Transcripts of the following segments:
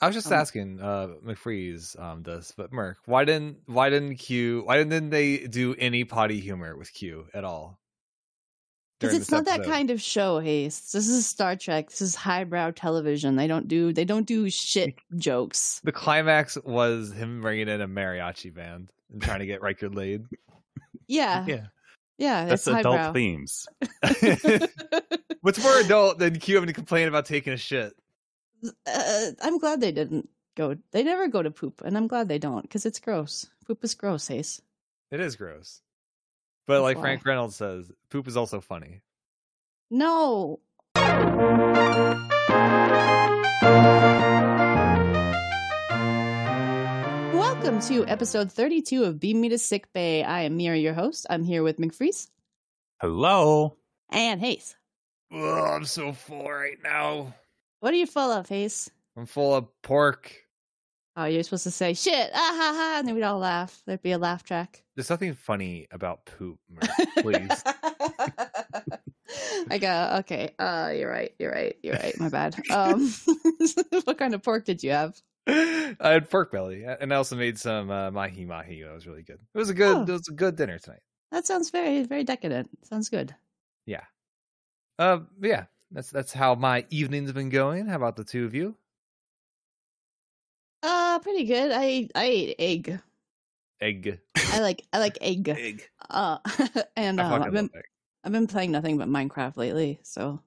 I was just Um, asking uh McFreeze um this, but Merc, why didn't why didn't Q why didn't they do any potty humor with Q at all? Because it's this not that kind of show, Haste. This is Star Trek. This is highbrow television. They don't do they don't do shit jokes. The climax was him bringing in a mariachi band and trying to get Riker laid. Yeah, Yeah. yeah. That's it's adult highbrow. themes. What's more adult than Q having to complain about taking a shit? Uh, I'm glad they didn't go. They never go to poop, and I'm glad they don't because it's gross. Poop is gross, Haste. It is gross. But That's like why. Frank Reynolds says, poop is also funny. No. Welcome to episode 32 of Beam Me to Sick Bay. I am Mira, your host. I'm here with McFreeze Hello. and Hayes. Ugh, I'm so full right now. What are you full of, Hayes? I'm full of pork. Oh, you're supposed to say shit, ah ha ha, and then we'd all laugh. There'd be a laugh track. There's nothing funny about poop, please. I go, okay, uh, you're right, you're right, you're right, my bad. Um, what kind of pork did you have? I had pork belly, and I also made some uh, mahi mahi. That was really good. It was a good. Oh. It was a good dinner tonight. That sounds very, very decadent. Sounds good. Yeah. Uh, yeah, that's that's how my evening's been going. How about the two of you? Uh, pretty good. I ate, I ate egg. Egg. I like I like egg. Egg. Uh, and I um, fucking I've been. I've been playing nothing but Minecraft lately, so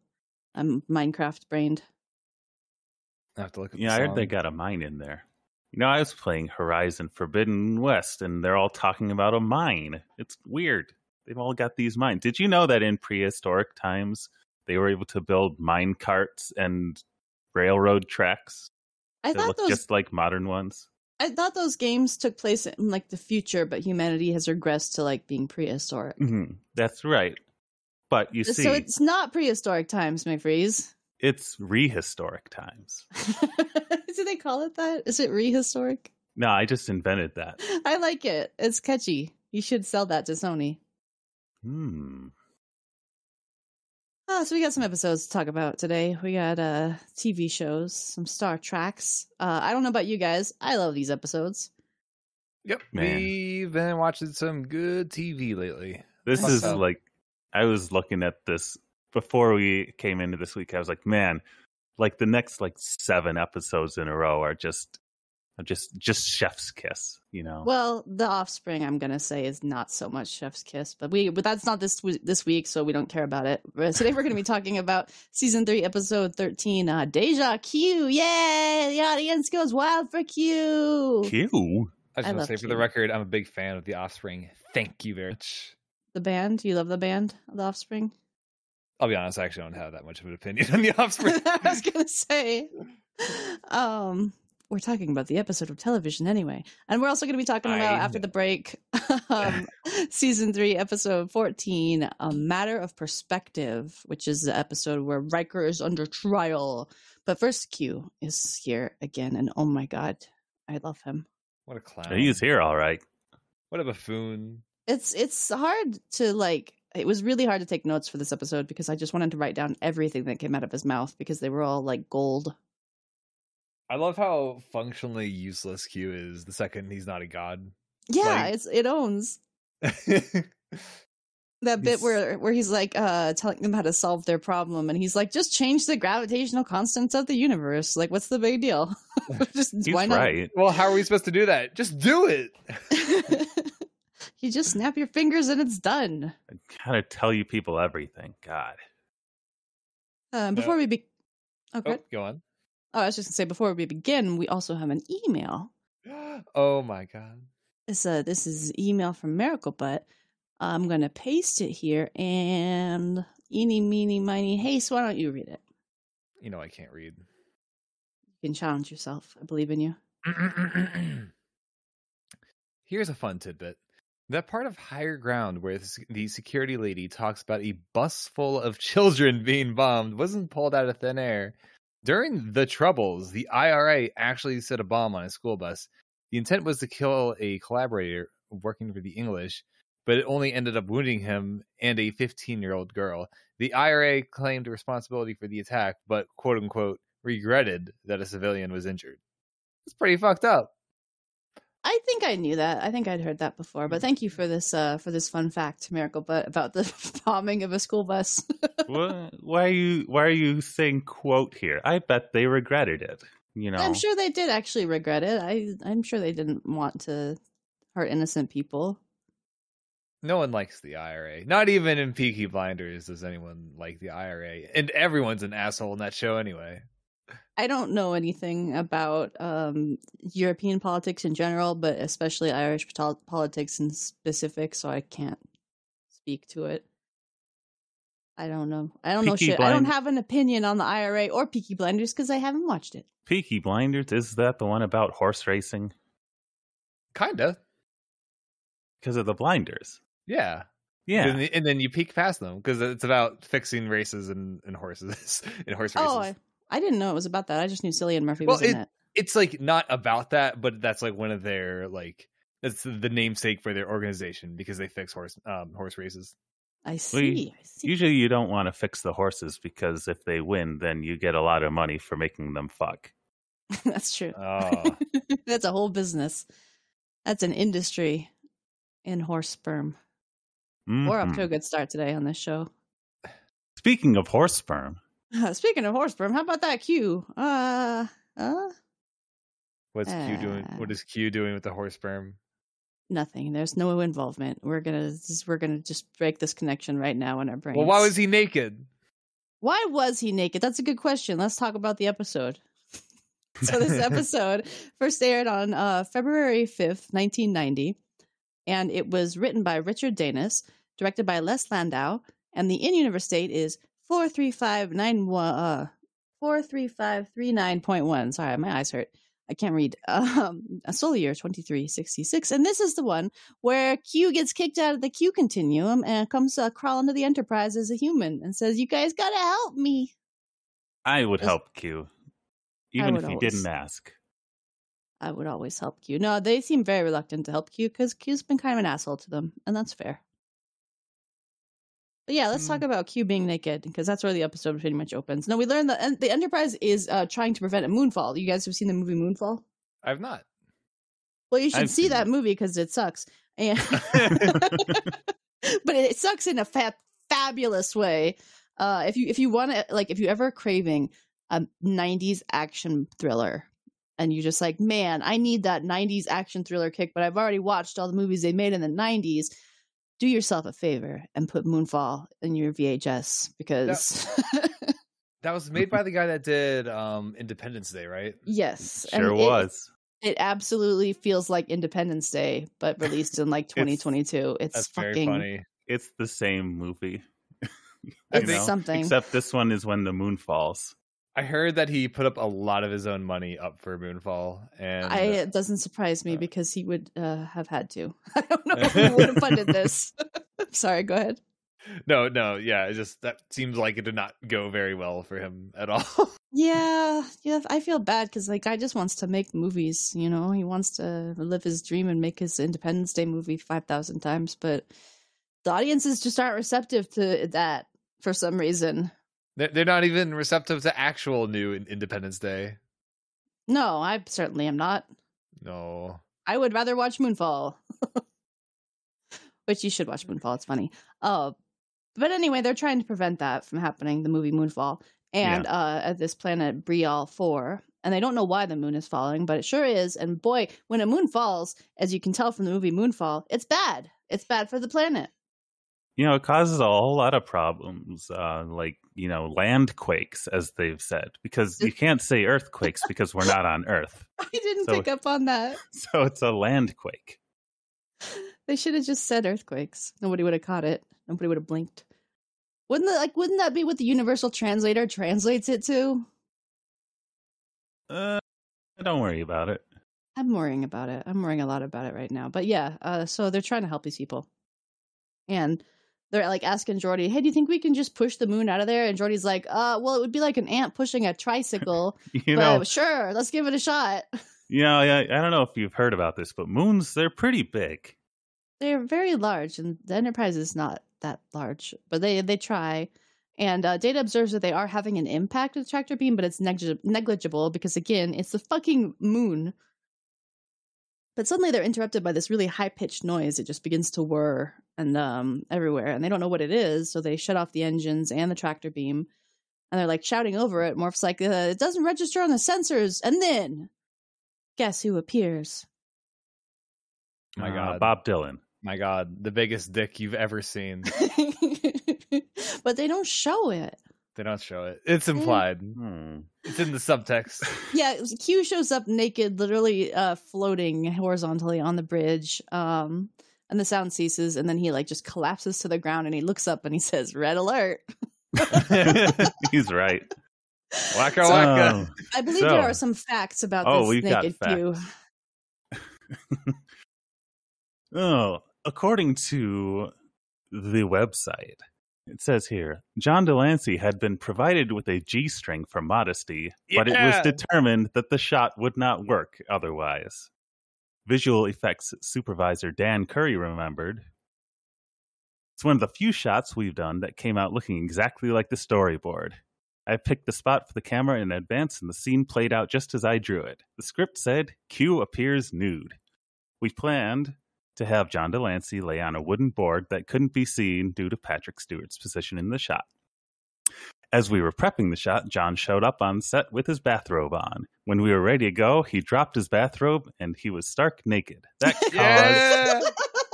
I'm Minecraft brained. I have to look. At Yeah, I heard they got a mine in there. You know, I was playing Horizon Forbidden West, and they're all talking about a mine. It's weird. They've all got these mines. Did you know that in prehistoric times they were able to build mine carts and railroad tracks I thought those just like modern ones? I thought those games took place in like the future, but humanity has regressed to like being prehistoric. hmm That's right. But you see, So it's not prehistoric times, McFreeze. it's rehistoric times. Do they call it that? Is it rehistoric? No, I just invented that. I like it. It's catchy. You should sell that to Sony. Hmm. Oh, so we got some episodes to talk about today. We got uh TV shows, some Star Treks. Uh I don't know about you guys. I love these episodes. Yep, Man. we've been watching some good TV lately. This Fuck is so. like I was looking at this before we came into this week. I was like, man, like the next like seven episodes in a row are just are just just chef's kiss, you know. Well, The Offspring, I'm gonna say, is not so much Chef's Kiss, but we but that's not this this week, so we don't care about it. But today we're gonna be talking about season three, episode thirteen, uh, Deja Q. Yay! The audience goes wild for Q. Q. I just I want to love say for the record, I'm a big fan of The Offspring. Thank you very much. The band, you love the band, The Offspring. I'll be honest, I actually don't have that much of an opinion on The Offspring. I was gonna say, um, we're talking about the episode of television anyway, and we're also gonna be talking about I after the break, um, season three, episode fourteen, a matter of perspective, which is the episode where Riker is under trial. But first, Q is here again, and oh my god, I love him. what a clown. He's here, all right. What a buffoon. It's it's hard to like. It was really hard to take notes for this episode because I just wanted to write down everything that came out of his mouth because they were all like gold. I love how functionally useless Q is the second he's not a god. Yeah, Like- it's it owns. that bit He's- where where he's like uh telling them how to solve their problem and he's like just change the gravitational constants of the universe like what's the big deal just He's why not right. well, how are we supposed to do that? Just do it. you just snap your fingers and it's done I gotta tell you people everything. God. um, before we be okay Oh, go on. Oh i was just gonna say before we begin we also have an email Oh my god. this uh this is email from miracle butt i'm gonna paste it here and eeny meeny miny hey so why don't you read it You know I can't read. you can challenge yourself i believe in you Here's a fun tidbit. That part of Higher Ground where the the security lady talks about a bus full of children being bombed wasn't pulled out of thin air. During the Troubles, the IRA actually set a bomb on a school bus. The intent was to kill a collaborator working for the English, but it only ended up wounding him and a 15 year old girl. The IRA claimed responsibility for the attack, but quote unquote regretted that a civilian was injured. It's pretty fucked up. I think I knew that. I think I'd heard that before. But thank you for this uh for this fun fact, Miracle, but about the bombing of a school bus. Wha- why are you why are you saying quote here? I bet they regretted it. You know, I'm sure they did actually regret it. I I'm sure they didn't want to hurt innocent people. No one likes the IRA. Not even in Peaky Blinders does anyone like the IRA. And everyone's an asshole in that show anyway. I don't know anything about um, European politics in general, but especially Irish politics in specific, so I can't speak to it. I don't know. I don't know Peaky shit. I don't have an opinion on the IRA or Peaky Blinders because I haven't watched it. Peaky Blinders is that the one about horse racing Kinda. because of the blinders? Yeah. Yeah, And, and then you peek past them because it's about fixing races and, and horses and horse races. Oh, I, I didn't know it was about that. I just knew Cillian Murphy Well, was in it. it's like not about that, but that's like one of their like that's the namesake for their organization because they fix horse um horse races. I see. I see. usually you don't want to fix the horses because if they win, then you get a lot of money for making them fuck. That's true. Oh, That's a whole business. That's an industry in horse sperm. We're up to a good start today on this show. Speaking of horse sperm, Speaking of horse sperm, how about that Q? Uh, uh, what's Q doing? Uh. What is Q doing with the horse sperm? nothing. There's no involvement. We're gonna just, we're gonna just break this connection right now in our brains. Well, why was he naked? Why was he naked? That's a good question. Let's talk about the episode. so this episode first aired on uh, February 5th, 1990, and it was written by Richard Danus, directed by Les Landau, and the in-universe date is 43591 uh 43539.1. Sorry, my eyes hurt. I can't read. Um, a solar year 2366. And this is the one where Q gets kicked out of the Q continuum and comes uh, crawling to the Enterprise as a human and says, You guys gotta help me. I would help Q, even if he always. didn't ask. I would always help Q. No, they seem very reluctant to help Q because Q's been kind of an asshole to them, and that's fair. Yeah, let's talk about Q being naked because that's where the episode pretty much opens. No, we learned that the Enterprise is uh, trying to prevent a moonfall. You guys have seen the movie Moonfall? I've not. Well, you should I've see that it. movie because it sucks. And but it sucks in a fa- fabulous way. Uh, if you if you want to like if you ever craving a '90s action thriller, and you're just like, man, I need that '90s action thriller kick, but I've already watched all the movies they made in the '90s. Do yourself a favor and put Moonfall in your VHS because That was made by the guy that did um Independence Day, right? yes, Sure and it- was. It, absolutely feels like Independence Day, but released in like 2022. It's, That's very fucking funny. It's the same movie. It's know, something. Except this one is when the moon falls. I heard that he put up a lot of his own money up for Moonfall, and I, it doesn't surprise me uh, because he would uh, have had to. I don't know if he would have funded this. Sorry, go ahead. no, no, yeah, it just that seems like it did not go very well for him at all. Yeah, yeah. I feel bad because like guy just wants to make movies. You know, he wants to live his dream and make his Independence Day movie five thousand times, but the audiences just aren't receptive to that for some reason. They're they're not even receptive to actual new Independence Day. No, I certainly am not. No, I would rather watch Moonfall. Which you should watch Moonfall. It's funny. Uh, but anyway, they're trying to prevent that from happening, the movie Moonfall. And uh, at this planet Bre'el 4. And they don't know why the moon is falling, but it sure is. And boy, when a moon falls, as you can tell from the movie Moonfall, it's bad. It's bad for the planet. You know, it causes a whole lot of problems, uh, like, you know, land quakes, as they've said, because you can't say earthquakes because we're not on Earth. I didn't So- pick up on that. So it's a land quake. They should have just said earthquakes. Nobody would have caught it. Nobody would have blinked. Wouldn't that like wouldn't that be what the universal translator translates it to? Uh, don't worry about it. I'm worrying about it. I'm worrying a lot about it right now. But yeah, uh, so they're trying to help these people. And they're like asking Geordi, hey, do you think we can just push the moon out of there? And Geordi's like, uh, well, it would be like an ant pushing a tricycle. You but know, sure, let's give it a shot. you know, I, I don't know if you've heard about this, but moons, they're pretty big. They're very large, and the Enterprise is not that large, but they they try. And uh, Data observes that they are having an impact with the tractor beam, but it's negli- negligible because, again, it's the fucking moon. But suddenly they're interrupted by this really high pitched noise. It just begins to whir and um, everywhere, and they don't know what it is. So they shut off the engines and the tractor beam, and they're like shouting over it. Worf's like, uh, "It doesn't register on the sensors." And then, guess who appears? My Uh, God. Bob Dylan. My God, the biggest dick you've ever seen. but they don't show it. They don't show it. It's implied. Hmm. It's in the subtext. Yeah, Q shows up naked, literally uh, floating horizontally on the bridge. Um, and the sound ceases, and then he like just collapses to the ground, and he looks up and he says, "Red alert!" He's right. Waka So- waka. I believe So- there are some facts about Oh, this naked Q. oh, according to the website, it says here John de Lancie had been provided with a G string for modesty, but it was determined that the shot would not work otherwise. Visual effects supervisor Dan Curry remembered. It's one of the few shots we've done that came out looking exactly like the storyboard. I picked the spot for the camera in advance, and the scene played out just as I drew it. The script said Q appears nude. We planned to have John de Lancie lay on a wooden board that couldn't be seen due to Patrick Stewart's position in the shot. As we were prepping the shot, John showed up on set with his bathrobe on. When we were ready to go, he dropped his bathrobe and he was stark naked. That caused Yeah.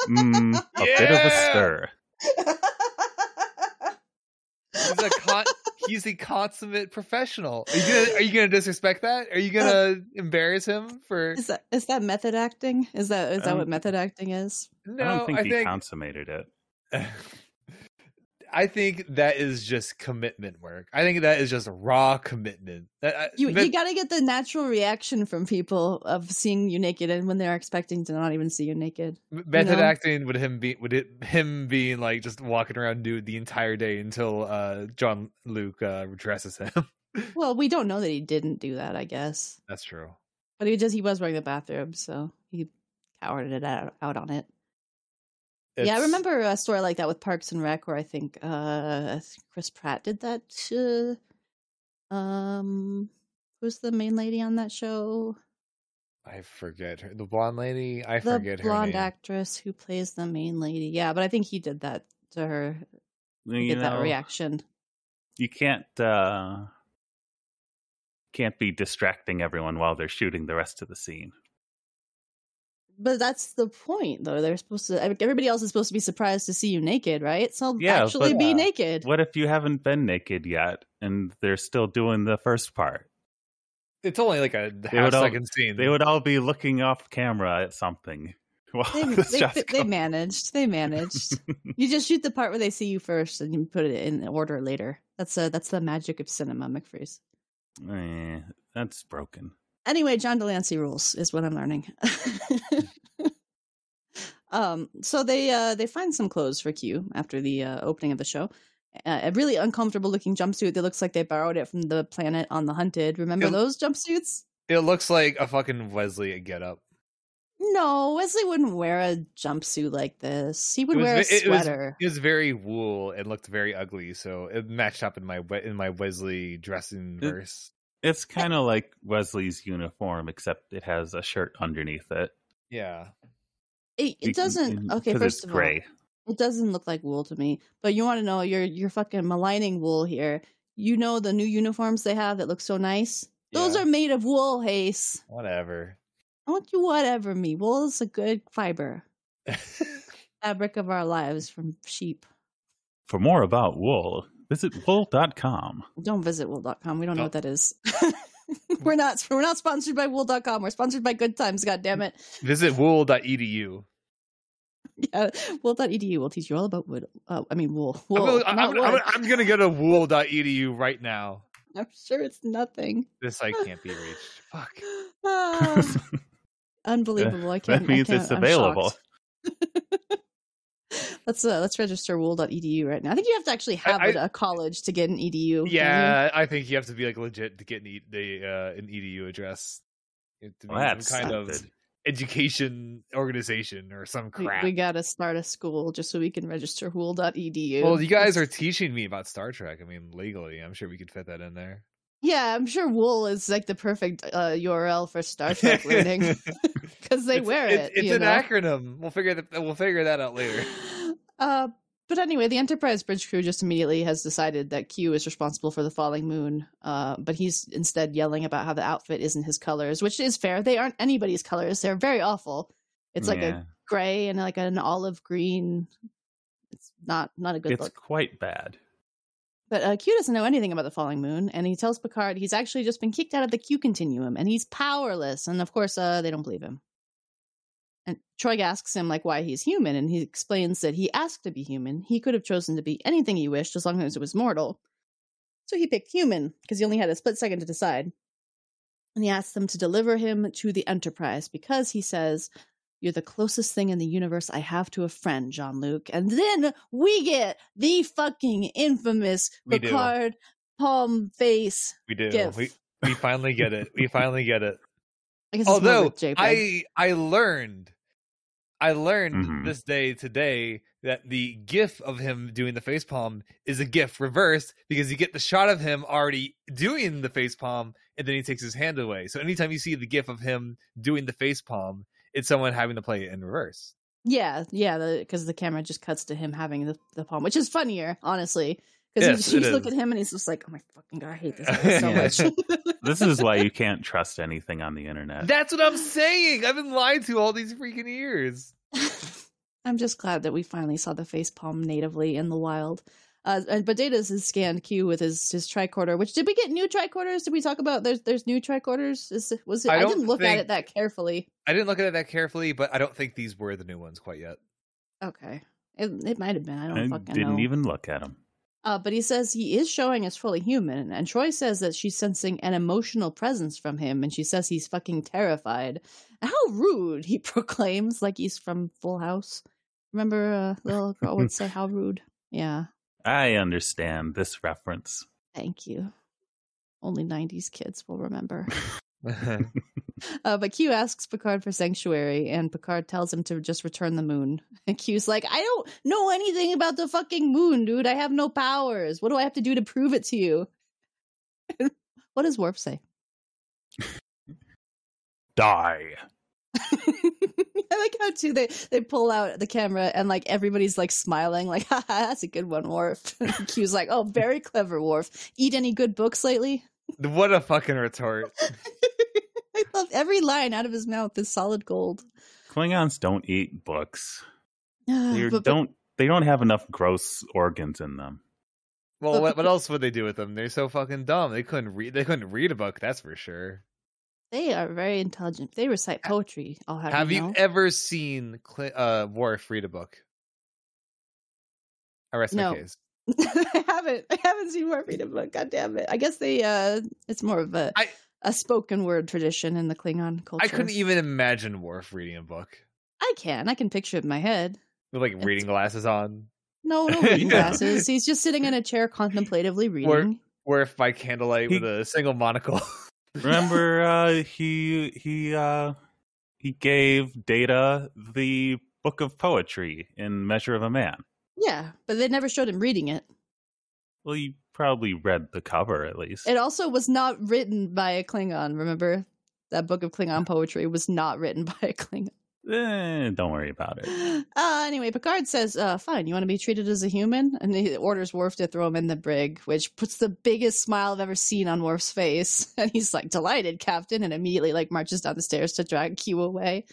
mm, a bit of a stir. He's a con- he's a consummate professional. Are you gonna are you gonna disrespect that? Are you gonna embarrass him for Is that is that method acting? Is that is that what Um, method acting is? no? I don't think I he think consummated it. I think that is just commitment work. I think that is just raw commitment. That, You that- you got to get the natural reaction from people of seeing you naked, and when they're expecting to not even see you naked. method know? acting would him be would it him being like just walking around nude the entire day until uh Jean Luc uh dresses him. Well, we don't know that he didn't do that, I guess, That's true. but he just he was wearing the bathrobe, so he cowered it out, out on it. Yeah, I remember a story like that with Parks and Rec, where I think uh Chris Pratt did that. Uh, um, who's the main lady on that show? I forget her. The blonde lady. I the forget her The blonde actress who plays the main lady. Yeah, but I think he did that to her You get that reaction. You can't uh, can't be distracting everyone while they're shooting the rest of the scene. But that's the point, though. They're supposed to. Everybody else is supposed to be surprised to see you naked, right? So Yeah, actually, but- be Yeah. naked. What if you haven't been naked yet and they're still doing the first part? It's only like a They half would all- second scene. They would all be looking off camera at something. while They, they, they, they managed. They managed. you just shoot the part where they see you first, and you put it in order later. That's uh that's the magic of cinema, McFreeze. Eh, that's broken. Anyway, John de Lancie rules is what I'm learning. um, so they uh they find some clothes for Q after the uh, opening of the show. Uh, a really uncomfortable looking jumpsuit that looks like they borrowed it from the planet on the hunted. Remember It- those jumpsuits? It looks like a fucking Wesley get up. No, Wesley wouldn't wear a jumpsuit like this. He would was wear a ve- it was- sweater. It was very wool and looked very ugly, so it matched up in my in my Wesley dressing verse. It's kind of like Wesley's uniform, except it has a shirt underneath it. Yeah. It, it mm, doesn't. Mm, okay, first it's of gray. all, it doesn't look like wool to me. But you want to know? You're you're fucking maligning wool here. You know the new uniforms they have that look so nice. Those Yeah. are made of wool, Haze. Whatever. Don't you whatever me. Wool is a good fiber, fabric of our lives from sheep. For more about wool, visit wool.com. Don't visit wool.com. We don't know Don't- what that is. we're not we're not sponsored by wool.com. We're sponsored by Good Times, god damn it. Visit wool.edu. Yeah, wool.edu will teach you all about wood. Uh, I mean wool. I'm, Wool. gonna, I'm, not I'm. I'm gonna go to wool.edu right now. I'm sure it's nothing. This site can't be reached. Fuck. Ah, unbelievable! I can't. that means I can't, it's I'm available. Shocked. let's uh, let's register wool.edu right now. I think you have to actually have I- a, a college to get an edu. Yeah, I think you have to be like legit to get an, e- the, uh, an edu address. You to be Well, some that's kind of stupid. education organization or some crap. we gotta start a school just so we can register hool.edu. well, you guys are teaching me about Star Trek. I mean, legally, I'm sure we could fit that in there. Yeah, I'm sure wool is like the perfect uh, URL for Star Trek learning because they It's- wear it's, it. It's you an know? acronym. We'll figure that. We'll figure that out later. Uh, but anyway, the Enterprise bridge crew just immediately has decided that Q is responsible for the falling moon. Uh, but he's instead yelling about how the outfit isn't his colors, which is fair. They aren't anybody's colors. They're very awful. It's like Yeah. a gray and like an olive green. It's not not a good it's look. quite bad. But uh, Q doesn't know anything about the falling moon, and he tells Picard he's actually just been kicked out of the Q continuum, and he's powerless. And of course, uh, they don't believe him. And Troi asks him like why he's human, and he explains that he asked to be human. He could have chosen to be anything he wished as long as it was mortal. So he picked human because he only had a split second to decide. And he asks them to deliver him to the Enterprise because he says, You're the closest thing in the universe I have to a friend, Jean Luc. And then we get the fucking infamous We do. Picard palm face We do. gif. We we finally get it. We finally get it. I guess it's more Although. I I learned I learned Mhm. this day today that the gif of him doing the face palm is a gif reversed because you get the shot of him already doing the face palm and then he takes his hand away. So anytime you see the gif of him doing the face palm, it's someone having to play it in reverse. Yeah, yeah, because the, camera just cuts to him having the, the palm, which is funnier, honestly. Because Yes, you it look at him and he's just like, "Oh my fucking god, I hate this guy so much." This is why you can't trust anything on the internet. That's what I'm saying. I've been lied to all these freaking years. I'm just glad that we finally saw the face palm natively in the wild. Uh, and, but Data's has scanned Q with his his tricorder. Which did we get new tricorders? Did we talk about there's there's new tricorders? Is was it? I I, didn't look at it that carefully. I didn't look at it that carefully, but I don't think these were the new ones quite yet. Okay, it it might have been. I don't I fucking didn't know. even look at them. Uh, but he says he is showing as fully human, and Troi says that she's sensing an emotional presence from him, and she says he's fucking terrified. How rude! He proclaims like he's from Full House. Remember, uh, little girl would say, "How rude." Yeah, I understand this reference. thank you. Only '90s kids will remember. Uh, but Q asks Picard for sanctuary, and Picard tells him to just return the moon. And Q's like, I don't know anything about the fucking moon, dude. I have no powers. What do I have to do to prove it to you? what does Worf say? Die. I like how too they they pull out the camera and like everybody's like smiling, like, haha, that's a good one, Worf. And Q's like, oh, very clever, Worf. Eat any good books lately? what a fucking retort. I love every line out of his mouth is solid gold. Klingons don't eat books. They But- but- don't. They don't have enough gross organs in them. Well, what, what else would they do with them? They're so fucking dumb. They couldn't read. They couldn't read a book. That's for sure. They are very intelligent. They recite poetry. I'll have, Have you, know. ever seen Cl- uh, Worf read a book? I rest No. my case. I haven't. I haven't seen Worf read a book. God damn it! I guess they. uh It's more of a I- a spoken word tradition in the Klingon culture. I couldn't even imagine Worf reading a book I can. I can picture it in my head. with like It's- reading glasses on. No, no reading glasses. He's just sitting in a chair contemplatively reading. Or- Worf by candlelight He- with a single monocle. Remember, uh, he he uh, he gave Data the book of poetry in Measure of a Man. Yeah, but they never showed him reading it. Well, you probably read the cover at least. It also was not written by a Klingon. Remember that book of Klingon poetry was not written by a Klingon. Eh, don't worry about it. Uh, anyway, Picard says, uh, fine, you want to be treated as a human? And he orders Worf to throw him in the brig, which puts the biggest smile I've ever seen on Worf's face. And he's like, delighted, Captain, and immediately like marches down the stairs to drag Q away.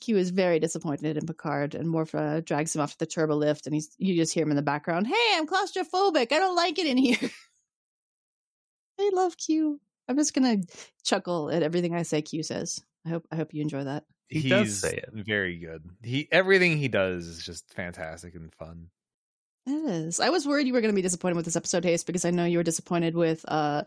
Q is very disappointed in Picard, and Worf uh, drags him off to the turbo lift, and he's you just hear him in the background, hey, I'm claustrophobic. I don't like it in here. I love Q. I'm just gonna chuckle at everything I say Q says. I hope I hope you enjoy that. He He's does say it. very good. He everything he does is just fantastic and fun. It is. I was worried you were going to be disappointed with this episode, Haste, because I know you were disappointed with uh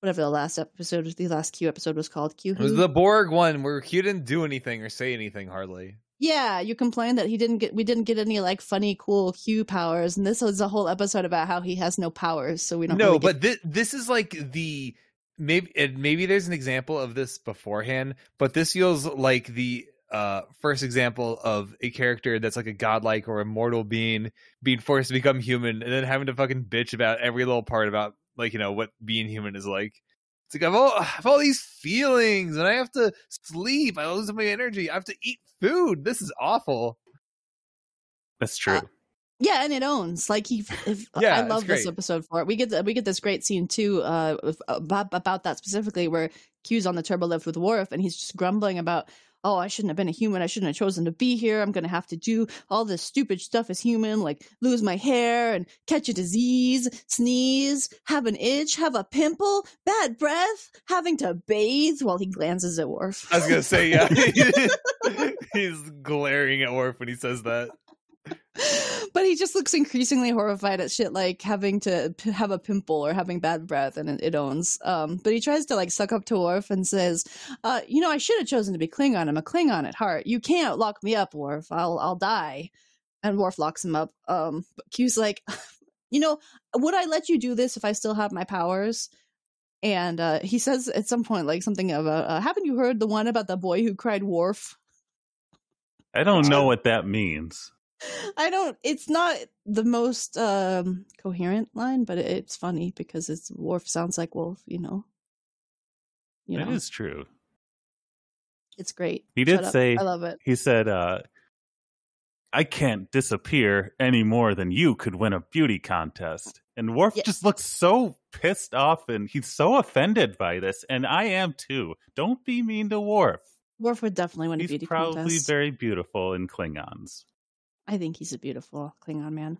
whatever the last episode, the last Q episode was called. Q. It was the Borg one where Q didn't do anything or say anything hardly. yeah, you complained that he didn't get, we didn't get any like funny, cool Q powers, and this was a whole episode about how he has no powers, so we don't. No, really but thi- this is like the maybe maybe there's an example of this beforehand, but this feels like the uh first example of a character that's like a godlike or immortal being being forced to become human and then having to fucking bitch about every little part about like you know what being human is like. It's like I've all, I have all these feelings and I have to sleep. I lose my energy. I have to eat food. This is awful. That's true. Uh, Yeah, and it owns like he. If, Yeah, I love this episode for it. We get the, we get this great scene too uh, with- about about that specifically, where Q's on the turbo lift with Worf, and he's just grumbling about, "Oh, I shouldn't have been a human. I shouldn't have chosen to be here. I'm gonna have to do all this stupid stuff as human, like lose my hair and catch a disease, sneeze, have an itch, have a pimple, bad breath, having to bathe." While he glances at Worf. I was gonna say yeah. He's glaring at Worf when he says that. But he just looks increasingly horrified at shit like having to p- have a pimple or having bad breath and it, it owns um but he tries to like suck up to Worf and says uh you know I should have chosen to be Klingon. I'm a Klingon at heart. You can't lock me up Worf. I'll I'll die. And Worf locks him up um but Q's like you know would I let you do this if I still have my powers? And uh he says at some point like something about uh, haven't you heard the one about the boy who cried Worf? I don't know what that means. I don't. It's not the most um, coherent line, but it, it's funny because it's Worf sounds like Wolf. You know. You That know, is true. it's great. He did Shut up. say- "I love it." He said, uh, I can't disappear any more than you could win a beauty contest. And Worf Yeah. just looks so pissed off and he's so offended by this. And I am too. Don't be mean to Worf. Worf would definitely win a He's beauty probably contest. very beautiful in Klingons. I think he's a beautiful Klingon man.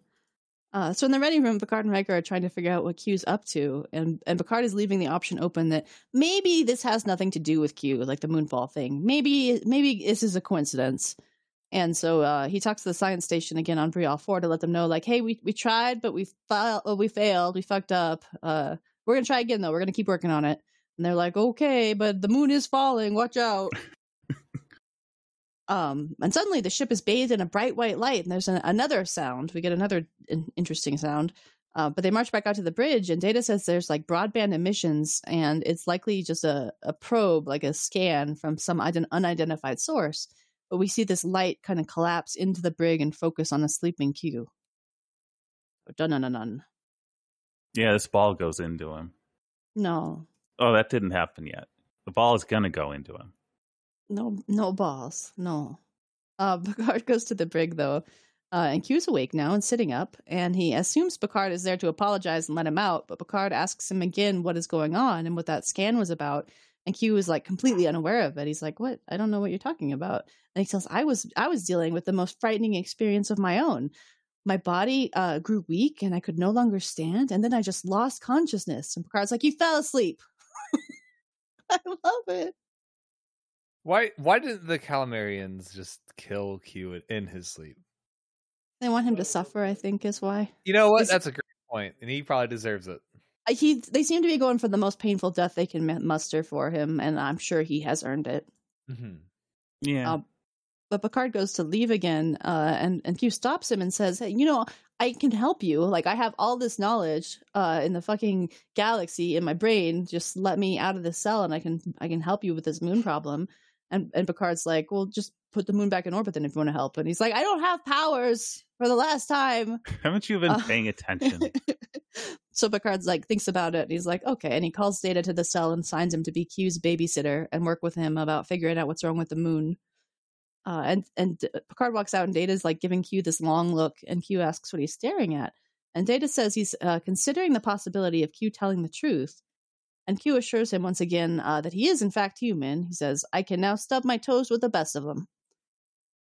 Uh, so in the ready room, Picard and Riker are trying to figure out what Q's up to, and and Picard is leaving the option open that maybe this has nothing to do with Q, like the moonfall thing. Maybe maybe this is a coincidence. And so uh, he talks to the science station again on Bre'el Four to let them know, like, hey, we we tried, but we failed. We failed. We fucked up. Uh, we're gonna try again though. We're gonna keep working on it. And they're like, okay, but the moon is falling. Watch out. Um, and suddenly the ship is bathed in a bright white light, and there's an, another sound. We get another in- interesting sound. Uh, but they march back out to the bridge, and Data says there's like broadband emissions, and it's likely just a, a probe, like a scan from some ident- unidentified source. But we see this light kind of collapse into the brig and focus on a sleeping Q. Dun dun dun dun. Yeah, this ball goes into him. No, Oh, that didn't happen yet. The ball is going to go into him. No, no balls. No. Uh, Picard goes to the brig though, uh, and Q's awake now and sitting up, and he assumes Picard is there to apologize and let him out. But Picard asks him again what is going on and what that scan was about, and Q is like completely unaware of it. He's like, "What? I don't know what you're talking about." And he says, "I was I was dealing with the most frightening experience of my own. My body uh, grew weak, and I could no longer stand, and then I just lost consciousness." And Picard's like, "You fell asleep." I love it. Why why didn't the Calamarians just kill Q in his sleep? They want him to suffer, I think, is why. You know what? Is- That's a great point, and he probably deserves it. Uh, He, they seem to be going for the most painful death they can muster for him, and I'm sure he has earned it. hmm Yeah. Um, But Picard goes to leave again, uh, and and Q stops him and says, "Hey, you know, I can help you. Like, I have all this knowledge uh, in the fucking galaxy in my brain. Just let me out of this cell, and I can I can help you with this moon problem." And and Picard's like, "Well, just put the moon back in orbit then if you want to help." And he's like, "I don't have powers for the last time." Haven't you been uh, paying attention? so Picard's like thinks about it. And he's like, okay, and he calls Data to the cell and signs him to be Q's babysitter and work with him about figuring out what's wrong with the moon. Uh, and and Picard walks out, and Data's like giving Q this long look, and Q asks what he's staring at, and Data says he's uh, considering the possibility of Q telling the truth. And Q assures him once again uh, that he is in fact human. He says, "I can now stub my toes with the best of them."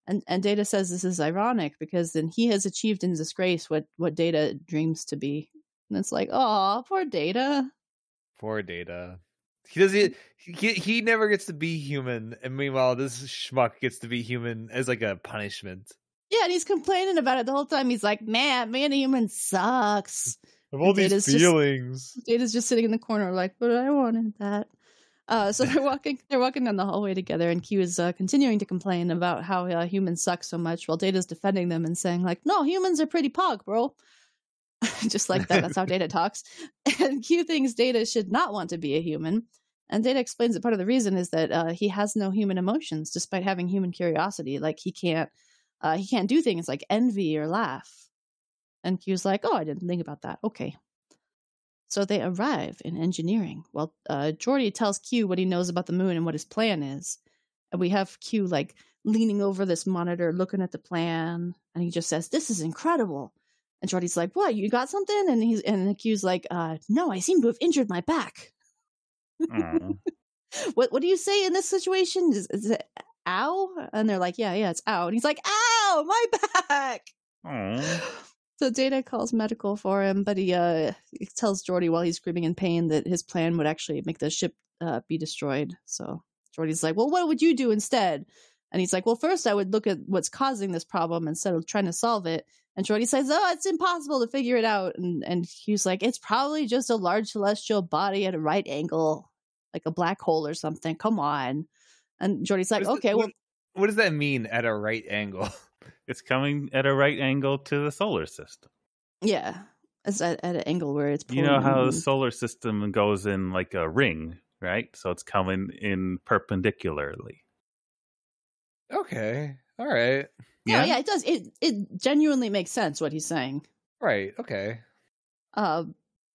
And and Data says this is ironic because then he has achieved in disgrace what what Data dreams to be. And it's like, oh, poor Data. Poor Data. He doesn't. He he never gets to be human, and meanwhile, this schmuck gets to be human as like a punishment. Yeah, and he's complaining about it the whole time. He's like, man, being a human sucks. Of all these Data's just- feelings. Data's just sitting in the corner, like, but I wanted that. Uh, so they're walking, they're walking down the hallway together, and Q is uh, continuing to complain about how uh, humans suck so much, while Data's defending them and saying, like, no, humans are pretty pog, bro. just like that. That's how Data talks. And Q thinks Data should not want to be a human. And Data explains that part of the reason is that uh, he has no human emotions, despite having human curiosity. Like he can't, uh, he can't do things like envy or laugh. And Q's like, "Oh, I didn't think about that. Okay." So they arrive in engineering. Well, uh, Geordi tells Q what he knows about the moon and what his plan is, and we have Q like leaning over this monitor, looking at the plan, and he just says, "This is incredible." And Geordi's like, "What? You got something?" And he's and Q's like, uh, "No, I seem to have injured my back." Aw. what What do you say in this situation? Is, is it ow? And they're like, "Yeah, yeah, it's ow." And he's like, "Ow, my back." Aw. So Data calls medical for him, but he uh he tells Geordi while he's screaming in pain that his plan would actually make the ship uh, be destroyed. So Geordi's like, "Well, what would you do instead?" And he's like, "Well, first I would look at what's causing this problem instead of trying to solve it." And Geordi says, "Oh, it's impossible to figure it out." And and he's like, "It's probably just a large celestial body at a right angle, like a black hole or something. Come on." And Geordi's like, What "Okay, well, what, what does that mean at a right angle? It's coming at a right angle to the solar system. yeah." It's at, at an angle where it's You know how the solar system goes in like a ring, right? So it's coming in perpendicularly. Okay. All right. Yeah, yeah, it does. It it genuinely makes sense what he's saying. Right. Okay. Uh,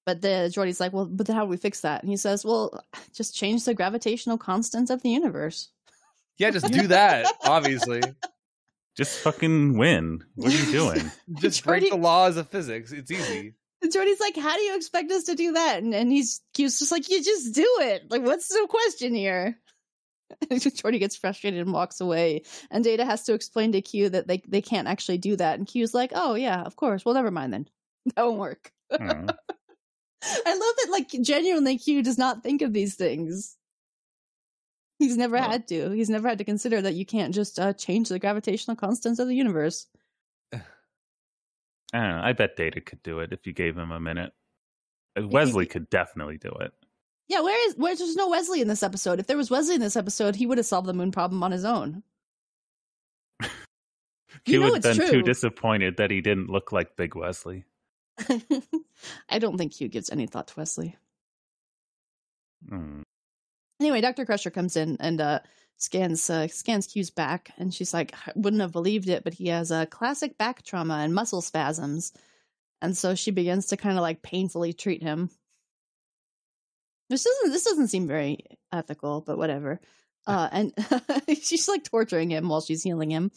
but the Geordi's like, well, but then how do we fix that? And he says, well, just change the gravitational constants of the universe. Yeah, just do that. obviously, Just fucking win. What are you doing? just break Geordi- the laws of physics. It's easy. And Geordi's like, how do you expect us to do that? And and he's Q's just like, you just do it. Like, what's the question here? And Geordi gets frustrated and walks away. And Data has to explain to Q that they they can't actually do that. And Q's like, oh yeah, of course. Well, never mind then. That won't work. Aw. I love that, like, genuinely, Q does not think of these things. He's never had to. He's never had to consider that you can't just uh, change the gravitational constants of the universe. I don't know. I bet Data could do it if you gave him a minute. Uh, Wesley could definitely do it. Yeah, where is where's there's no Wesley in this episode? If there was Wesley in this episode, he would have solved the moon problem on his own. He would have been true. too disappointed that he didn't look like Big Wesley. I don't think Q gives any thought to Wesley. Mm. Anyway, Dr. Crusher comes in and uh, scans uh, scans Q's back, and she's like, I wouldn't have believed it, but he has a classic back trauma and muscle spasms. And so she begins to kind of like painfully treat him. This doesn't this doesn't seem very ethical, but whatever. Uh, and she's like torturing him while she's healing him.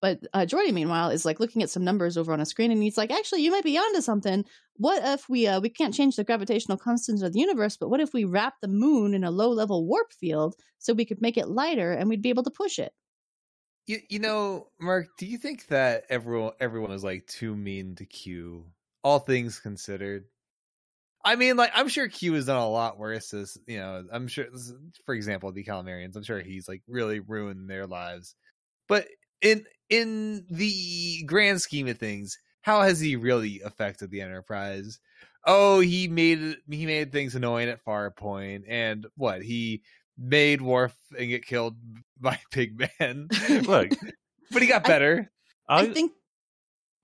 But uh, Geordi, meanwhile, is like looking at some numbers over on a screen, and he's like, "Actually, you might be onto something. What if we uh, we can't change the gravitational constants of the universe, but what if we wrap the moon in a low level warp field so we could make it lighter and we'd be able to push it?" You, you know, Mark, do you think that everyone everyone is like too mean to Q? All things considered. I mean, like I'm sure Q has done a lot worse. As you know, I'm sure, for example, the Calamarians. I'm sure he's like really ruined their lives. But in in the grand scheme of things, how has he really affected the Enterprise? Oh, he made he made things annoying at Farpoint, and what he made Worf and get killed by Pig Man. Look, but he got better. I all, think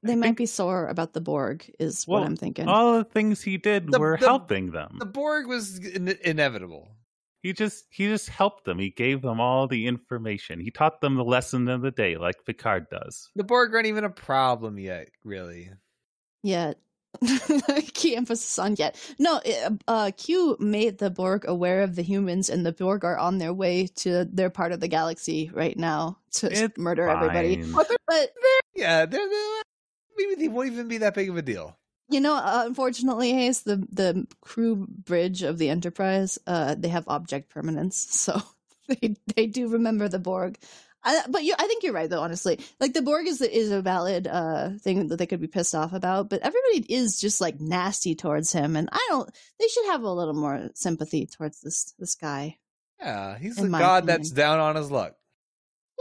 they I might think- be sore about the Borg, is Well, what I'm thinking. all the things he did The- were the- helping them. The Borg was in- inevitable. He just he just helped them. He gave them all the information. He taught them the lesson of the day, like Picard does. The Borg aren't even a problem yet, really. Yet. Key emphasis on yet. No, uh, Q made the Borg aware of the humans, and the Borg are on their way to their part of the galaxy right now to It's murder everybody. fine. But Yeah, they're, they're, maybe they won't even be that big of a deal. You know, uh, unfortunately, Hayes, the the crew bridge of the Enterprise, uh, they have object permanence, so they they do remember the Borg. I, but you, I think you're right, though. Honestly, like the Borg is is a valid uh, thing that they could be pissed off about, but everybody is just like nasty towards him, and I don't. They should have a little more sympathy towards this this guy. Yeah, he's a god opinion. that's down on his luck.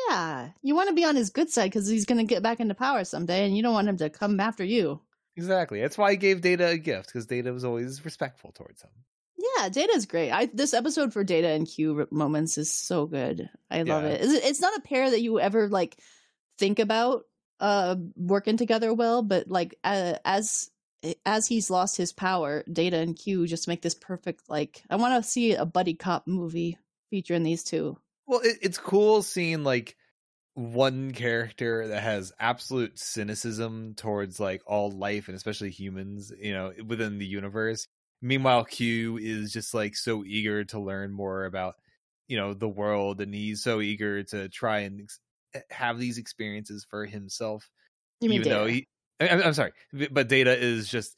Yeah, you want to be on his good side because he's going to get back into power someday, and you don't want him to come after you. Exactly. That's why I gave Data a gift because Data was always respectful towards him. Yeah, Data's great. I this episode for Data and Q moments is so good. I love Yeah. it. It's, it's not a pair that you ever like think about uh working together well, but like uh, as as he's lost his power, Data and Q just make this perfect like I want to see a buddy cop movie featuring these two. Well, it, it's cool seeing like one character that has absolute cynicism towards like all life and especially humans, you know, within the universe. Meanwhile, Q is just like so eager to learn more about, you know, the world, and he's so eager to try and ex- eh, have these experiences for himself. You mean even though he, I- I'm, I'm sorry, but Data is just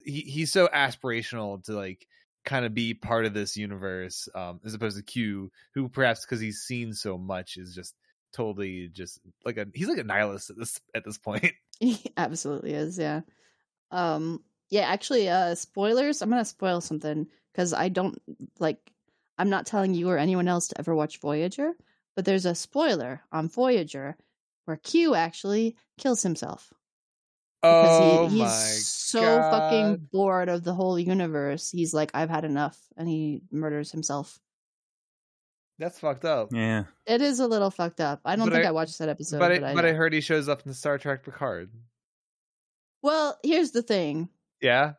he, he's so aspirational to like kind of be part of this universe, um, as opposed to Q, who perhaps because he's seen so much is just totally just like a he's like a nihilist at this at this point. He absolutely is, yeah. Um yeah, actually uh spoilers, I'm going to spoil something cuz I don't like I'm not telling you or anyone else to ever watch Voyager, but there's a spoiler on Voyager where Q actually kills himself because oh he, he's so God. fucking bored of the whole universe. He's like I've had enough and he murders himself. That's fucked up. Yeah. It is a little fucked up. I don't But think I, I- watched that episode, but I, but, I, but I heard he shows up in the Star Trek Picard. Well, here's the thing. Yeah,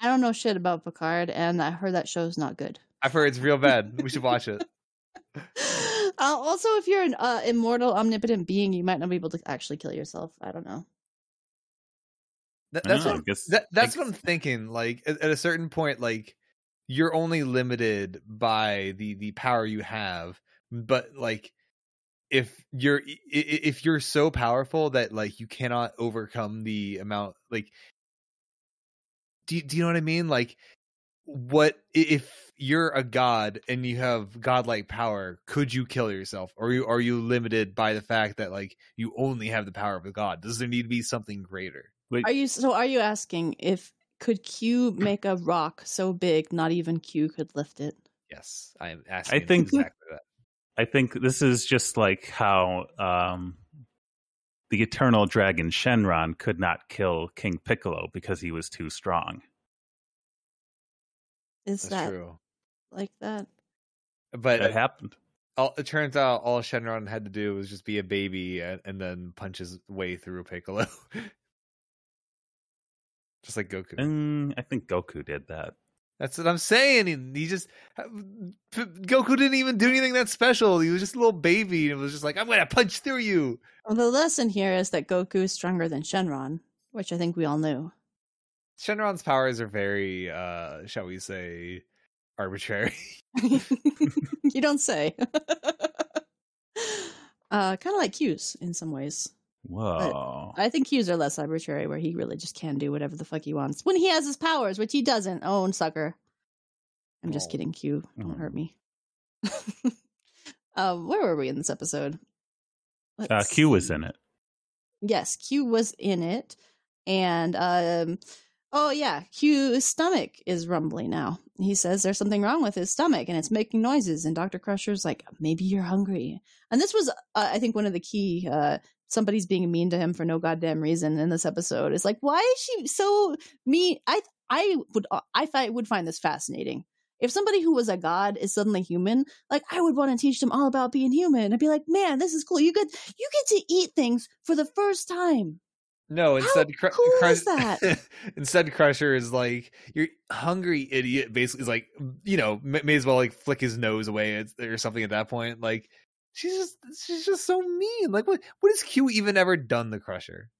I don't know shit about Picard and I heard that show's not good. I've heard it's real bad. We should watch it. uh, also, if you're an uh, immortal, omnipotent being, you might not be able to actually kill yourself. I don't know. That, that's don't what I guess- that, that's I what I'm thinking. Like at, at a certain point, like you're only limited by the the power you have. But like if you're i- i- if you're so powerful that like you cannot overcome the amount like do you, do you know what I mean? Like what if you're a god and you have godlike power, could you kill yourself? Or are you are you limited by the fact that like you only have the power of a god? Does there need to be something greater? Wait, Are you so? Are you asking if could Q make a rock so big not even Q could lift it? Yes, I am asking. think- exactly that. I think this is just like how um, the eternal dragon Shenron could not kill King Piccolo because he was too strong. Is That's that true. like that? But That happened. all, it turns out all Shenron had to do was just be a baby and, and then punch his way through Piccolo, just like Goku. Mm, I think Goku did that. That's what I'm saying. He, he just Goku didn't even do anything that special. He was just a little baby and it was just like, "I'm gonna punch through you." Well, the lesson here is that Goku is stronger than Shenron, which I think we all knew. Shenron's powers are very, uh shall we say, arbitrary. you don't say. uh, kind of like Q's in some ways. Whoa. I think Q's are less arbitrary, where he really just can do whatever the fuck he wants when he has his powers, which he doesn't. Own sucker. I'm just Oh. kidding, Q. Don't hurt Oh. me. um, where were we in this episode? Uh, Q was in it. Yes, Q was in it, and um, oh yeah, Q's stomach is rumbling now. He says there's something wrong with his stomach, and it's making noises. And Doctor Crusher's like, maybe you're hungry. And this was, uh, I think, one of the key. Uh, somebody's being mean to him for no goddamn reason in this episode. It's like, why is she so mean? I I would uh, I fi- would find this fascinating. If somebody who was a god is suddenly human, like I would want to teach them all about being human. I'd be like, man, this is cool. You get you get to eat things for the first time. No, instead, Cru- cool Crush- is that? instead, Crusher is like, "You're hungry, idiot." Basically, is like, you know, may, may as well like flick his nose away or something at that point. Like, she's just, she's just so mean. Like, what, what has Q even ever done to Crusher?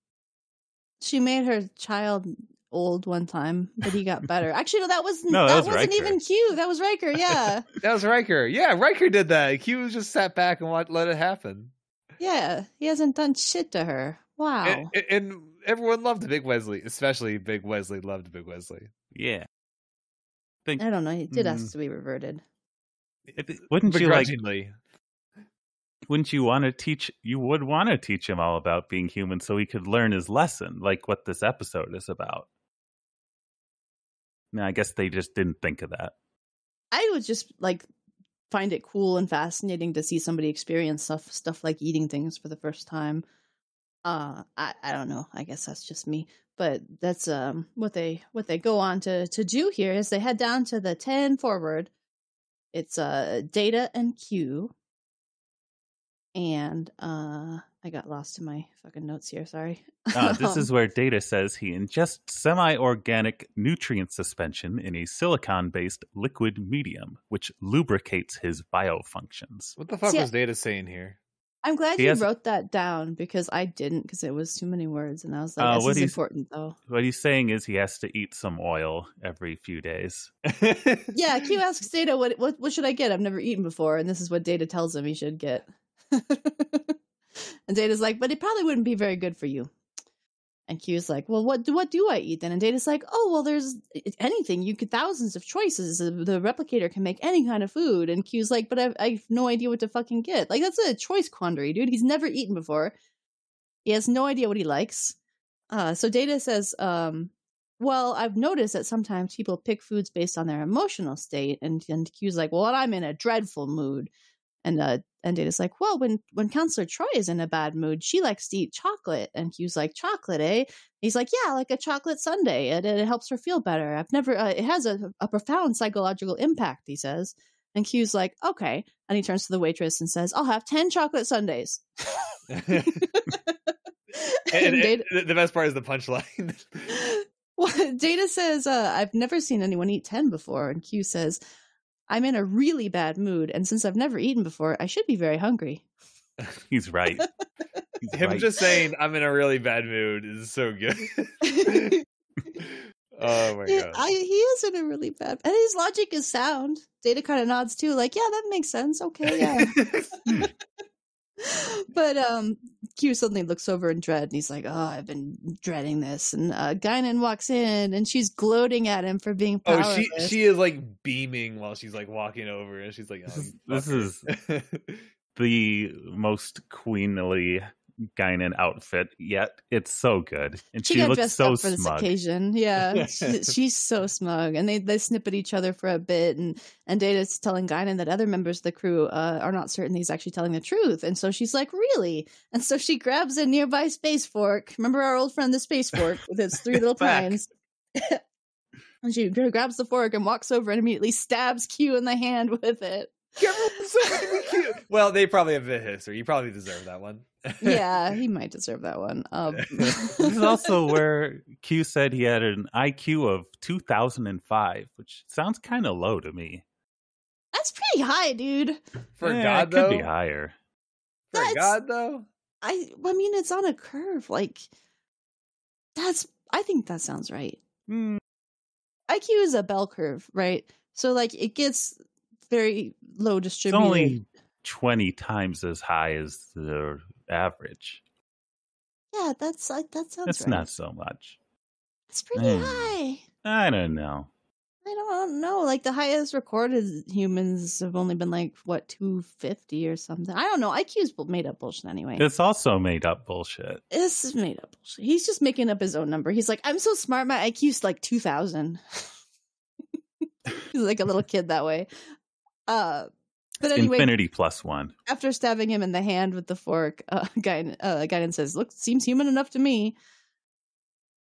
She made her child old one time, but he got better. Actually, no, that was No, that that, was wasn't Riker. even Q. That was Riker. Yeah, That was Riker. Yeah, Riker did that. Q just sat back and let, let it happen. yeah. He hasn't done shit to her. Wow. And, and- and everyone loved Big Wesley, especially Big Wesley loved Big Wesley. Yeah. Think, I don't know. He did Mm. ask to be reverted. I thi- wouldn't you like? Wouldn't you want to teach? You would want to teach him all about being human, so he could learn his lesson, like what this episode is about. No, I guess they just didn't think of that. I would just like find it cool and fascinating to see somebody experience stuff stuff like eating things for the first time. Uh I, I don't know. I guess that's just me. But that's um what they what they go on to to do here is they head down to the 10 forward. It's uh data and Q. And uh I got lost in my fucking notes here. Sorry. Uh, this Um, is where Data says he ingests semi organic nutrient suspension in a silicon based liquid medium, which lubricates his biofunctions. What the fuck See, was Data saying here? I'm glad He you has- wrote that down because I didn't because it was too many words and I was like, Uh, this what is he's- important though. What he's saying is he has to eat some oil every few days. Yeah, Q asks Data what what what should I get? I've never eaten before, and this is what Data tells him he should get. and Data's like, but it probably wouldn't be very good for you. And Q's like, well, what do what do I eat then? And Data's like, oh, well, there's anything. You could thousands of choices. The replicator can make any kind of food. And Q's like, but I've, I've no idea what to fucking get. Like that's a choice quandary, dude. He's never eaten before. He has no idea what he likes. Uh, so Data says, um, well, I've noticed that sometimes people pick foods based on their emotional state, and and Q's like, well, I'm in a dreadful mood, and uh, and Data's like, well, when when Counselor Troi is in a bad mood, she likes to eat chocolate, and Q's like, chocolate, eh? He's like, yeah, like a chocolate sundae, it, it helps her feel better. I've never, uh, it has a, a profound psychological impact, he says. And Q's like, okay, and he turns to the waitress and says, I'll have ten chocolate sundaes. and, And and Data- the- the best part is the punchline. well, Data says, uh, I've never seen anyone eat 10 before. And Q says, I'm in a really bad mood. And since I've never eaten before, I should be very hungry. He's right. He's Him right. just saying I'm in a really bad mood is so good. oh my god. I, he is in a really bad And his logic is sound. Data kind of nods too, like, yeah, that makes sense. Okay, yeah. but um Q suddenly looks over in dread and he's like, Oh, I've been dreading this. And uh Guinan walks in and she's gloating at him for being oh, she she is like beaming while she's like walking over, and she's like, This oh, is- this fucker." the most queenly Guinan outfit yet. It's so good. And she, she, got looks dressed so up for this smug. occasion. Yeah, she, she's so smug, and they they snip at each other for a bit, and and Data's telling Guinan that other members of the crew uh, are not certain he's actually telling the truth, and so she's like, "Really?" And so she grabs a nearby space fork. Remember our old friend, the space fork, with its three little Back. pines. and she grabs the fork and walks over and immediately stabs Q in the hand with it. Everyone's so fucking cute. Well, they probably have a history. You probably deserve that one. Yeah, he might deserve that one. Um, This is also where Q said he had an IQ of 2005, which sounds kind of low to me. that's pretty high, dude. For Yeah, God it could be higher. For That's- God though. I I mean it's on a curve. Like that's I think that sounds right. Hmm, IQ is a bell curve, right? So like it gets very low It's distributed. only 20 times as high as the average. yeah, that's like that sounds That's right. not so much. It's pretty Mm. high. I don't know. I don't know. Like the highest recorded humans have only been like what two fifty or something. I don't know. IQ's made up bullshit anyway. It's also made up bullshit. This is made up bullshit. He's just making up his own number. He's like, I'm so smart. My IQ's like two thousand. He's like a little kid that way. Uh, but anyway, Infinity plus one. after stabbing him in the hand with the fork, uh, Guinan, uh, Guinan says, "Look, seems human enough to me."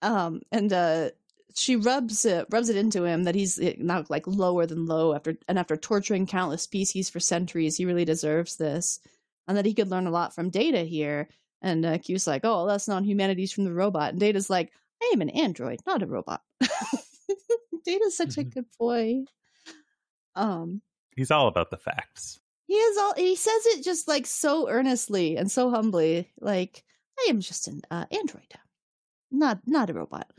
Um, and uh, she rubs it, rubs it into him that he's uh, now like lower than low after, and after torturing countless species for centuries, he really deserves this, and that he could learn a lot from Data here. And uh, Q's like, "Oh, that's not humanities from the robot," and Data's like, "I am an android, not a robot." Data's such a good boy. Um, He's all about the facts. he is all he says it just like so earnestly and so humbly, like I am just an uh, android, not not a robot.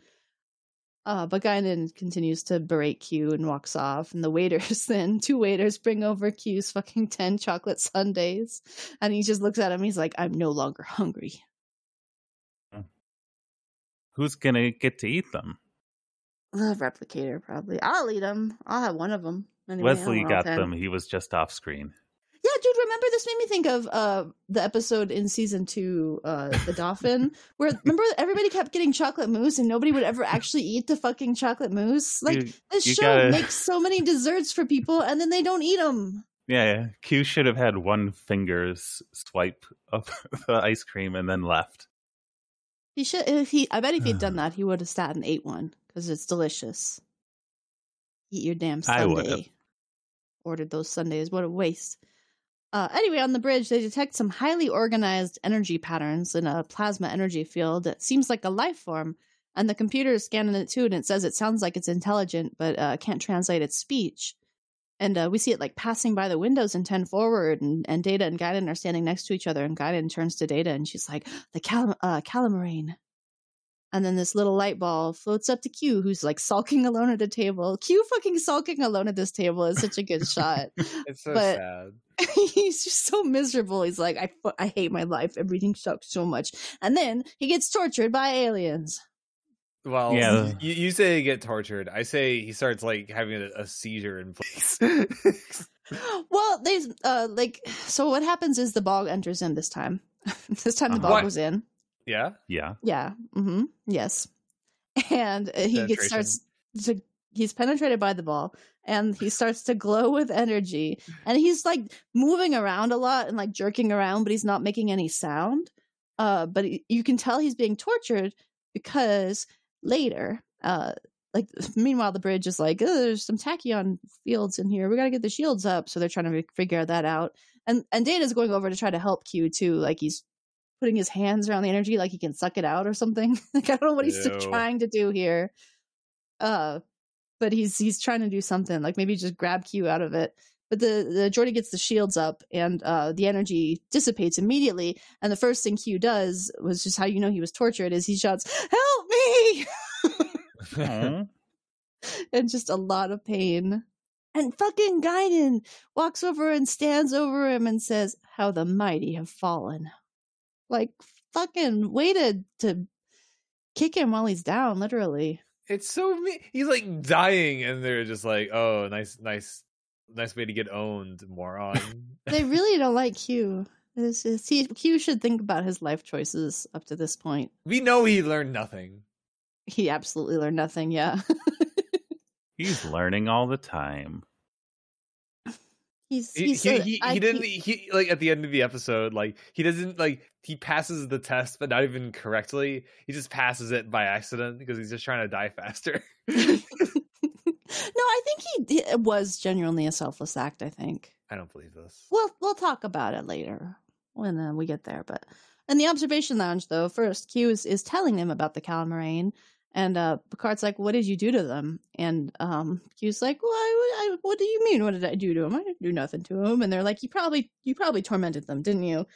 Uh, but Guinan continues to berate Q and walks off, and the waiters then two waiters bring over Q's fucking ten chocolate sundaes, and he just looks at him. He's like, "I'm no longer hungry." Who's going to get to eat them? The replicator probably. I'll eat them. I'll have one of them. Anyway, Wesley got them. He was just off screen. Yeah, dude, remember this made me think of uh the episode in season two, uh the dolphin, where remember everybody kept getting chocolate mousse and nobody would ever actually eat the fucking chocolate mousse. Like You- this you show gotta- makes so many desserts for people and then they don't eat them. Yeah, yeah. Q should have had one finger's swipe of the ice cream and then left. He should. If he, I bet if he'd done that, he would have sat and ate one because it's delicious. Eat your damn I would've. sundae. Ordered those sundaes. What a waste. Uh, anyway, on the bridge, they detect some highly organized energy patterns in a plasma energy field that seems like a life form. And the computer is scanning it too, and it says it sounds like it's intelligent, but uh, can't translate its speech. And uh, we see it like passing by the windows and 10 forward, and, and Data and Guinan are standing next to each other. And Guinan turns to Data, and she's like, the cal- uh, Calamarain. And then this little light ball floats up to Q, who's like sulking alone at a table. Q fucking sulking alone at this table is such a good shot. It's so But- sad. He's just so miserable. He's like, I, I hate my life. Everything sucks so much. And then he gets tortured by aliens. Well, Yeah. you, you say he get tortured. I say he starts like having a, a seizure in place. Well, there's uh like so what happens is the bog enters in this time. this time the Uh-huh. bog What? goes in. Yeah. Yeah. Yeah. Mm-hmm. Yes. And uh, he gets starts to he's penetrated by the ball and he starts to glow with energy and he's like moving around a lot and like jerking around but he's not making any sound. Uh but he- you can tell he's being tortured because later uh like meanwhile the bridge is like oh, there's some tachyon fields in here we got to get the shields up so they're trying to figure that out and and data's going over to try to help q too like he's putting his hands around the energy like he can suck it out or something like i don't know what he's Ew. trying to do here uh but he's he's trying to do something like maybe just grab q out of it but the the Geordi gets the shields up and uh the energy dissipates immediately and the first thing q does was just how you know he was tortured is he shouts help me Aw. and just a lot of pain. And fucking Guinan walks over and stands over him and says, How the mighty have fallen. Like, fucking way to, to kick him while he's down, literally. It's so me- he's like dying, and they're just like, "Oh, nice, nice, nice way to get owned, moron." They really don't like Q. This is, he, Q should think about his life choices up to this point. we know he learned nothing. He absolutely learned nothing, yeah. He's learning all the time. He's, He he's he, a- he, I- he didn't he like at the end of the episode like he doesn't like he passes the test but not even correctly he just passes it by accident because he's just trying to die faster no, I think he it was genuinely a selfless act, I think. i don't believe this We'll we'll talk about it later when uh, we get there. But in the observation lounge, though, first Q is, is telling them about the Calamarain, and uh, Picard's like, "What did you do to them?" And um, Q's like, "Well, I, I, what do you mean? What did I do to them? I didn't do nothing to them." And they're like, "You probably you probably tormented them, didn't you?"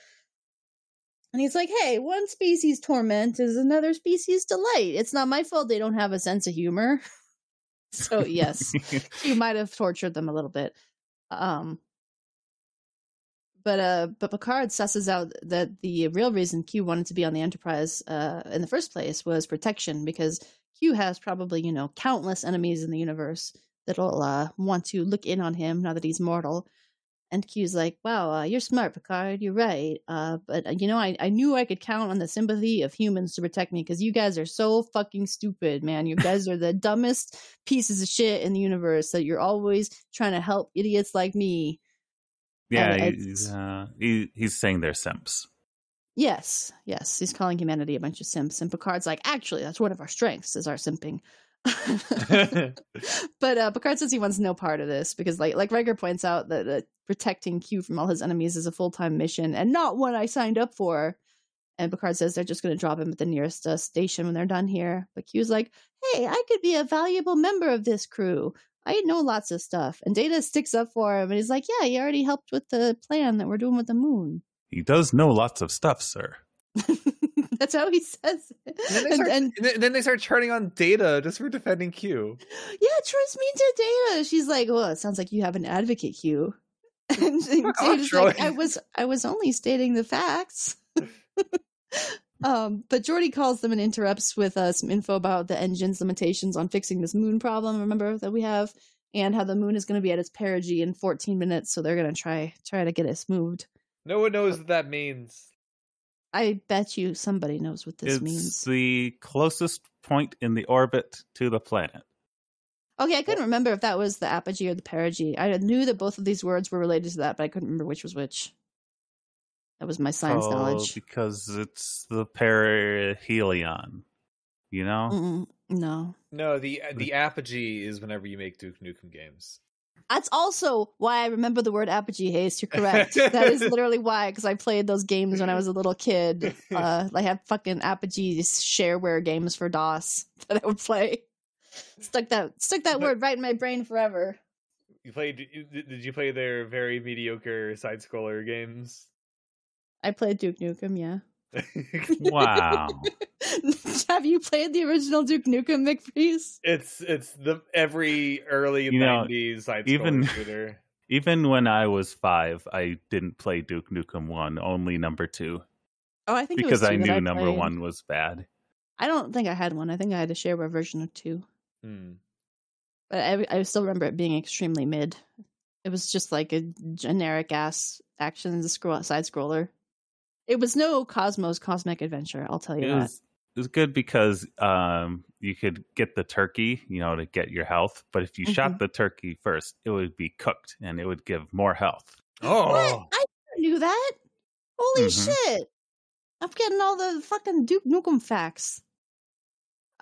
And he's like, "Hey, one species torment is another species delight. It's not my fault they don't have a sense of humor." so yes, you might have tortured them a little bit. Um, but uh, but Picard susses out that the real reason Q wanted to be on the Enterprise uh, in the first place was protection, because Q has probably you know countless enemies in the universe that'll uh, want to look in on him now that he's mortal. And Q's like, "Wow, uh, you're smart, Picard. You're right. Uh, but uh, you know, I, I knew I could count on the sympathy of humans to protect me because you guys are so fucking stupid, man. You guys are the dumbest pieces of shit in the universe. That you're always trying to help idiots like me. Yeah, he's, uh, he, he's saying they're simps. Yes, yes. He's calling humanity a bunch of simps, and Picard's like, actually, that's one of our strengths is our simping. but uh, Picard says he wants no part of this because, like, like Riker points out that uh, protecting Q from all his enemies is a full time mission and not one I signed up for. And Picard says they're just going to drop him at the nearest uh, station when they're done here. But Q's like, "Hey, I could be a valuable member of this crew. I know lots of stuff." And Data sticks up for him, and he's like, "Yeah, you already helped with the plan that we're doing with the moon." He does know lots of stuff, sir. That's how he says it. and, then they start, and and then- then they start turning on data just for defending q yeah, Troi's mean to Data. She's like, "Well, it sounds like you have an advocate, Q." And Fuck off, oh, Data's like, "I was, I was only stating the facts." Um, but Geordi calls them and interrupts with uh, some info about the engine's limitations on fixing this moon problem. Remember that we have, and how the moon is going to be at its perigee in 14 minutes, so they're going to try try to get us moved. no one knows what that means I bet you somebody knows what this it's means. the closest point in the orbit to the planet. Okay, I couldn't remember if that was the apogee or the perigee. I knew that both of these words were related to that, but I couldn't remember which was which. That was my science Oh, knowledge. because it's the perihelion. You know, Mm-mm, no. no the the apogee is whenever you make duke nukem games That's also why I remember the word apogee haste. You're correct. that is literally why, because I played those games when I was a little kid. Uh, I had fucking apogee shareware games for DOS that I would play. Stuck that stuck that word right in my brain forever. You played? Did you play their very mediocre side scroller games? I played Duke Nukem. Yeah. Wow. Have you played the original Duke Nukem, McFreeze? it's it's the every early You '90s side even- shooter. Even when I was five, I didn't play Duke Nukem 1, only number 2, Oh, I think it because was two I that knew number 1 was bad. I don't think I had one. I think I had a shareware version of two. Hmm. But I, I still remember it being extremely mid. It was just like a generic ass action scroll side scroller. It was no Cosmo's Cosmic Adventure. I'll tell you It that. was, it was good because um, you could get the turkey, you know, to get your health. But if you Mm-hmm. shot the turkey first, it would be cooked and it would give more health. Oh, What? I knew that. Holy Mhm. shit! I'm getting all the fucking Duke Nukem facts.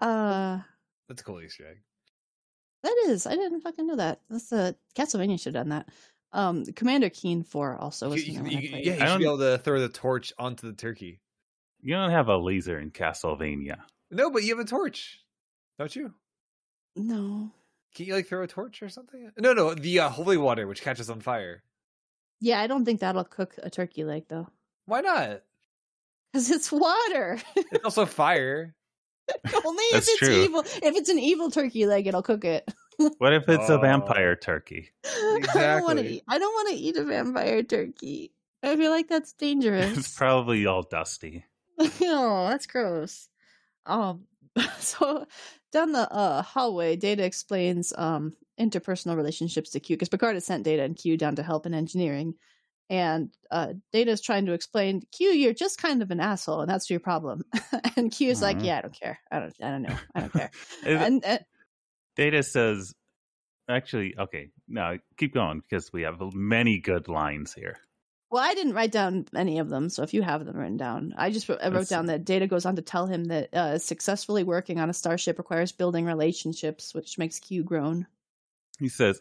Uh, that's a cool Easter egg. that is. I didn't fucking know that. That's the Castlevania should have done that. Um, Commander Keen Four also was. You- you- I you- played. yeah, you I should be able to throw the torch onto the turkey. You don't have a laser in Castlevania. No, but you have a torch, don't you? No. Can you like throw a torch or something? No, no, the uh, holy water which catches on fire. Yeah, I don't think that'll cook a turkey leg though, Why not? because it's water. It's also fire. Only if it's true. evil. If it's an evil turkey leg, it'll cook it. What if it's Oh. a vampire turkey? I don't want to Exactly. eat. I don't want to eat a vampire turkey. I feel like that's dangerous. It's probably all dusty. oh, that's gross. Um, so down the uh, hallway, Data explains um interpersonal relationships to Q because Picard has sent Data and Q down to help in engineering, and uh, Data is trying to explain Q, you're just kind of an asshole, and that's your problem. and Q is like, Mhm. yeah, I don't care. I don't. I don't know. I don't care. And, and Data says, actually, okay, no, keep going because we have many good lines here. Well, I didn't write down any of them, so if you have them written down, I just wrote, I wrote down that Data goes on to tell him that uh, successfully working on a starship requires building relationships, which makes Q groan. He says,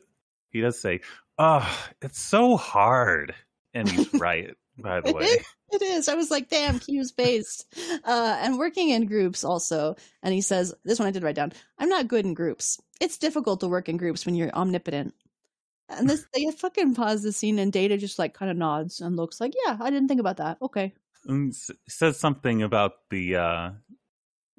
he does say, oh, it's so hard. And he's right, by the way. It is. I was like, damn, Q's based. Uh, and working in groups also. And he says, this one I did write down. I'm not good in groups. It's difficult to work in groups when you're omnipotent. And this, they fucking pause the scene, and Data just like kind of nods and looks like, yeah, I didn't think about that. Okay. And s- says something about the uh,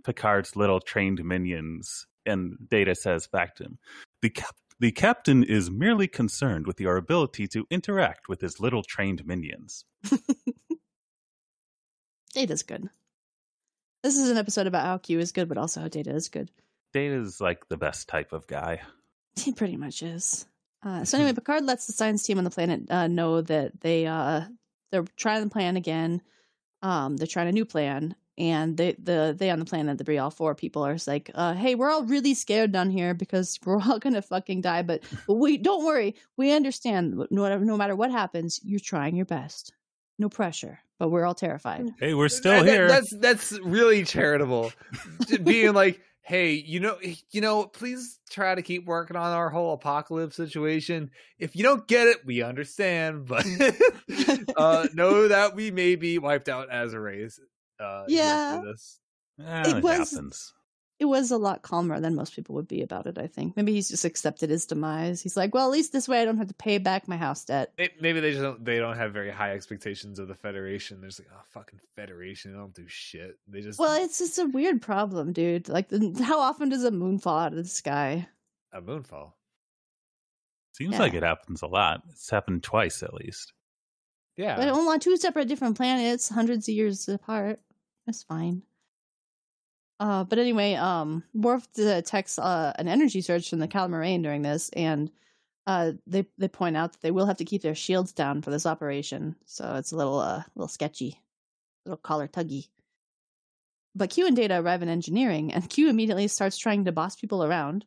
Picard's little trained minions, and Data says back to him, "the cap- the captain is merely concerned with your ability to interact with his little trained minions." Data's good. This is an episode about how Q is good, but also how Data is good. Data's like the best type of guy. He pretty much is. Uh, so anyway, Picard lets the science team on the planet uh, know that they uh, they're trying the plan again. Um, they're trying a new plan, and they the they on the planet, the Bre'el Four people are just like, uh, "Hey, we're all really scared down here because we're all gonna fucking die, but, but we don't worry, we understand. No, no matter what happens, you're trying your best. No pressure, but we're all terrified." Hey, we're still That- that- here. That's that's really charitable. Being like, hey, you know, you know, please try to keep working on our whole apocalypse situation. If you don't get it, we understand, but uh, know that we may be wiped out as a race. Uh, Yeah. this. Ah, it it was- happens. it was a lot calmer than most people would be about it. I think maybe he's just accepted his demise. He's like, well, at least this way I don't have to pay back my house debt. May- Maybe they just don't, they don't have very high expectations of the Federation. There's like, oh, fucking Federation, they don't do shit. They just Well, it's just a weird problem, dude. Like, how often does a moon fall out of the sky? a moonfall. Seems Yeah. like it happens a lot. It's happened twice at least. Yeah, But on two separate different planets, hundreds of years apart. That's fine. Uh, but anyway, um, Worf detects uh, an energy surge from the Calamarain during this, and uh, they they point out that they will have to keep their shields down for this operation. So it's a little uh, little sketchy, a little collar tuggy. But Q and Data arrive in engineering, and Q immediately starts trying to boss people around.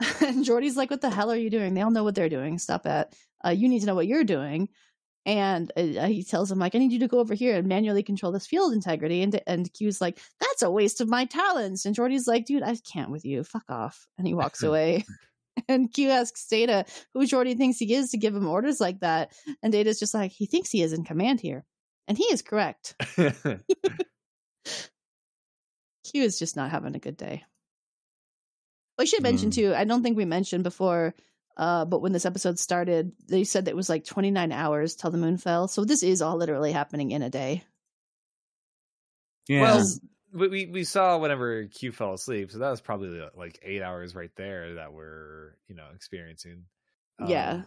and Geordi's like, "What the hell are you doing? They all know what they're doing. Stop that. Uh, you need to know what you're doing." And uh, he tells him like, "I need you to go over here and manually control this field integrity." And and Q's like, "That's a waste of my talents." And Geordi's like, "Dude, I can't with you. Fuck off." And he walks away. And Q asks Data who Geordi thinks he is to give him orders like that. And Data's just like, he thinks he is in command here. And he is correct. Q is just not having a good day. We should mention Mm. too, I don't think we mentioned before, uh, but when this episode started, they said that it was like 29 hours till the moon fell. So this is all literally happening in a day. Yeah. Well, we, we we saw whenever Q fell asleep, so that was probably like eight hours right there that we're you know experiencing. yeah. Um,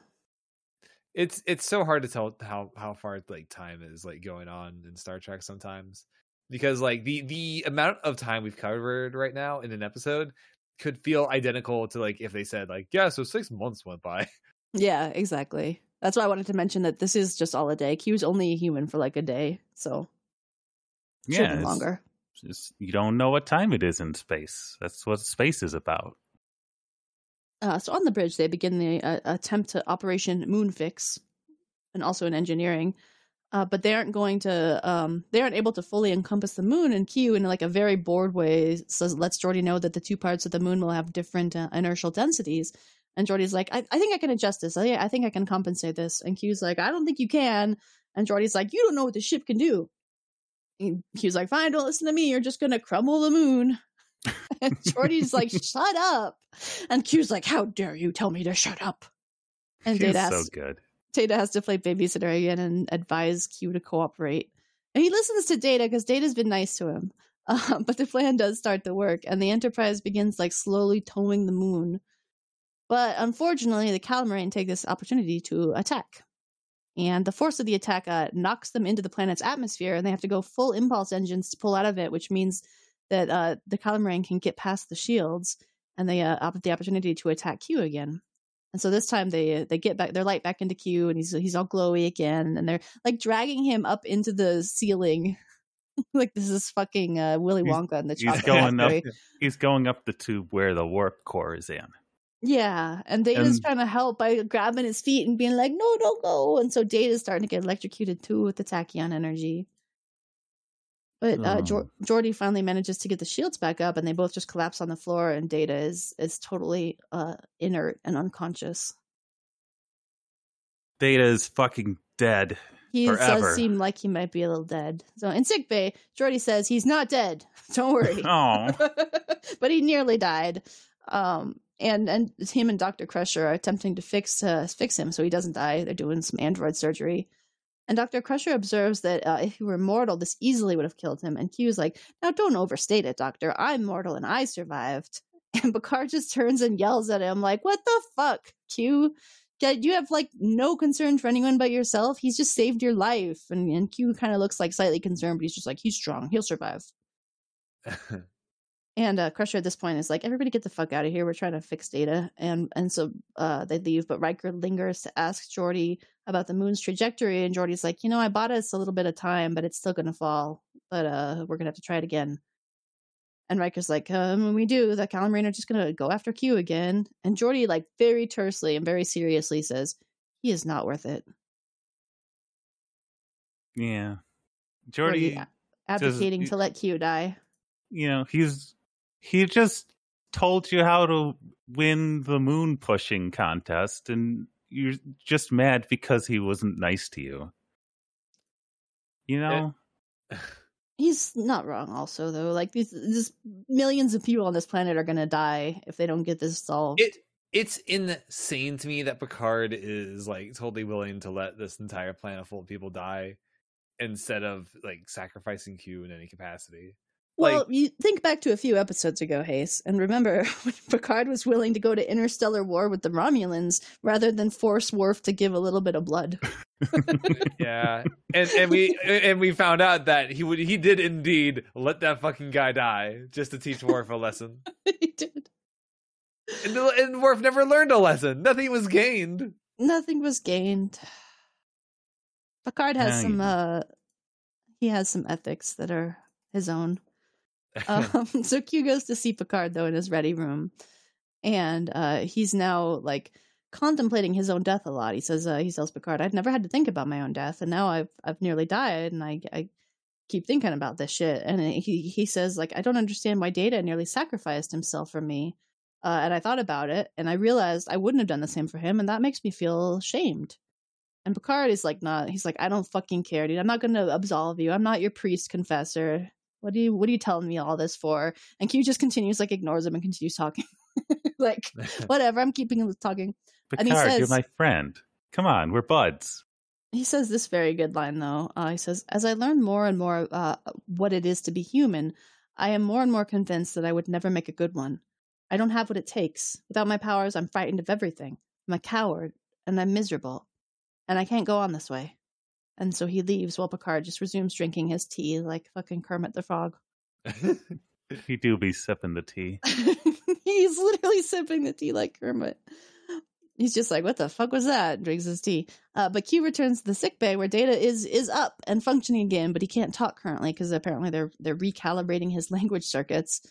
it's it's so hard to tell how how far like time is like going on in Star Trek sometimes because like the the amount of time we've covered right now in an episode could feel identical to like if they said like yeah so six months went by Yeah, exactly. That's why I wanted to mention that this is just all a day. he was only a human for like a day, so yeah. it's longer. just- you don't know what time it is in space. That's what space is about. Uh, so on the bridge, they begin the uh, attempt to Operation Moonfix, and also in engineering. Uh, but they aren't going to. Um, they aren't able to fully encompass the moon. And Q, in like a very bored way, says lets Geordi know that the two parts of the moon will have different uh, inertial densities. And Geordi's like, I, I think I can adjust this. I, I think I can compensate this. And Q's like, I don't think you can. And Geordi's like, You don't know what the ship can do. And Q's like, Fine, don't listen to me. You're just gonna crumble the moon. and Geordi's like, Shut up. And Q's like, How dare you tell me to shut up? And He's Data so good. Data has to play babysitter again and advise Q to cooperate. And he listens to Data because Data's been nice to him. Uh, but the plan does start to work, and the Enterprise begins like slowly towing the moon. But unfortunately, the Calamarain take this opportunity to attack. And the force of the attack uh, knocks them into the planet's atmosphere, and they have to go full impulse engines to pull out of it, which means that uh, the Calamarain can get past the shields, and they uh, have the opportunity to attack Q again. And so this time they they get back their light back into Q, and he's he's all glowy again, and they're like dragging him up into the ceiling, like this is fucking uh, Willy He's- Wonka and the He's chocolate going up. factory. He's going up the tube where the warp core is in. Yeah, and Data's And- trying to help by grabbing his feet and being like, "No, don't go!" And so Data's starting to get electrocuted too with the tachyon energy. But uh, Oh. Jor- Geordi finally manages to get the shields back up, and they both just collapse on the floor. And Data is is totally uh, inert and unconscious. Data is fucking dead. He Forever. does seem like he might be a little dead. So in sick bay, Geordi says he's not dead. Don't worry. Oh, but he nearly died. Um, and and him and Doctor Crusher are attempting to fix uh, fix him so he doesn't die. They're doing some android surgery. And Dr. Crusher observes that uh, if he were mortal, this easily would have killed him. And Q's like, now don't overstate it, Doctor. I'm mortal and I survived. And Picard just turns and yells at him, like, what the fuck, Q? You have like no concern for anyone but yourself. He's just saved your life. And, and Q kind of looks like slightly concerned, but he's just like, he's strong. He'll survive. And uh, Crusher at this point is like, everybody get the fuck out of here. We're trying to fix data. And and so uh, they leave, but Riker lingers to ask Geordi about the moon's trajectory. And Geordi's like, you know, I bought us a little bit of time, but it's still going to fall. But uh, we're going to have to try it again. And Riker's like, um, when we do, the Calamarain are just going to go after Q again. And Geordi, like, very tersely and very seriously says, he is not worth it. yeah. Geordi Geordi, advocating does- to let Q die. you know, he's he just told you how to win the moon pushing contest, and you're just mad because he wasn't nice to you. You know, He's not wrong, also though. Like these, these millions of people on this planet are gonna die if they don't get this solved. it it's insane to me that Picard is like totally willing to let this entire planet full of people die instead of like sacrificing Q in any capacity. Well, like- you think back to a few episodes ago, Hayes, and remember when Picard was willing to go to interstellar war with the Romulans rather than force Worf to give a little bit of blood. yeah, and and we and we found out that he would he did indeed let that fucking guy die just to teach Worf a lesson, he did. and, and Worf never learned a lesson. Nothing was gained. Nothing was gained. Picard has Yeah, some. you- uh He has some ethics that are his own. um, so Q goes to see Picard though in his ready room, and uh, he's now like contemplating his own death a lot. He says uh, he tells Picard, "I've never had to think about my own death, and now I've I've nearly died, and I I keep thinking about this shit." And he he says like, "I don't understand why Data nearly sacrificed himself for me." Uh, and I thought about it, and I realized I wouldn't have done the same for him, and that makes me feel shamed. And Picard is like, not. He's like, I don't fucking care, dude. I'm not going to absolve you. I'm not your priest confessor. What do you What are you telling me all this for? And Q just continues, like, ignores him and continues talking. like, whatever. I'm keeping him talking. Picard, And he says, you're my friend. Come on, we're buds. He says this very good line, though. Uh, he says, As I learn more and more uh, what it is to be human, I am more and more convinced that I would never make a good one. I don't have what it takes. Without my powers, I'm frightened of everything. I'm a coward, and I'm miserable. And I can't go on this way. And so he leaves while Picard just resumes drinking his tea like fucking Kermit the Frog. He do be sipping the tea. He's literally sipping the tea like Kermit. He's just like, "What the fuck was that?" Drinks his tea. Uh, but Q returns to the sick bay where Data is is up and functioning again, but he can't talk currently because apparently they're they're recalibrating his language circuits.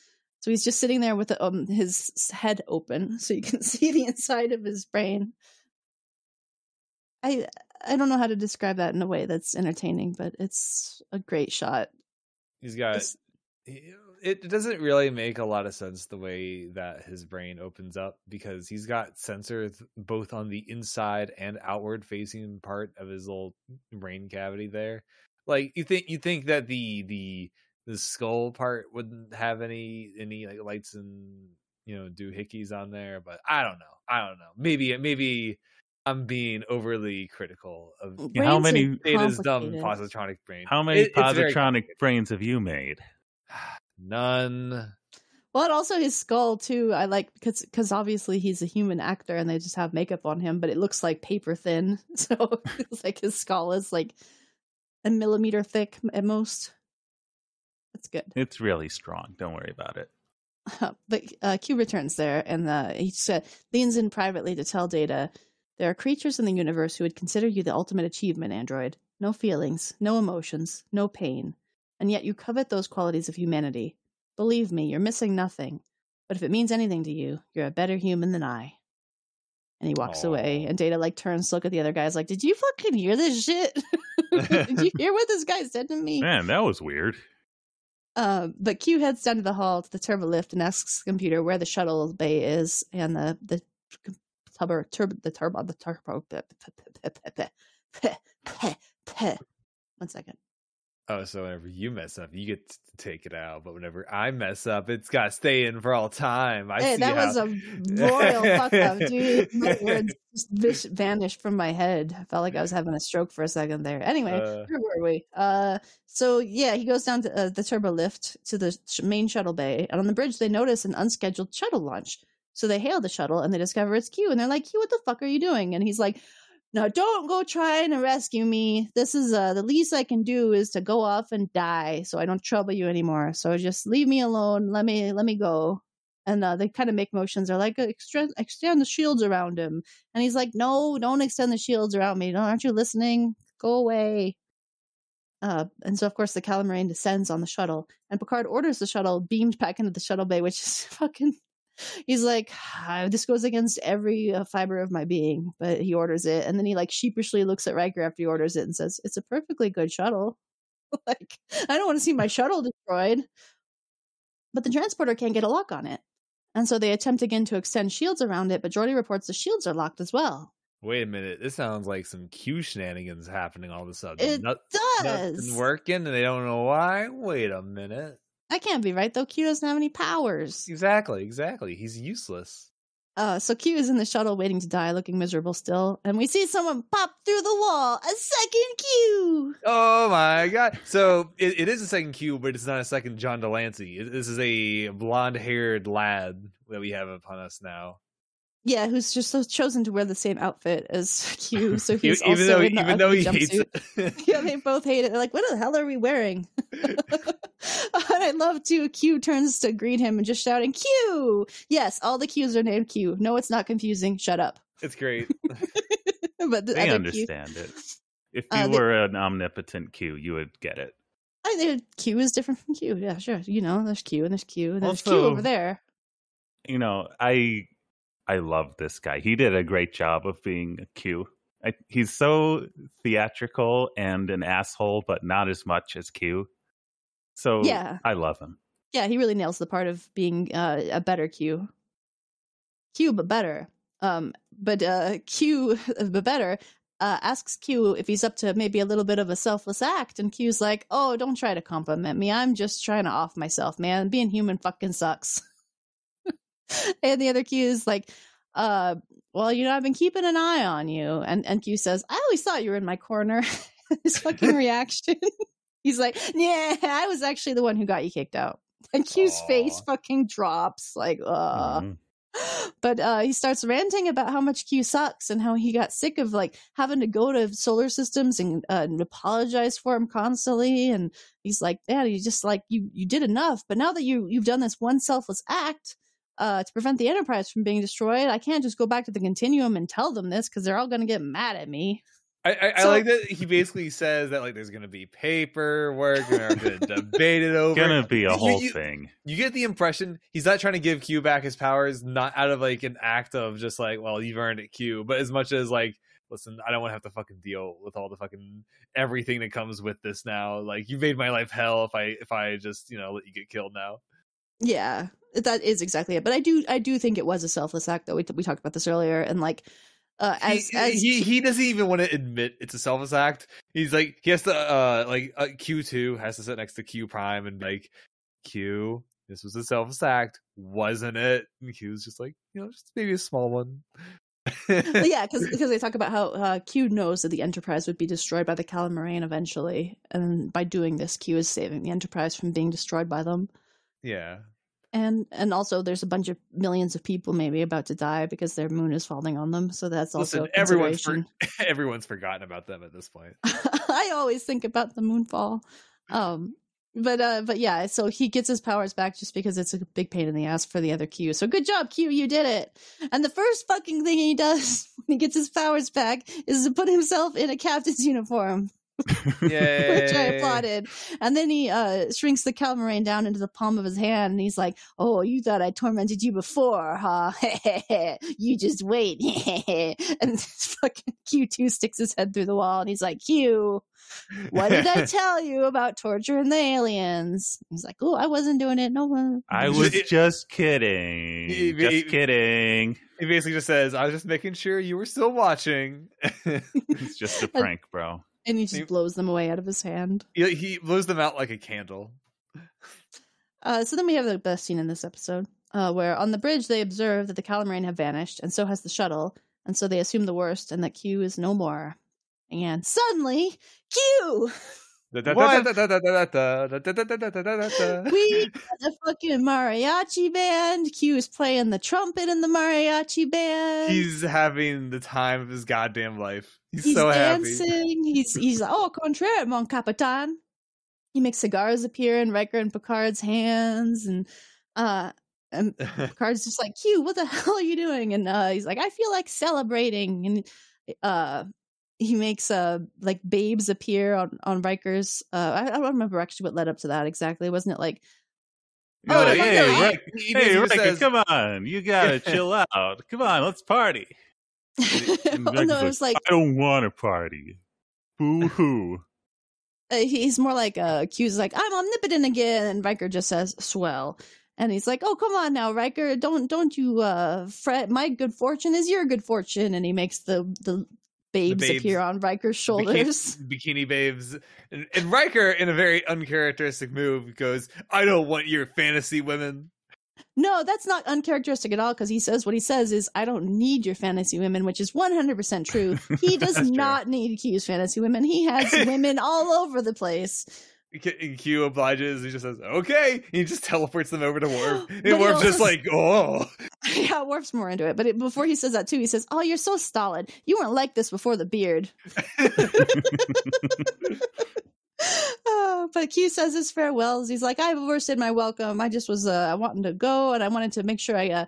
So he's just sitting there with um, his head open, so you can see the inside of his brain. I I don't know how to describe that in a way that's entertaining, but it's a great shot. He's got. He- It doesn't really make a lot of sense the way that his brain opens up because he's got sensors both on the inside and outward facing part of his little brain cavity there. Like you think you think that the the the skull part wouldn't have any any like lights and you know doohickeys on there, but I don't know. I don't know. Maybe maybe I'm being overly critical of Yeah, how many- Data's dumb positronic brain. How many It- positronic brains have you made? None. Well, and also his skull too. I like because because obviously he's a human actor and they just have makeup on him, but it looks like paper thin. So it's like his skull is like a millimeter thick at most. That's good. It's really strong. Don't worry about it. but uh, Q returns there, and uh, he said leans in privately to tell Data, "There are creatures in the universe who would consider you the ultimate achievement, android. No feelings, no emotions, no pain, and yet you covet those qualities of humanity. Believe me, you're missing nothing. But if it means anything to you, you're a better human than I." And he walks away, and Data like turns to look at the other guys, like, "Did you fucking hear this shit? Did you hear what this guy said to me?" Man, that was weird. Uh, but Q heads down to the hall to the turbo lift and asks the computer where the shuttle bay is, and the the turbo turbo the turbo the turbo. One second. Oh, so whenever you mess up, you get to take it out. But whenever I mess up, it's got to stay in for all time. I hey, that how... was a royal fuck up, dude. My words just vanished from my head. I felt like I was having a stroke for a second there. Anyway, Uh. where were we? Uh, so yeah, he goes down to uh, the turbo lift to the sh- main shuttle bay, and on the bridge they notice an unscheduled shuttle launch. So they hail the shuttle and they discover it's Q, and they're like, "Q, what the fuck are you doing?" And he's like, "No, don't go trying to rescue me. This is uh, the least I can do is to go off and die, so I don't trouble you anymore. So just leave me alone. Let me let me go." And uh, they kind of make motions. They're like, extend, extend the shields around him. And he's like, no, don't extend the shields around me. No, aren't you listening? Go away. Uh, and so, of course, the Calamarain descends on the shuttle, and Picard orders the shuttle beamed back into the shuttle bay, which is fucking. He's like, "Ah, this goes against every uh, fiber of my being, but he orders it, and then he like sheepishly looks at Riker after he orders it and says, "It's a perfectly good shuttle." like, I don't want to see my shuttle destroyed. But the transporter can't get a lock on it, and so they attempt again to extend shields around it, but Geordi reports the shields are locked as well. Wait a minute. This sounds like some Q shenanigans happening all of a sudden. It Not- does. Nothing working, and they don't know why. Wait a minute. That can't be right though. Q doesn't have any powers. Exactly, exactly. He's useless. Uh, so Q is in the shuttle waiting to die, looking miserable still, and we see someone pop through the wall. A second Q. Oh my god! So it, it is a second Q, but it's not a second John de Lancie. It- This is a blonde-haired lad that we have upon us now. Yeah, who's just so chosen to wear the same outfit as Q. So he's even also though in the even though ugly he hates jumpsuit. it. yeah, they both hate it. They're like, "What the hell are we wearing?" and I love too. Q turns to greet him and just shouting, "Q!" Yes, all the Qs are named Q. No, it's not confusing. Shut up. it's great. but the They other Q, understand it. If Uh, you they- were an omnipotent Q, you would get it. I think Q is different from Q. Yeah, sure. You know, there's Q and there's Q and there's Q over there. You know, I I love this guy. He did a great job of being a Q. I, he's so theatrical and an asshole, but not as much as Q. So Yeah. I love him. Yeah, he really nails the part of being uh, a better Q. Q, but better. Um, but uh, Q, but better, uh, asks Q if he's up to maybe a little bit of a selfless act, and Q's like, "Oh, don't try to compliment me. I'm just trying to off myself, man. Being human fucking sucks." and the other Q is like, "Uh, well, you know, I've been keeping an eye on you," and and Q says, "I always thought you were in my corner." His fucking reaction. He's like, "Yeah, I was actually the one who got you kicked out." And Q's face fucking drops, like, uh Mhm. but uh, he starts ranting about how much Q sucks and how he got sick of like having to go to solar systems and, uh, and apologize for him constantly. And he's like, "Man, you just like you you did enough, but now that you you've done this one selfless act uh, to prevent the Enterprise from being destroyed, I can't just go back to the Continuum and tell them this because they're all going to get mad at me." I, I, I like that he basically says that like there's gonna be paperwork and they're gonna debate it over. Gonna be a You- whole you- thing. you get the impression he's not trying to give Q back his powers, not out of like an act of just like, well, you've earned it, Q, but as much as like, listen, I don't want to have to fucking deal with all the fucking everything that comes with this now. Like, you made my life hell if I if I just you know let you get killed now. Yeah, that is exactly it. But I do I do think it was a selfless act though. We we talked about this earlier, and like. Uh, as he, as he he doesn't even want to admit it's a selfless act. He's like he has to uh like uh, Q two has to sit next to Q prime and like Q. This was a selfless act, wasn't it? And Q's just like you know just maybe a small one. Well, yeah, because because they talk about how uh, Q knows that the Enterprise would be destroyed by the Calamarain eventually, and by doing this, Q is saving the Enterprise from being destroyed by them. yeah. And and also, there's a bunch of millions of people maybe about to die because their moon is falling on them. So that's also Listen, a everyone's for, everyone's forgotten about them at this point. I always think about the moonfall. Um, but uh, but yeah, so he gets his powers back just because it's a big pain in the ass for the other Q. So good job, Q, you did it. And the first fucking thing he does when he gets his powers back is to put himself in a captain's uniform. which I applauded. And then he uh shrinks the Calamarain down into the palm of his hand, and he's like, "Oh, you thought I tormented you before, huh? you just wait." and fucking Q two sticks his head through the wall, and he's like, "Q." what did I tell you about torturing the aliens? He's like, oh, I wasn't doing it. No one. I was just kidding. He- just he- kidding. He basically just says, "I was just making sure you were still watching." It's just a prank, bro. And he just He- blows them away out of his hand. he, he blows them out like a candle. Uh, so then we have the best scene in this episode, uh, where on the bridge they observe that the Calamarain have vanished, and so has the shuttle, and so they assume the worst and that Q is no more. And suddenly, Q! We got the fucking mariachi band. Q is playing the trumpet in the mariachi band. He's having the time of his goddamn life. He's, he's so dancing. happy. He's he's like, oh, contraire, mon capitan. He makes cigars appear in Riker and Picard's hands, and uh, and Picard's just like, Q, what the hell are you doing? And uh, he's like, I feel like celebrating, and uh, he makes uh like babes appear on on Riker's. Uh, I, I don't remember actually what led up to that exactly. Wasn't it like? You're Oh, like, no, hey, no, no, He hey, Riker, says- come on. You gotta chill out. Come on, let's party. And oh, no, it was like I don't want to party. Boo hoo. uh, he's more like uh Q's like I'm omnipotent again, and Riker just says swell, and he's like, oh come on now, Riker, don't don't you uh fret. My good fortune is your good fortune, and he makes the the babes, babes- appear on Riker's shoulders. Bikini, bikini babes. And, and Riker, in a very uncharacteristic move, goes, I don't want your fantasy women. No, that's not uncharacteristic at all because he says what he says is I don't need your fantasy women, which is one hundred percent true. He does That's true. not need Q's fantasy women. He has women all over the place. Q- obliges. He just says, okay. He just teleports them over to Worf. And Worf's just like, oh. yeah, Worf's more into it. But it, before he says that too, he says, "Oh, you're so stolid. You weren't like this before the beard." Uh, but Q says his farewells. He's like, "I've overstayed my welcome. I just was uh, I wanted to go, and I wanted to make sure I uh,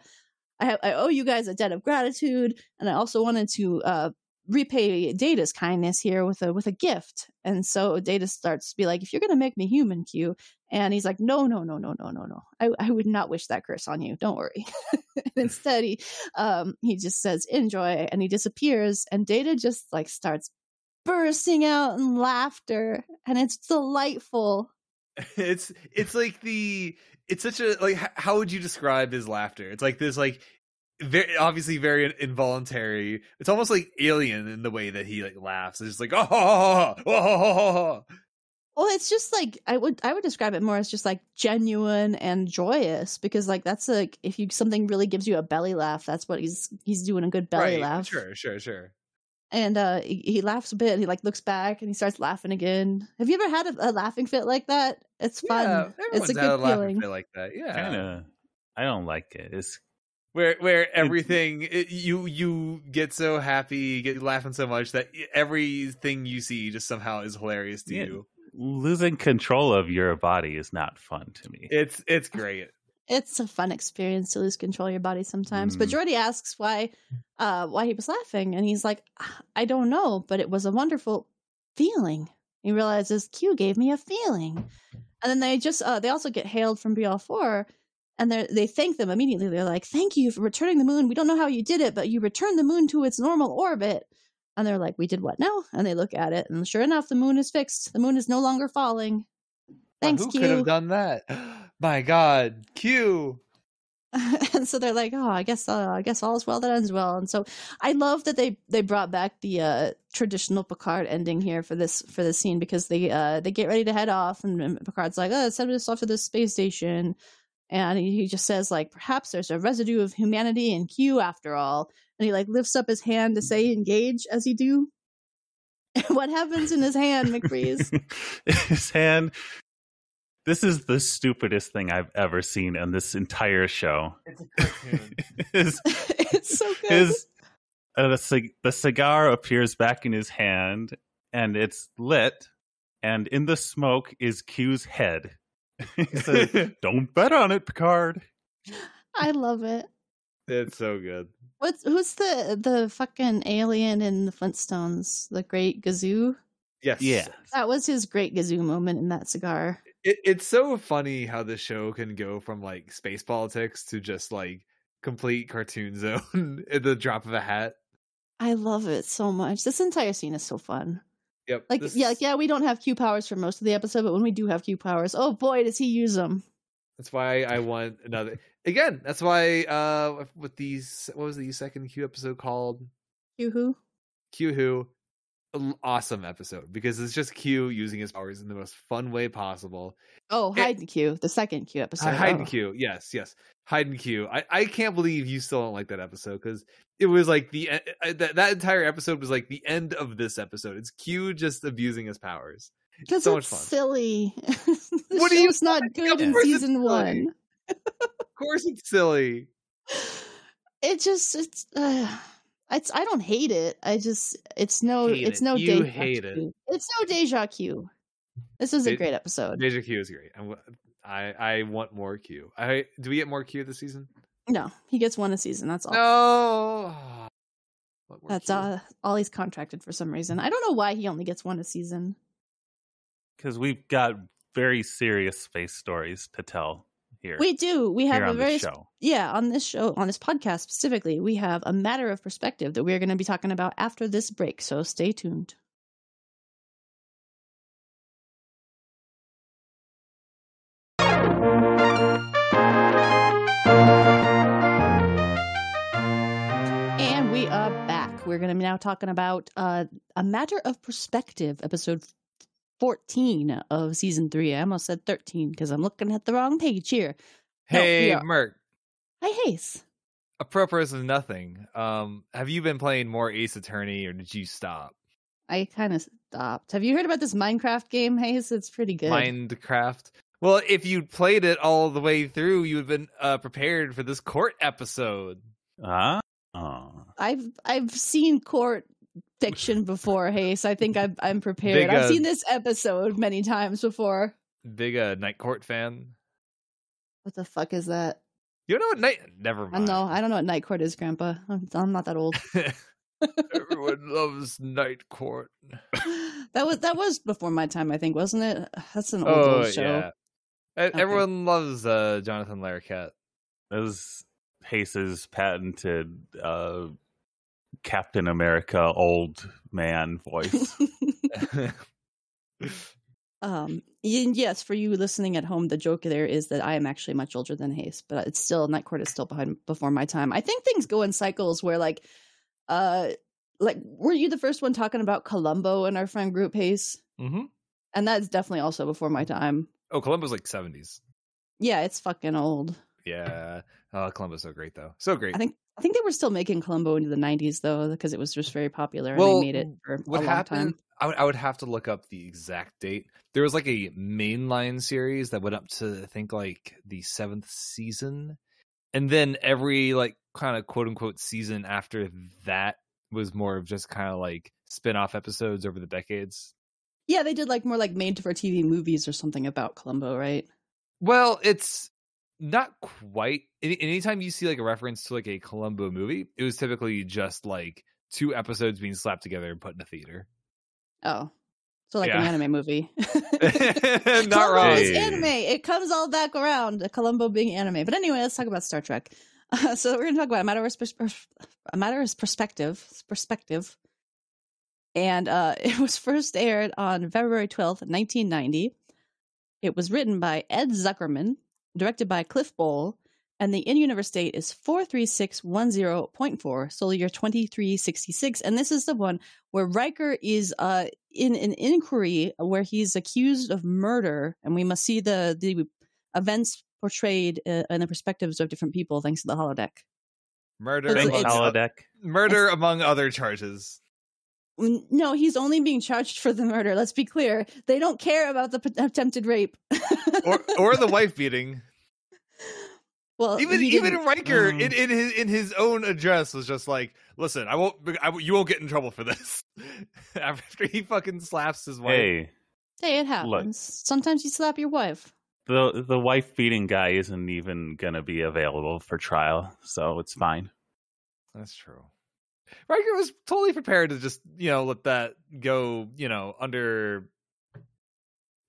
I, have, I owe you guys a debt of gratitude, and I also wanted to uh, repay Data's kindness here with a with a gift." And so Data starts to be like, "If you're gonna make me human, Q," and he's like, "No, no, no, no, no, no, no. I, I would not wish that curse on you. Don't worry." and instead, he um he just says, "Enjoy," and he disappears, and Data just like starts bursting out in laughter, and it's delightful. it's it's like the it's such a like how would you describe his laughter it's like this like very obviously very involuntary. It's almost like alien in the way that he like laughs. It's just like oh, oh, oh, oh, Well, it's just like I would I would describe it more as just like genuine and joyous because like that's like if you something really gives you a belly laugh, that's what he's he's doing a good belly right. laugh. Sure, sure, sure. And uh he, he laughs a bit and he like looks back and he starts laughing again. Have you ever had a, a laughing fit like that? It's fun. Yeah, it's a had good a laughing feeling. fit like that. Yeah, Kind of. I don't like it. It's where where everything it, you you get so happy, you get laughing so much that everything you see just somehow is hilarious to Yeah. you. losing control of your body is not fun to me. It's it's great. It's a fun experience to lose control of your body sometimes. But Mm. Geordi asks why uh why he was laughing and he's like, I don't know, but it was a wonderful feeling. He realizes Q gave me a feeling. And then they just uh they also get hailed from Bre'el 4 and they they thank them immediately. They're like, "Thank you for returning the moon. We don't know how you did it, but you returned the moon to its normal orbit." And they're like, "We did what now?" And they look at it, and sure enough, the moon is fixed. The moon is no longer falling. Thanks, who Q. could have done that? My God, Q. and so they're like, "Oh, I guess, uh, I guess all is well that ends well." And so I love that they they brought back the uh, traditional Picard ending here for this for this scene because they uh, they get ready to head off, and, and Picard's like, "Oh, send us off to the space station," and he, he just says like, "Perhaps there's a residue of humanity in Q after all," and he like lifts up his hand to say "engage" as he do. what happens in his hand, McBreeze? his hand. This is the stupidest thing I've ever seen in this entire show. It's a cartoon. his it's so good. his uh, the, cig- the cigar appears back in his hand and it's lit and in the smoke is q's head he says don't bet on it picard I love it. it's so good. What's who's the the fucking alien in the Flintstones? The Great Gazoo. Yes. yeah That was his Great Gazoo moment in that cigar. It, it's so funny how the show can go from like space politics to just like complete cartoon zone at the drop of a hat. I love it so much. This entire scene is so fun. Yep. Like, this- yeah, like, yeah, we don't have Q powers for most of the episode, but when we do have Q powers, oh boy, does he use them! That's why I want another. Again, that's why uh with these what was the second Q episode called? Q who? Q Who. Awesome episode because it's just Q using his powers in the most fun way possible. Oh, hide and Q, the second Q episode. Hide Oh. and Q, yes, yes, hide and Q. I, I can't believe you still don't like that episode because it was like the that that entire episode was like the end of this episode. It's Q just abusing his powers. Because so it's much fun. silly. What do you show's not good in season one. Of course, it's silly. It just it's uh, it's I don't hate it. I just it's no Hate it's it. no You deja hate it. It's no deja Q. This is a great episode. Deja Q is great. I'm, I I want more Q. I do we get more Q this season? No, he gets one a season. That's all. No. That's Q. uh, all he's contracted for some reason. I don't know why he only gets one a season. because we've got very serious space stories to tell here We do. We have a very show yeah on this show on this podcast specifically. We have a matter of perspective that we're going to be talking about after this break. So stay tuned. And we are back. We're going to be now talking about uh, a matter of perspective, episode 14 of season three. I almost said 13 because I'm looking at the wrong page here. No, Hey, are- Merc. Hi, Hayes. Apropos of nothing. Um, have you been playing more Ace Attorney, or did you stop? I kind of stopped. Have you heard about this Minecraft game, Hayes? It's pretty good. Minecraft. Well, if you played it all the way through, you would have been uh, prepared for this court episode. ah oh. I've I've seen court fiction before, Hayes. I think I'm I'm prepared. Big, I've uh, seen this episode many times before. Big uh, Night Court fan. What the fuck is that? You know what night? Never I mind. know. I don't know what night court is, Grandpa. I'm, I'm not that old. Everyone loves Night Court. that was that was before my time, I think, wasn't it? That's an old, Oh old show. yeah. E- Everyone loves uh, Jonathan Larroquette. that was pace's patented uh captain america old man voice Um, yes, for you listening at home, the joke there is that I am actually much older than Haste, but it's still Night Court is still behind before my time. I think things go in cycles where like, uh, like were you the first one talking about Columbo in our friend group Haste? Mm-hmm. And that's definitely also before my time. Oh, Columbo's like seventies. Yeah, it's fucking old. Yeah. Oh, Columbo's so great though. So great. I think I think they were still making Columbo into the '90s though, because it was just very popular and they made it for what a long happened time. I would, I would have to look up the exact date there was like a mainline series that went up to i think like the seventh season and then every like kind of quote unquote season after that was more of just kind of like spin-off episodes over the decades Yeah, they did like more like made for TV movies or something about Columbo, right? well it's not quite any, anytime you see like a reference to like a columbo movie it was typically just like two episodes being slapped together and put in a theater Oh, so like an anime movie. not wrong Hey. anime. It comes all back around. Columbo being anime. But anyway, let's talk about Star Trek. Uh, so we're going to talk about a matter of pers- a matter of perspective. Perspective. And uh, it was first aired on February twelfth, nineteen ninety. It was written by Ed Zuckerman, directed by Cliff Bole, and the in-universe date is four three six one zero point four, solar year twenty three sixty six. And this is the one where Riker is uh, in an inquiry where he's accused of murder, and we must see the the events portrayed uh, in the perspectives of different people thanks to the holodeck. murder It's- it's- among, holodeck. murder among other charges N- No, he's only being charged for the murder. Let's be clear; they don't care about the p- attempted rape. or or the wife beating well, even he even Riker Mm. in, in his in his own address was just like, listen, I won't, I, you won't get in trouble for this. After he fucking slaps his wife, Hey, hey, it happens. Sometimes you slap your wife. the the wife beating guy isn't even gonna be available for trial, so it's fine. that's true. Riker was totally prepared to just you know let that go, you know, under.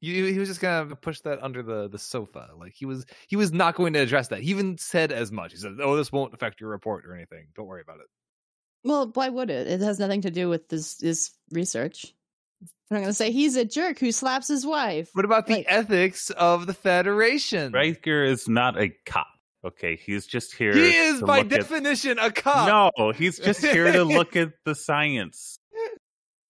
He, he was just gonna push that under the the sofa. Like he was he was not going to address that. He even said as much. He said, "Oh, this won't affect your report or anything. Don't worry about it." Well, why would it? It has nothing to do with this this research. I'm going to say he's a jerk who slaps his wife. What about the Like- ethics of the Federation? Riker is not a cop. Okay, he's just here. He is by look at- definition a cop. No, he's just here to look at the science.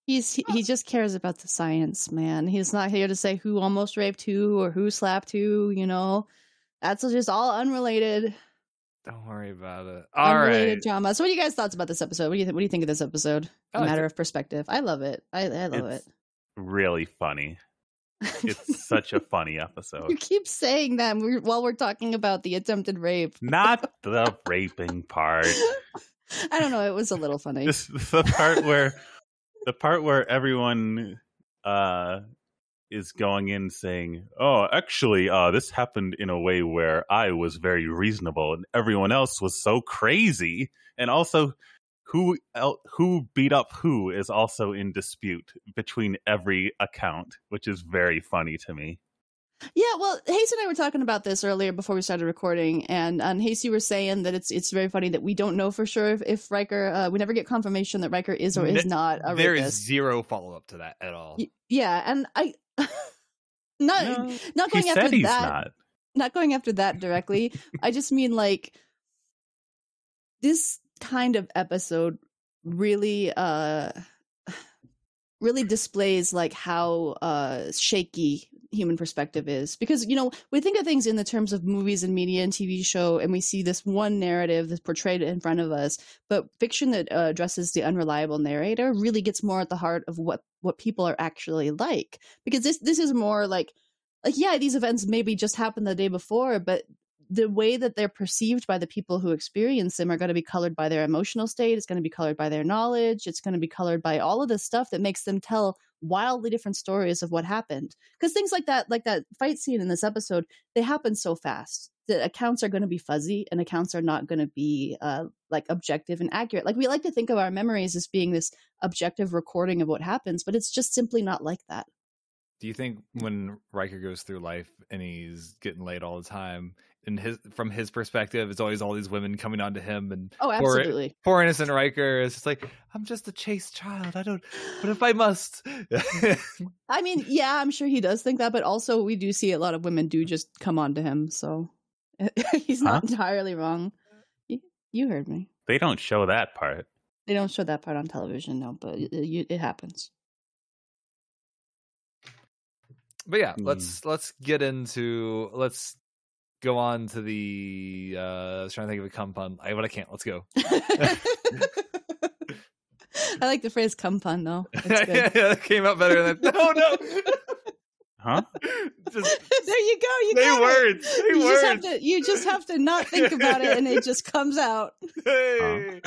He's he, he just cares about the science, man. He's not here to say who almost raped who or who slapped who. You know, that's just all unrelated, Don't worry about it. All unrelated right. drama. So, what do you guys thoughts about this episode? What do you th- what do you think of this episode? Oh, I A liked matter it. of perspective. I love it. I I love It's really funny. It. It's such a funny episode. you keep saying that while we're talking about the attempted rape. Not the raping part. I don't know. It was a little funny. This the part where the part where everyone uh is going in saying, "Oh, actually, uh this happened in a way where I was very reasonable and everyone else was so crazy." And also who el- who beat up who is also in dispute between every account, which is very funny to me. Yeah, well, Hayes and I were talking about this earlier before we started recording, and and Hayes, you were saying that it's it's very funny that we don't know for sure if, if Riker, uh, we never get confirmation that Riker is or is Ne- not a There is rapist. zero follow up to that at all. Y- yeah, and I, not No, not he going after said he's that, not. not going after that directly. I just mean like this kind of episode really uh really displays like how uh shaky human perspective is. Because you know we think of things in the terms of movies and media and tv show and we see this one narrative that's portrayed in front of us but fiction that uh, addresses the unreliable narrator really gets more at the heart of what what people are actually like. Because this this is more like like yeah these events maybe just happened the day before but the way that they're perceived by the people who experience them are going to be colored by their emotional state it's going to be colored by their knowledge it's going to be colored by all of this stuff that makes them tell wildly different stories of what happened. Because things like that like that fight scene in this episode they happen so fast that accounts are going to be fuzzy and accounts are not going to be uh, like objective and accurate. Like we like to think of our memories as being this objective recording of what happens but it's just simply not like that. Do you think when Riker goes through life and he's getting laid all the time, in his from his perspective, it's always all these women coming onto him and Oh, absolutely. poor innocent Riker is just like, I'm just a chaste child. I don't but if I must I mean, yeah, I'm sure he does think that, but also we do see a lot of women do just come on to him, so he's not entirely wrong. You, you heard me. They don't show that part. They don't show that part on television, no, but it, it, it happens. But yeah, Hmm. let's let's get into let's go on to the uh I was trying to think of a cum pun. I but I can't. Let's go. I like the phrase "cum pun" though. It's good. yeah, that came out better than no no. Huh? just there you go. You say got it. words. Say You just have words. to. You just have to not think about it, and it just comes out. Hey.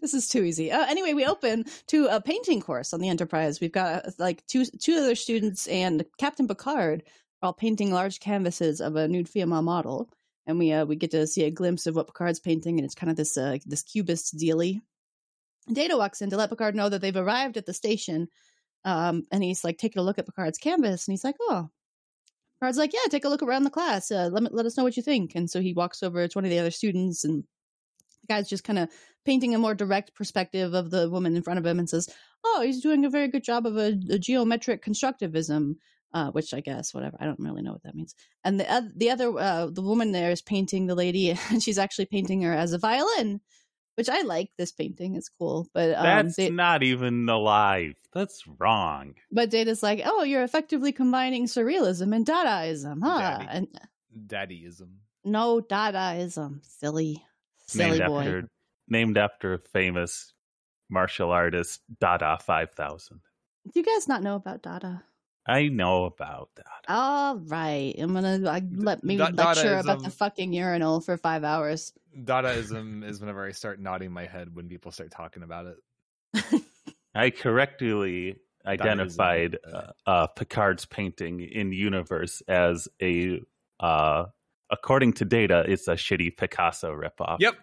this is too easy. Uh, anyway, we open to a painting course on the Enterprise. We've got uh, like two two other students and Captain Picard all painting large canvases of a nude female model, and we uh, we get to see a glimpse of what Picard's painting, and it's kind of this uh, this cubist dealy. Data walks in to let Picard know that they've arrived at the station, um, and he's like taking a look at Picard's canvas, and he's like, "Oh." Picard's like, "Yeah, take a look around the class. Uh, let me, let us know what you think." And so he walks over to one of the other students, and the guy's just kind of painting a more direct perspective of the woman in front of him and says, "Oh, he's doing a very good job of a, a geometric constructivism." Uh, which I guess whatever I don't really know what that means. And the oth- the other uh, the woman there is painting the lady, and she's actually painting her as a violin, which I like. This painting it's cool, but um, That's Da- not even alive. That's wrong. but Data's like, "Oh, you're effectively combining surrealism and Dadaism, huh?" Daddy. And Daddyism. no Dadaism, silly, silly named boy. after named after a famous martial artist, Dada Five Thousand. Do you guys not know about Dada? I know about that. All right, I'm gonna I, let me Da- lecture about the fucking urinal for five hours. Dadaism is whenever I start nodding my head when people start talking about it. I correctly identified uh, uh, Picard's painting in universe as a, uh, according to data, it's a shitty Picasso ripoff. Yep.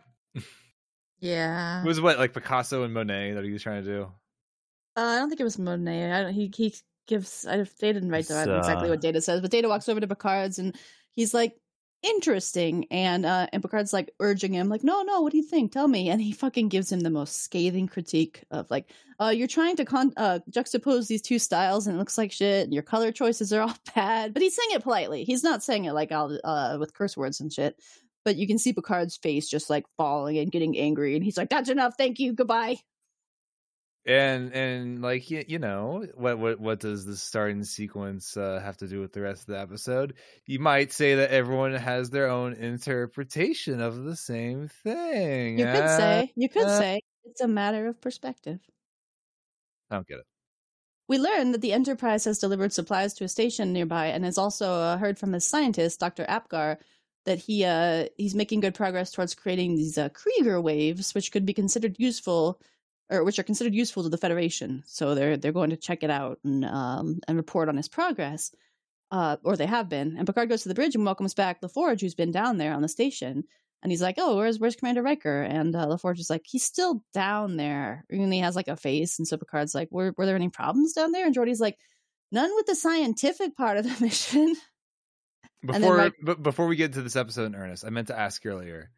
Yeah, It was what like Picasso and Monet that he was trying to do. uh, I don't think it was Monet. I don't, he he gives. I they didn't write down It's, exactly uh, what Data says, but Data walks over to Picard's and he's like, "Interesting," and uh, and Picard's like urging him, like, "No, no, what do you think? Tell me." And he fucking gives him the most scathing critique of like, "Uh, you're trying to con- uh, juxtapose these two styles, and it looks like shit. And your color choices are all bad." But he's saying it politely. He's not saying it like all uh with curse words and shit. But you can see Picard's face just like falling and getting angry, and he's like, "That's enough. Thank you. Goodbye." And and like you, you know what what what does the starting sequence uh, have to do with the rest of the episode? You might say that everyone has their own interpretation of the same thing. You could Uh, say, you could uh, say, it's a matter of perspective. I don't get it. We learn that the Enterprise has delivered supplies to a station nearby, and has also uh, heard from the scientist, Dr. Apgar, that he uh, he's making good progress towards creating these uh, Krieger waves, which could be considered useful, or which are considered useful to the Federation. So they're they're going to check it out and um, and report on his progress, uh, or they have been. And Picard goes to the bridge and welcomes back LaForge, who's been down there on the station. And he's like, "Oh, where's where's Commander Riker?" And uh, LaForge is like, "He's still down there." And he has like a face, and so Picard's like, "Were were there any problems down there?" And Geordi's like, "None with the scientific part of the mission." Before but before we get to this episode in earnest, I meant to ask earlier.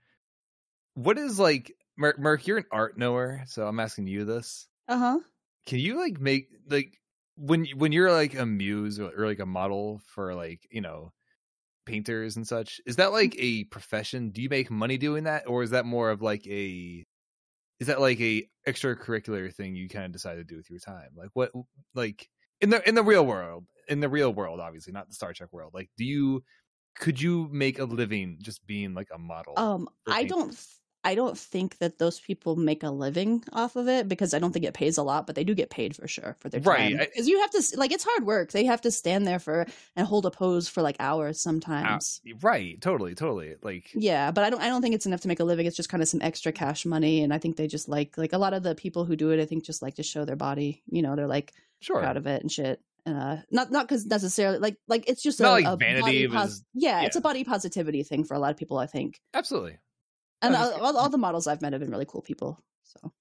What is like Merc, Merc you're an art knower, so I'm asking you this. Uh huh. Can you like make like when when you're like a muse or, or like a model for like, you know, painters and such, is that like a profession? Do you make money doing that or is that more of like a is that like a extracurricular thing you kind of decide to do with your time? Like what like in the in the real world, in the real world obviously, not the Star Trek world. Like do you could you make a living just being like a model? Um, I don't. I don't think that those people make a living off of it because I don't think it pays a lot, but they do get paid for sure for their Right, time. Because you have to like it's hard work. They have to stand there for and hold a pose for like hours Ah, sometimes. right, totally, totally. Like Yeah, but I don't. I don't think it's enough to make a living. It's just kind of some extra cash money, and I think they just like like a lot of the people who do it. I think just like to show their body. You know, they're like sure. proud of it and shit. And uh, not not because necessarily like like it's just Not a, like a vanity, body was- yeah, it's a body positivity thing for a lot of people. I think, Absolutely. And all, all, all the models I've met have been really cool people. So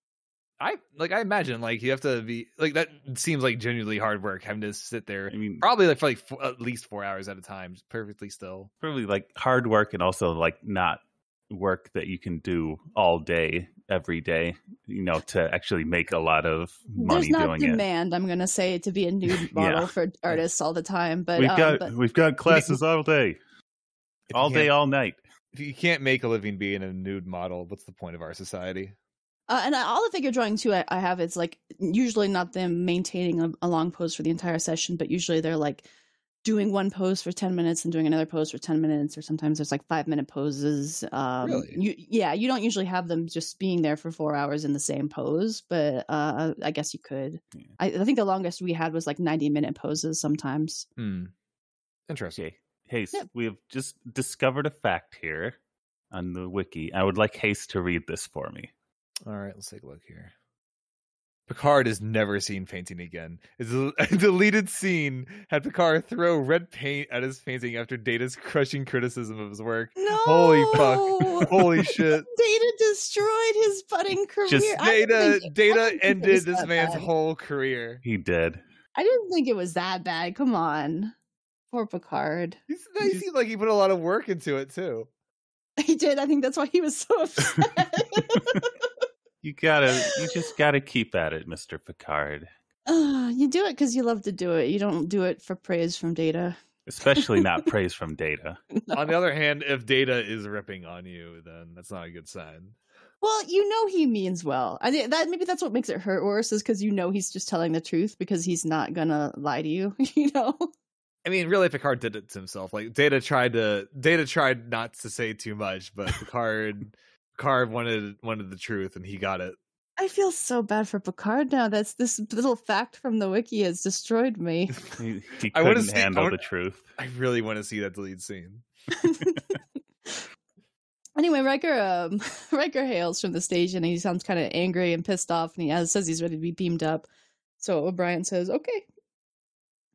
I like I imagine like you have to be like that seems like genuinely hard work having to sit there I mean, probably like for like four, at least four hours at a time, just perfectly still. probably like hard work and also like not work that you can do all day every day you know to actually make a lot of money There's not doing it demand, I'm gonna say, to be a nude model Yeah. for artists all the time. But we've um, got but we've got classes all day all day all night If you can't make a living being a nude model, what's the point of our society? Uh, and all the figure drawing too I, I have it's like usually not them maintaining a, a long pose for the entire session but usually they're like doing one pose for 10 minutes and doing another pose for 10 minutes or sometimes there's like five minute poses um Really? you, yeah you don't usually have them just being there for four hours in the same pose but uh i guess you could Yeah. I, I think the longest we had was like 90 minute poses sometimes Hmm. Interesting. Okay Haste, Yep. we have just discovered a fact here on the wiki i would like haste to read this for me All right, let's take a look here. Picard is never seen painting again. It's a a deleted scene had Picard throw red paint at his painting after Data's crushing criticism of his work. no Holy fuck. Holy shit. data destroyed his budding career Just Data think- Data didn't think it ended this man's bad. whole career. he did I didn't think it was that bad. Come on. Poor Picard. He's, he seemed like he put a lot of work into it too. He did. I think that's why he was so upset. you gotta you just gotta keep at it mr picard Uh, you do it because you love to do it. You don't do it for praise from data. especially not praise from data On the other hand, if Data is ripping on you, then that's not a good sign. Well, you know he means well. I think that maybe that's what makes it hurt worse is because you know he's just telling the truth because he's not gonna lie to you. You know. I mean, really, Picard did it to himself. Like Data tried to, Data tried not to say too much, but Picard, Picard wanted wanted the truth, and he got it. I feel so bad for Picard now. That's this little fact from the wiki has destroyed me. he, he couldn't see- I handle wanna- the truth I really want to see that deleted scene. Anyway, Riker um, Riker hails from the station and he sounds kind of angry and pissed off and he has, says he's ready to be beamed up. So O'Brien says, "Okay,"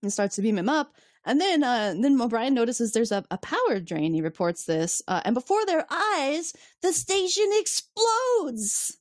and starts to beam him up. And then uh, then O'Brien notices there's a, a power drain. He reports this, uh, and before their eyes, the station explodes.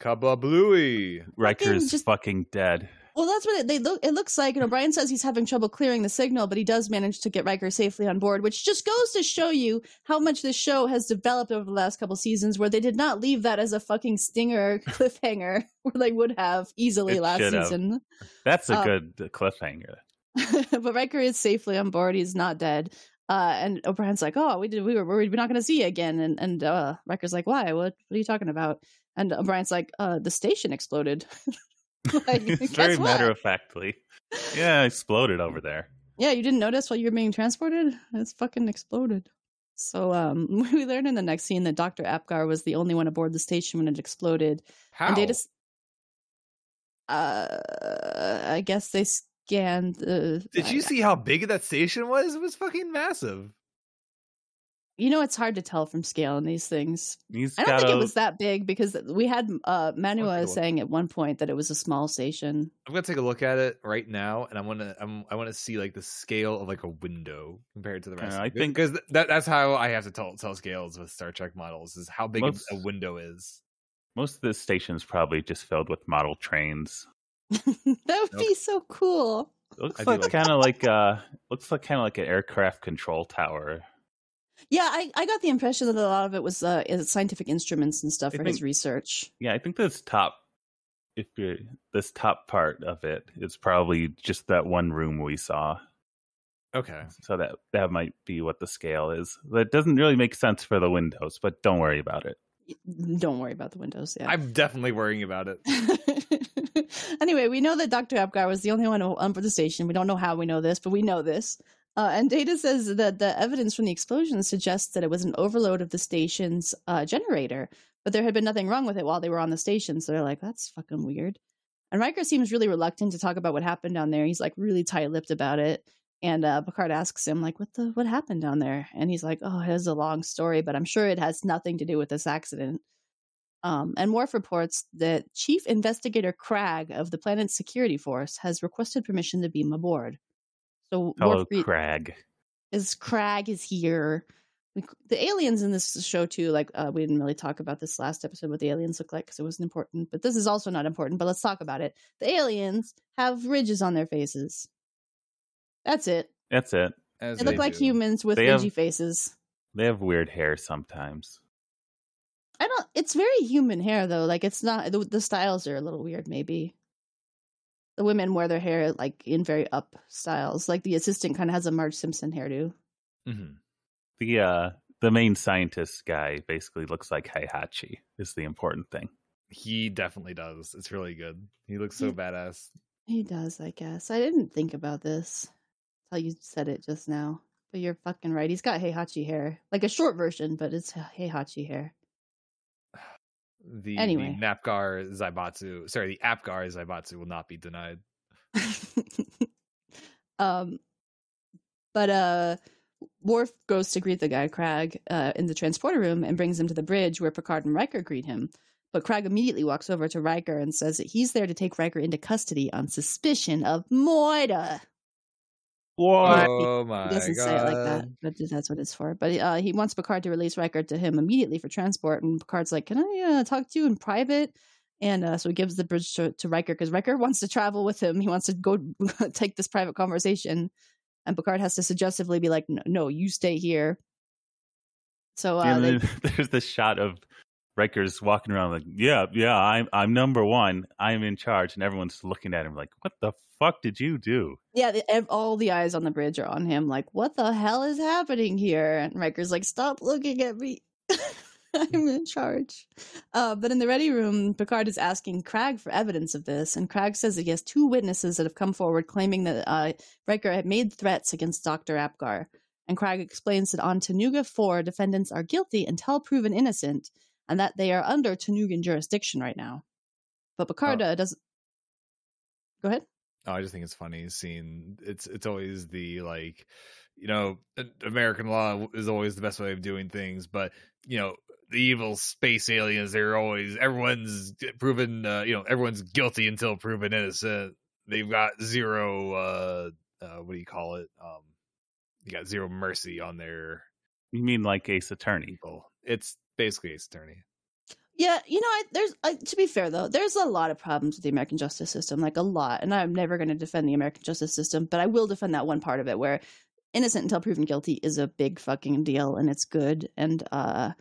Kabablooey. riker's just- fucking dead Well, that's what it, they look. It looks like. And O'Brien says he's having trouble clearing the signal, but he does manage to get Riker safely on board, which just goes to show you how much this show has developed over the last couple seasons. Where they did not leave that as a fucking stinger cliffhanger, where they would have easily It last should have. season. that's a Uh, good cliffhanger but Riker is safely on board. He's not dead. Uh, and O'Brien's like, "Oh, we did. We were worried we're not going to see you again." And and uh, Riker's like, "Why? What? What are you talking about?" And O'Brien's like, "Uh, the station exploded." like, it's very what? matter of factly yeah it exploded over there Yeah, you didn't notice while you were being transported? It's fucking exploded. So um we learn in the next scene that Dr. Apgar was the only one aboard the station when it exploded. How? And Data uh I guess they scanned the Did you see how big that station was? It was fucking massive. You know it's hard to tell from scale in these things. he's I don't think a it was that big because we had uh Manua saying at one point that it was a small station. I'm gonna take a look at it right now, and I want to. I'm, I want to see like the scale of like a window compared to the rest. Uh, I it. think- because that that's how I have to tell tell scales with Star Trek models is how big Most- a window is. most of the station's probably just filled with model trains that would be so cool. It looks I do like, like kind of like uh looks like kind of like an aircraft control tower Yeah, I, I got the impression that a lot of it was uh, scientific instruments and stuff I for his research. yeah i think this top if you this top part of it is probably just that one room we saw Okay, so that that might be what the scale is that doesn't really make sense for the windows but don't worry about it Don't worry about the windows. Yeah. I'm definitely worrying about it. anyway, we know that Dr. Apgar was the only one on the station. We don't know how we know this, but we know this. Uh, and Data says that the evidence from the explosion suggests that it was an overload of the station's uh, generator, but there had been nothing wrong with it while they were on the station. So they're like, that's fucking weird. And Riker seems really reluctant to talk about what happened down there. He's like really tight-lipped about it. And uh, Picard asks him, like, what the what happened down there? And he's like, oh, it is a long story, but I'm sure it has nothing to do with this accident. Um, and Worf reports that Chief Investigator Krag of the planet's security force has requested permission to beam aboard. So hello Worf re- Krag is Krag is here. we, the aliens in this show too. Like uh, we didn't really talk about this last episode what the aliens look like because it wasn't important. But this is also not important. But let's talk about it. The aliens have ridges on their faces. That's it. That's it. As They look like do. humans with They ridgy have- faces. They have weird hair sometimes. I don't. It's very human hair though. Like it's not. The, the styles are a little weird. Maybe the women wear their hair like in very up styles. Like the assistant kind of has a Marge Simpson hairdo. Mhm. The uh the main scientist guy basically looks like Heihachi is the important thing. He definitely does. It's really good. He looks so Yeah. badass. He does, I guess. I didn't think about this until you said it just now. But you're fucking right. He's got Heihachi hair, like a short version, but it's Heihachi hair. The, Anyway. the Napgar Zaibatsu, sorry, the Apgar Zaibatsu will not be denied. um, but uh, Worf goes to greet the guy Krag uh, in the transporter room and brings him to the bridge where Picard and Riker greet him. But Krag immediately walks over to Riker and says that he's there to take Riker into custody on suspicion of Moida. What? Oh my He doesn't god. say it like that, but that's what it's for. But uh, he wants Picard to release Riker to him immediately for transport, and Picard's like, "Can I uh, talk to you in private?" And uh, so he gives the bridge to, to Riker because Riker wants to travel with him. He wants to go take this private conversation, and Picard has to suggestively be like, "No, no you stay here." So uh, and they, there's this shot of Riker's walking around like, yeah, yeah, I'm I'm number one. I'm in charge, and everyone's looking at him like, what the fuck did you do? yeah, the, all the eyes on the bridge are on him. Like, what the hell is happening here? And Riker's like, stop looking at me. I'm in charge. Uh, but in the ready room, Picard is asking Krag for evidence of this, and Krag says that he has two witnesses that have come forward claiming that uh, Riker had made threats against Dr. Apgar. And Krag explains that on Tanuga 4, defendants are guilty until proven innocent, and that they are under Tanugan jurisdiction right now. But Picard Oh. doesn't. Go ahead. Oh, I just think it's funny seeing it's it's always the like, you know, American law is always the best way of doing things, but you know, the evil space aliens, they're always everyone's proven, uh, you know, everyone's guilty until proven innocent. They've got zero, uh, uh what do you call it? Um, you got zero mercy on their You mean like Ace Attorney? people. It's basically Ace Attorney. Yeah, you know, I, there's I, to be fair though, there's a lot of problems with the American justice system, like a lot, and I'm never going to defend the American justice system, but I will defend that one part of it where innocent until proven guilty is a big fucking deal, and it's good, and uh,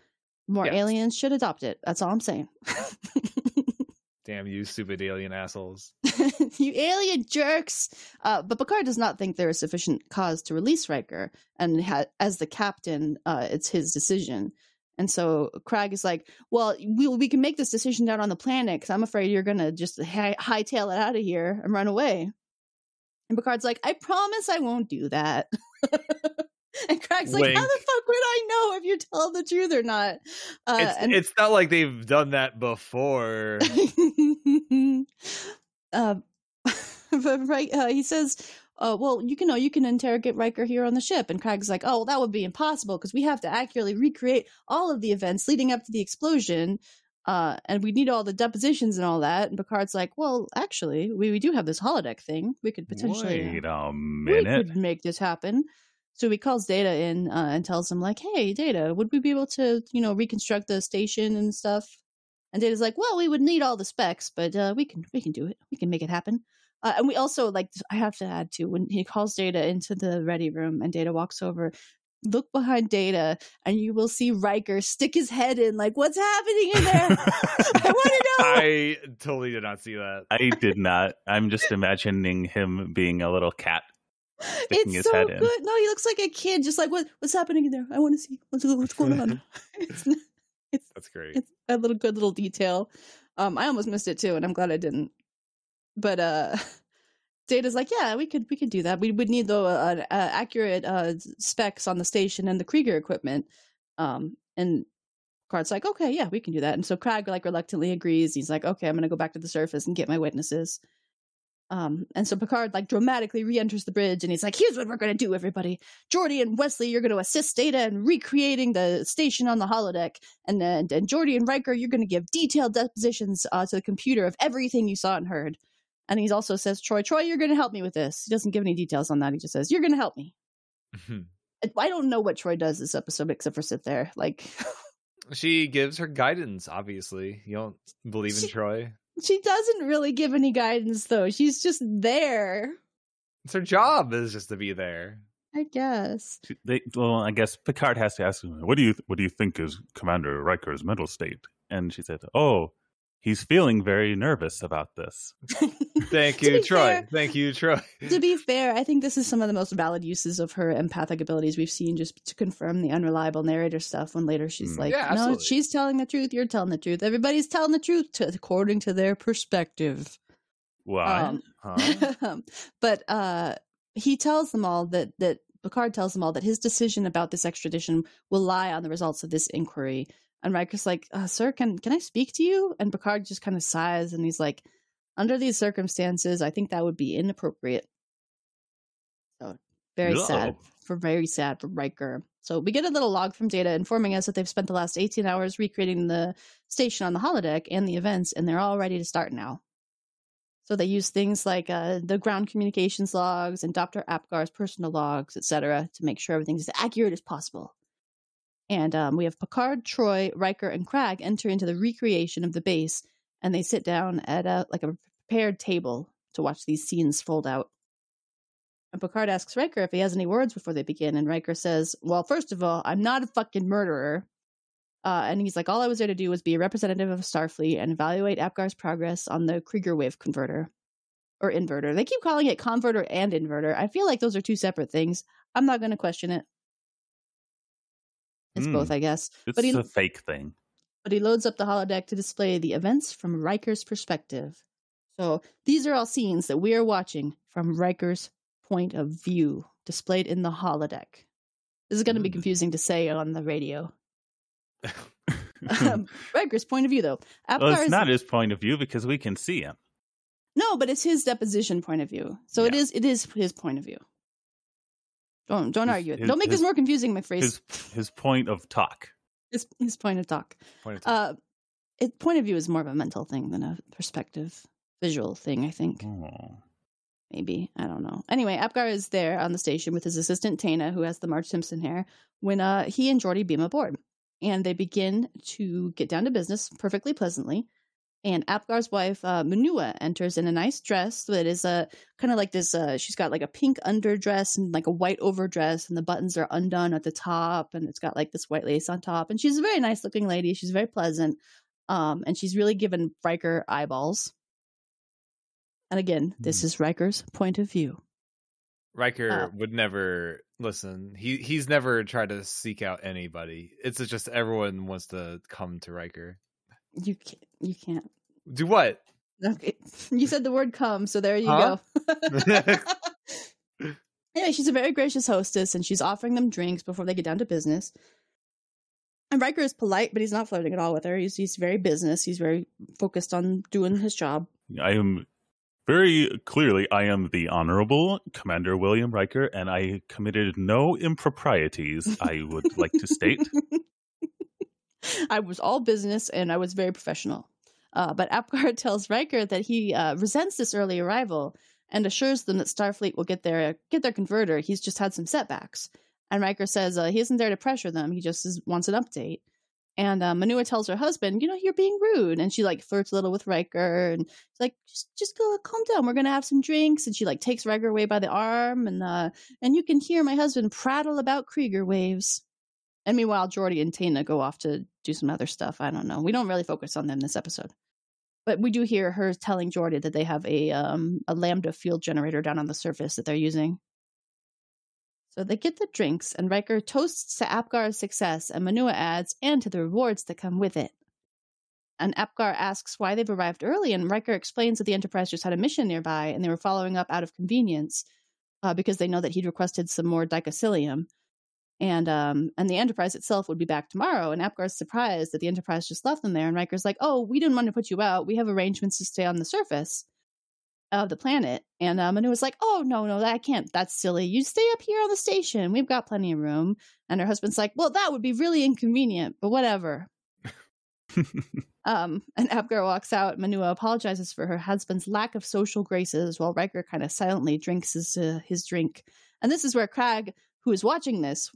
more Yes. aliens should adopt it. That's all I'm saying. Damn you, stupid alien assholes. you alien jerks! Uh, but Picard does not think there is sufficient cause to release Riker, and ha- as the captain, uh, it's his decision. And so Craig is like, "Well, we we can make this decision down on the planet because I'm afraid you're gonna just hi- hightail it out of here and run away." And Picard's like, "I promise I won't do that." and Craig's like, "How the fuck would I know if you tell the truth or not?" Uh, it's and it's not like they've done that before. uh, but right, uh, he says, uh, "Well, you can know you can interrogate Riker here on the ship." And Craig's like, "Oh, well, that would be impossible because we have to accurately recreate all of the events leading up to the explosion." Uh, and we need all the depositions and all that. And Picard's like, well, actually, we, we do have this holodeck thing. We could potentially Wait a minute. we could make this happen. So he calls Data in uh, and tells him like, "Hey, Data, would we be able to, you know, reconstruct the station and stuff?" And Data's like, "Well, we would need all the specs, but uh, we can we can do it. We can make it happen." Uh, and we also like I have to add too when he calls Data into the ready room and Data walks over. Look behind Data, and you will see Riker stick his head in, like, "What's happening in there? I want to know." I totally did not see that. I did not. I'm just imagining him being a little cat. sticking it's his so head in. No, he looks like a kid, just like what what's happening in there. I want to see what's what's going on. it's not- That's great. it's a little good little detail. Um, I almost missed it too, and I'm glad I didn't. But uh, Data's like, yeah, we could we could do that. We would need though accurate uh specs on the station and the Krieger equipment. Um, and Picard's like, okay, yeah, we can do that. And so Krag like reluctantly agrees. He's like, okay, I'm gonna go back to the surface and get my witnesses. Um, and so Picard like dramatically re-enters the bridge and he's like, here's what we're gonna do, everybody. Geordi and Wesley, you're gonna assist Data in recreating the station on the holodeck. And then and Geordi and Riker, you're gonna give detailed depositions uh, to the computer of everything you saw and heard. And he also says, Troi, Troi, you're gonna help me with this. He doesn't give any details on that. He just says, You're gonna help me. Mm-hmm. I don't know what Troi does this episode except for sit there. Like She gives her guidance, obviously. You don't believe in She- Troi. she doesn't really give any guidance though. She's just there. It's her job is just to be there. I guess. They, well, I guess Picard has to ask him, "What do you what do you think is Commander Riker's mental state?" And she said, "Oh, he's feeling very nervous about this." Thank you, Troi. fair- Thank you, Troi. to be fair, I think this is some of the most valid uses of her empathic abilities we've seen just to confirm the unreliable narrator stuff when later she's Mm. like, Yeah, no, she's telling the truth, you're telling the truth. Everybody's telling the truth to, according to their perspective. Why? Um, Huh? but uh he tells them all that that Picard tells them all that his decision about this extradition will lie on the results of this inquiry. And Riker's like, uh, "Sir, can can I speak to you?" And Picard just kind of sighs and he's like, "Under these circumstances, I think that would be inappropriate." So very sad for very sad for Riker. So we get a little log from Data informing us that they've spent the last 18 hours recreating the station on the holodeck and the events, and they're all ready to start now. So they use things like uh, the ground communications logs and Dr. Apgar's personal logs, etc., to make sure everything's as accurate as possible. And um, we have Picard, Troi, Riker, and Krag enter into the recreation of the base, and they sit down at a like a prepared table to watch these scenes fold out. And Picard asks Riker if he has any words before they begin, and Riker says, "Well, first of all, I'm not a fucking murderer." Uh, and he's like, all I was there to do was be a representative of Starfleet and evaluate Apgar's progress on the Krieger wave converter or inverter. They keep calling it converter and inverter. I feel like those are two separate things. I'm not going to question it. It's Hmm. both, I guess. it's but he- a fake thing. But he loads up the holodeck to display the events from Riker's perspective. So these are all scenes that we are watching from Riker's point of view, displayed in the holodeck. This is going to be Hmm. confusing to say on the radio. Um, Riker's point of view, though. well, it's not his point of view because we can see him. No, but it's his deposition point of view. So it Yeah. is it is his point of view. Don't don't His- argue it. his- don't make his- this more confusing, McPhrase. His his point of talk. His his point of talk. Point of time. Uh, it point of view is more of a mental thing than a perspective, visual thing. I think Oh. maybe I don't know. Anyway, Apgar is there on the station with his assistant Tana, who has the Marge Simpson hair. When uh he and Geordi beam aboard, and they begin to get down to business perfectly pleasantly. And Apgar's wife, uh, Manua, enters in a nice dress that is uh, kind of like this. Uh, she's got like a pink underdress and like a white overdress, and the buttons are undone at the top, and it's got like this white lace on top. And she's a very nice looking lady. She's very pleasant, um, and she's really given Riker eyeballs. And again, this Hmm. is Riker's point of view. Riker uh, would never listen. He he's never tried to seek out anybody. It's just everyone wants to come to Riker. You can't. You can't. Do what? Okay. You said the word come, so there you Huh? go. anyway, she's a very gracious hostess and she's offering them drinks before they get down to business. And Riker is polite, but he's not flirting at all with her. He's he's very business. He's very focused on doing his job. I am very clearly I am the honorable Commander William Riker, and I committed no improprieties. I would like to state. I was all business and I was very professional. Uh, but Apgar tells Riker that he uh, resents this early arrival and assures them that Starfleet will get their get their converter. He's just had some setbacks. And Riker says uh, he isn't there to pressure them. He just is, wants an update. And uh, Manua tells her husband, "You know, you're being rude." And she like flirts a little with Riker, and she's like, "Just, just go, calm down. We're gonna have some drinks." And she like takes Riker away by the arm, and uh, and you can hear my husband prattle about Krieger waves. And meanwhile, Geordi and Tina go off to do some other stuff. I don't know. We don't really focus on them this episode, but we do hear her telling Geordi that they have a um a lambda field generator down on the surface that they're using. So they get the drinks, and Riker toasts to Apgar's success, and Manua adds, and to the rewards that come with it. And Apgar asks why they've arrived early, and Riker explains that the Enterprise just had a mission nearby, and they were following up out of convenience uh, because they know that he'd requested some more dicosilium and um and the enterprise itself would be back tomorrow. And apgar's surprised that the enterprise just left them there. And riker's like oh we didn't want to put you out. We have arrangements to stay on the surface of the planet. And uh, manu was like oh no no i can't. That's silly. You stay up here on the station. We've got plenty of room. And her husband's like well that would be really inconvenient but whatever. Um, and Apgar walks out. Manua apologizes for her husband's lack of social graces while Riker kind of silently drinks his, uh, his drink. And this is where Krag who is watching this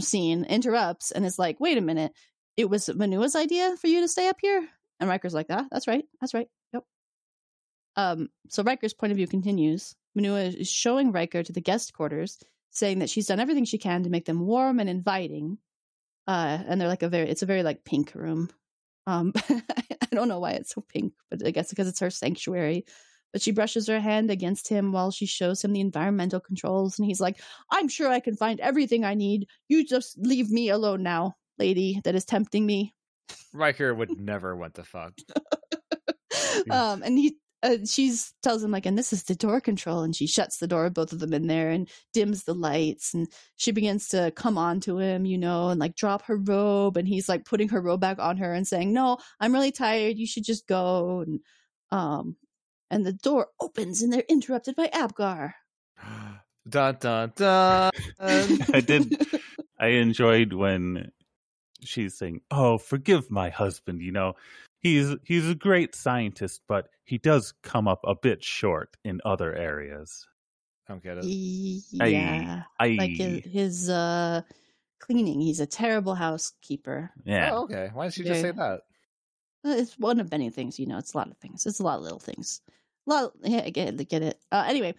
scene, interrupts and is like, "Wait a minute, it was Manua's idea for you to stay up here." And Riker's like, "Ah, that's right, that's right, yep." Um, so Riker's point of view continues. Manua is showing Riker to the guest quarters, saying that she's done everything she can to make them warm and inviting. Uh, and they're like a very, it's a very like pink room. Um, I don't know why it's so pink, but I guess because it's her sanctuary. But she brushes her hand against him while she shows him the environmental controls, and he's like, "I'm sure I can find everything I need. You just leave me alone now, lady. That is tempting me." Riker would never want to fuck. um, and he uh, she's tells him like, and this is the door control, and she shuts the door, both of them in there, and dims the lights, and she begins to come on to him, you know, and like drop her robe, and he's like putting her robe back on her and saying, "No, I'm really tired. You should just go." And um, and the door opens, and they're interrupted by Apgar. dun dun dun. I did. I enjoyed when she's saying, "Oh, forgive my husband." You know, he's he's a great scientist, but he does come up a bit short in other areas. I don't get it. Yeah, I, like his, his uh cleaning. He's a terrible housekeeper. yeah. Oh, okay. Why didn't you just say that? Uh, It's one of many things, you know. It's a lot of things. It's a lot of little things. A lot. yeah, I get it. Get it. Uh, anyway,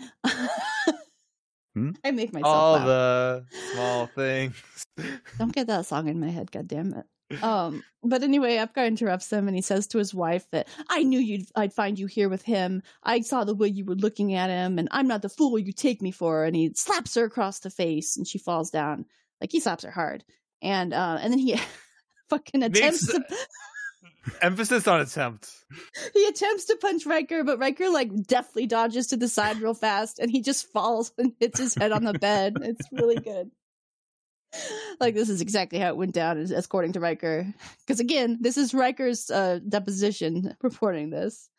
Hmm? I make myself All laugh. the small things. Don't get that song in my head. God damn it. Um, but anyway, Apgar interrupts them and he says to his wife that I knew you'd I'd find you here with him. I saw the way you were looking at him, and I'm not the fool you take me for. And he slaps her across the face, and she falls down. Like he slaps her hard, and uh, and then he fucking attempts Makes- to Emphasis on attempt. he attempts to punch Riker, but Riker like deftly dodges to the side real fast, and he just falls and hits his head on the bed. It's really good. Like this is exactly how it went down, as- according to Riker. Because again, this is Riker's uh, deposition reporting this.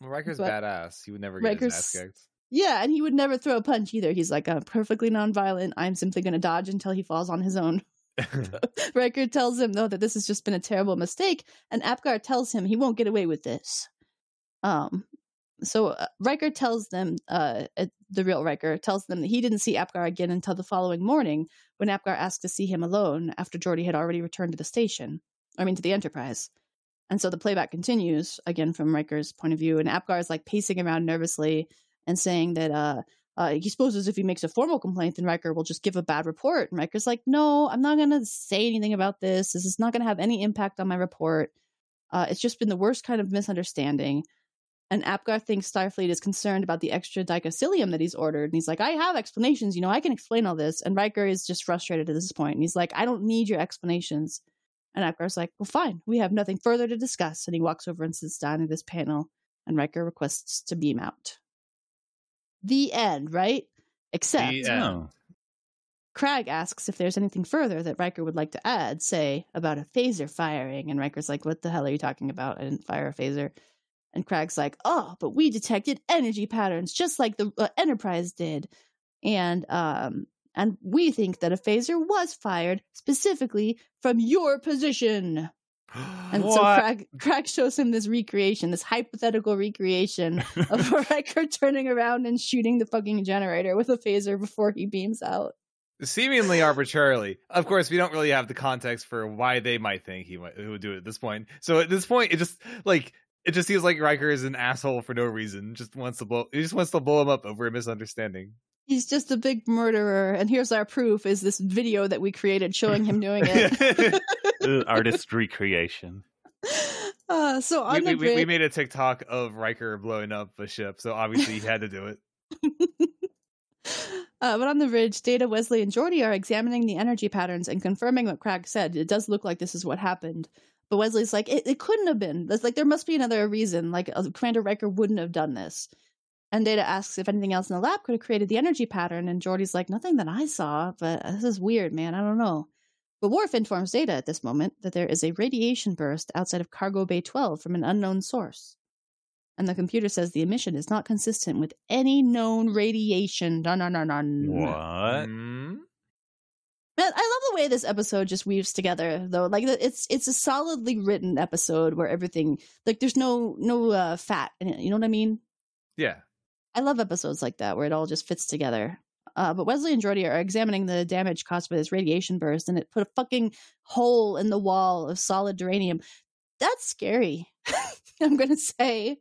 Well, Riker's But- badass. He would never get his ass kicked. Yeah, and he would never throw a punch either. He's like, I'm perfectly nonviolent. I'm simply going to dodge until he falls on his own. Riker tells him though that this has just been a terrible mistake, and Apgar tells him he won't get away with this. Um, so uh, Riker tells them, uh, uh, the real Riker tells them that he didn't see Apgar again until the following morning when Apgar asked to see him alone after Geordi had already returned to the station. I mean, to the Enterprise. And so the playback continues again from Riker's point of view, and Apgar is like pacing around nervously and saying that uh, uh, he supposes if he makes a formal complaint, then Riker will just give a bad report. And Riker's like, no, I'm not going to say anything about this. This is not going to have any impact on my report. Uh, it's just been the worst kind of misunderstanding. And Apgar thinks Starfleet is concerned about the extra dicosilium that he's ordered. And he's like, I have explanations. You know, I can explain all this. And Riker is just frustrated at this point. And he's like, I don't need your explanations. And Apgar's like, well, fine. We have nothing further to discuss. And he walks over and sits down at this panel. And Riker requests to beam out. The end, right? Except The end. Oh. Krag asks if there's anything further that Riker would like to add, say, about a phaser firing. And Riker's like, What the hell are you talking about? I didn't fire a phaser. And Krag's like, Oh, but we detected energy patterns just like the uh, Enterprise did. And, um, and we think that a phaser was fired specifically from your position. And so What? Krag, Krag shows him this recreation, this hypothetical recreation of Riker turning around and shooting the fucking generator with a phaser before he beams out. Seemingly arbitrarily. Of course, we don't really have the context for why they might think he, might, he would do it at this point. So at this point, it just like it just seems like Riker is an asshole for no reason. Just wants to blow. He just wants to blow him up over a misunderstanding. He's just a big murderer, and here's our proof: is this video that we created showing him doing it. Artist recreation. uh, so on we, the we, we made a TikTok of Riker blowing up a ship, so obviously he had to do it. uh, but on the ridge, Data, Wesley, and Geordi are examining the energy patterns and confirming what Krag said. It does look like this is what happened. But Wesley's like, it, it couldn't have been. There's like there must be another reason. Like uh, Commander Riker wouldn't have done this. And Data asks if anything else in the lab could have created the energy pattern, and Geordi's like, nothing that I saw, but this is weird, man. I don't know. But Worf informs Data at this moment that there is a radiation burst outside of Cargo Bay 12 from an unknown source. And the computer says the emission is not consistent with any known radiation. Dun, dun, dun, dun. What? Mm. Man, I love the way this episode just weaves together, though. Like it's it's a solidly written episode where everything like there's no no uh, fat in it. You know what I mean? Yeah. I love episodes like that where it all just fits together. Uh, but Wesley and Geordi are examining the damage caused by this radiation burst, and it put a fucking hole in the wall of solid duranium. That's scary. I'm gonna say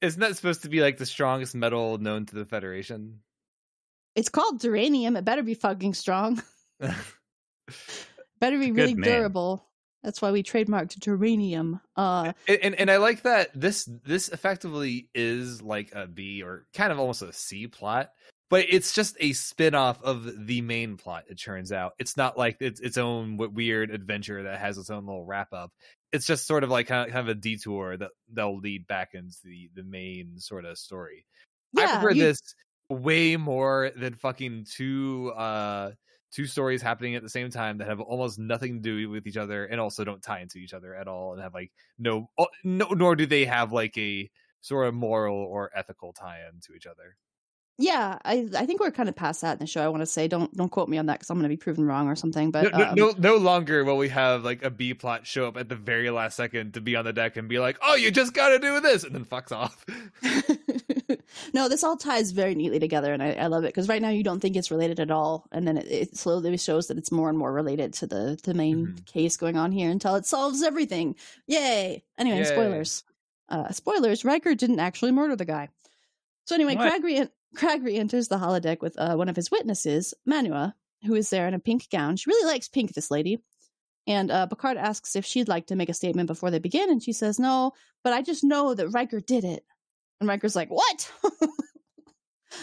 Isn't that supposed to be like the strongest metal known to the Federation? it's called duranium. It better be fucking strong. better be really durable. That's why we trademarked geranium. Uh, and, and and I like that this this effectively is like a B or kind of almost a C plot, but it's just a spin-off of the main plot. It turns out it's not like it's its own weird adventure that has its own little wrap up. It's just sort of like kind of, kind of a detour that they'll lead back into the the main sort of story. Yeah, I prefer you- this way more than fucking two uh two stories happening at the same time that have almost nothing to do with each other and also don't tie into each other at all and have like no oh, no nor do they have like a sort of moral or ethical tie-in to each other. yeah. I I think we're kind of past that in the show. I want to say don't don't quote me on that because I'm going to be proven wrong or something. But no, no, um, no no longer will we have like a B plot show up at the very last second to be on the deck and be like, "Oh, you just got to do this," and then fucks off. no, this all ties very neatly together, and I, I love it because right now you don't think it's related at all, and then it, it slowly shows that it's more and more related to the the main Mhm. case going on here until it solves everything. Yay! Anyway, Yay. spoilers. Uh, spoilers. Riker didn't actually murder the guy. So anyway, What? Krag, re- Krag re-enters the holodeck with uh, one of his witnesses, Manua, who is there in a pink gown. She really likes pink, this lady. And uh, Picard asks if she'd like to make a statement before they begin, and she says no, but I just know that Riker did it. And Riker's like, "What?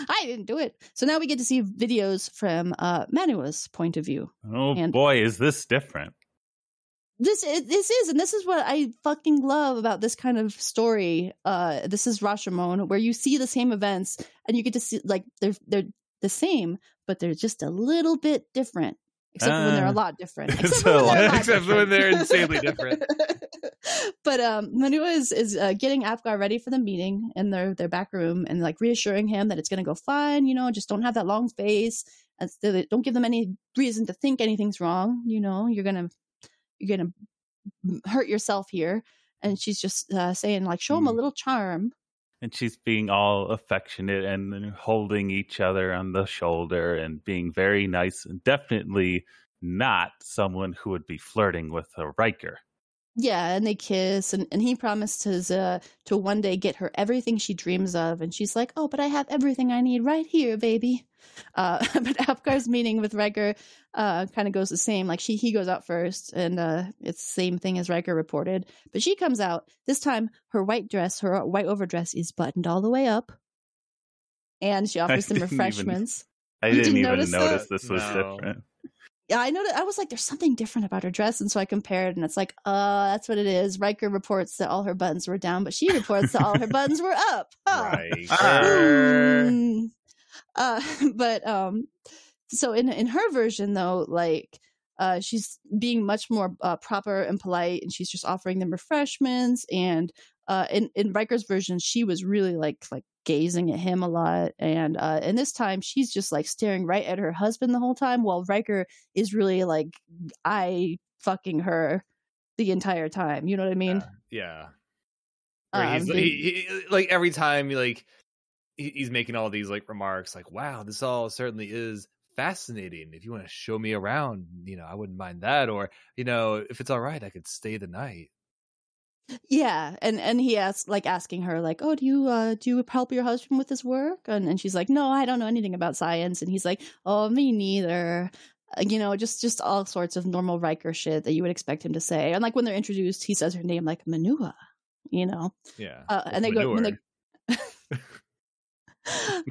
I didn't do it." So now we get to see videos from uh, Manua's point of view. Oh And- boy, is this different. This is, this is, and this is what I fucking love about this kind of story. Uh, this is Rashomon, where you see the same events and you get to see like they're they're the same, but they're just a little bit different. Except for when they're a Uh, lot different. Except for when they're, Except for when they're insanely different. but um, Manua is is uh, getting Apgar ready for the meeting in their their back room and like reassuring him that it's going to go fine. You know, just don't have that long face. And so don't give them any reason to think anything's wrong. You know, you're gonna you're gonna hurt yourself here. And she's just uh, saying like, show him a Mm. little charm. And she's being all affectionate and holding each other on the shoulder and being very nice and definitely not someone who would be flirting with a Riker. Yeah, and they kiss, and, and he promises uh, to one day get her everything she dreams of, and she's like, "Oh, but I have everything I need right here, baby." Uh, but Apgar's meeting with Riker uh, kind of goes the same. Like she, he goes out first, and uh, it's the same thing as Riker reported. But she comes out this time. Her white dress, her white overdress, is buttoned all the way up, and she offers them didn't even- refreshments. I didn't didn't even notice notice this was No. different. Yeah, I noticed. I was like, "There's something different about her dress," and so I compared, and it's like, "Uh, that's what it is." Riker reports that all her buttons were down, but she reports that all her buttons were up. Huh. Right. Hmm. Uh, but um, so in in her version though, like uh, she's being much more uh, proper and polite, and she's just offering them refreshments. And uh, in in Riker's version, she was really like like gazing at him a lot, and uh, and this time she's just like staring right at her husband the whole time, while Riker is really like eye fucking her the entire time. You know what I mean? Yeah. He's Um, like, he- he- like every time like he- he's making all these like remarks like wow this all certainly is fascinating if you want to show me around you know i wouldn't mind that or you know if it's all right i could stay the night Yeah, and and he asks like asking her like, "Oh, do you uh do you help your husband with his work?" And and she's like, "No, I don't know anything about science." And he's like, "Oh, me neither." Uh, you know, just just all sorts of normal Riker shit that you would expect him to say. And like when they're introduced, he says her name like Manua. You know, yeah uh, and they go when they.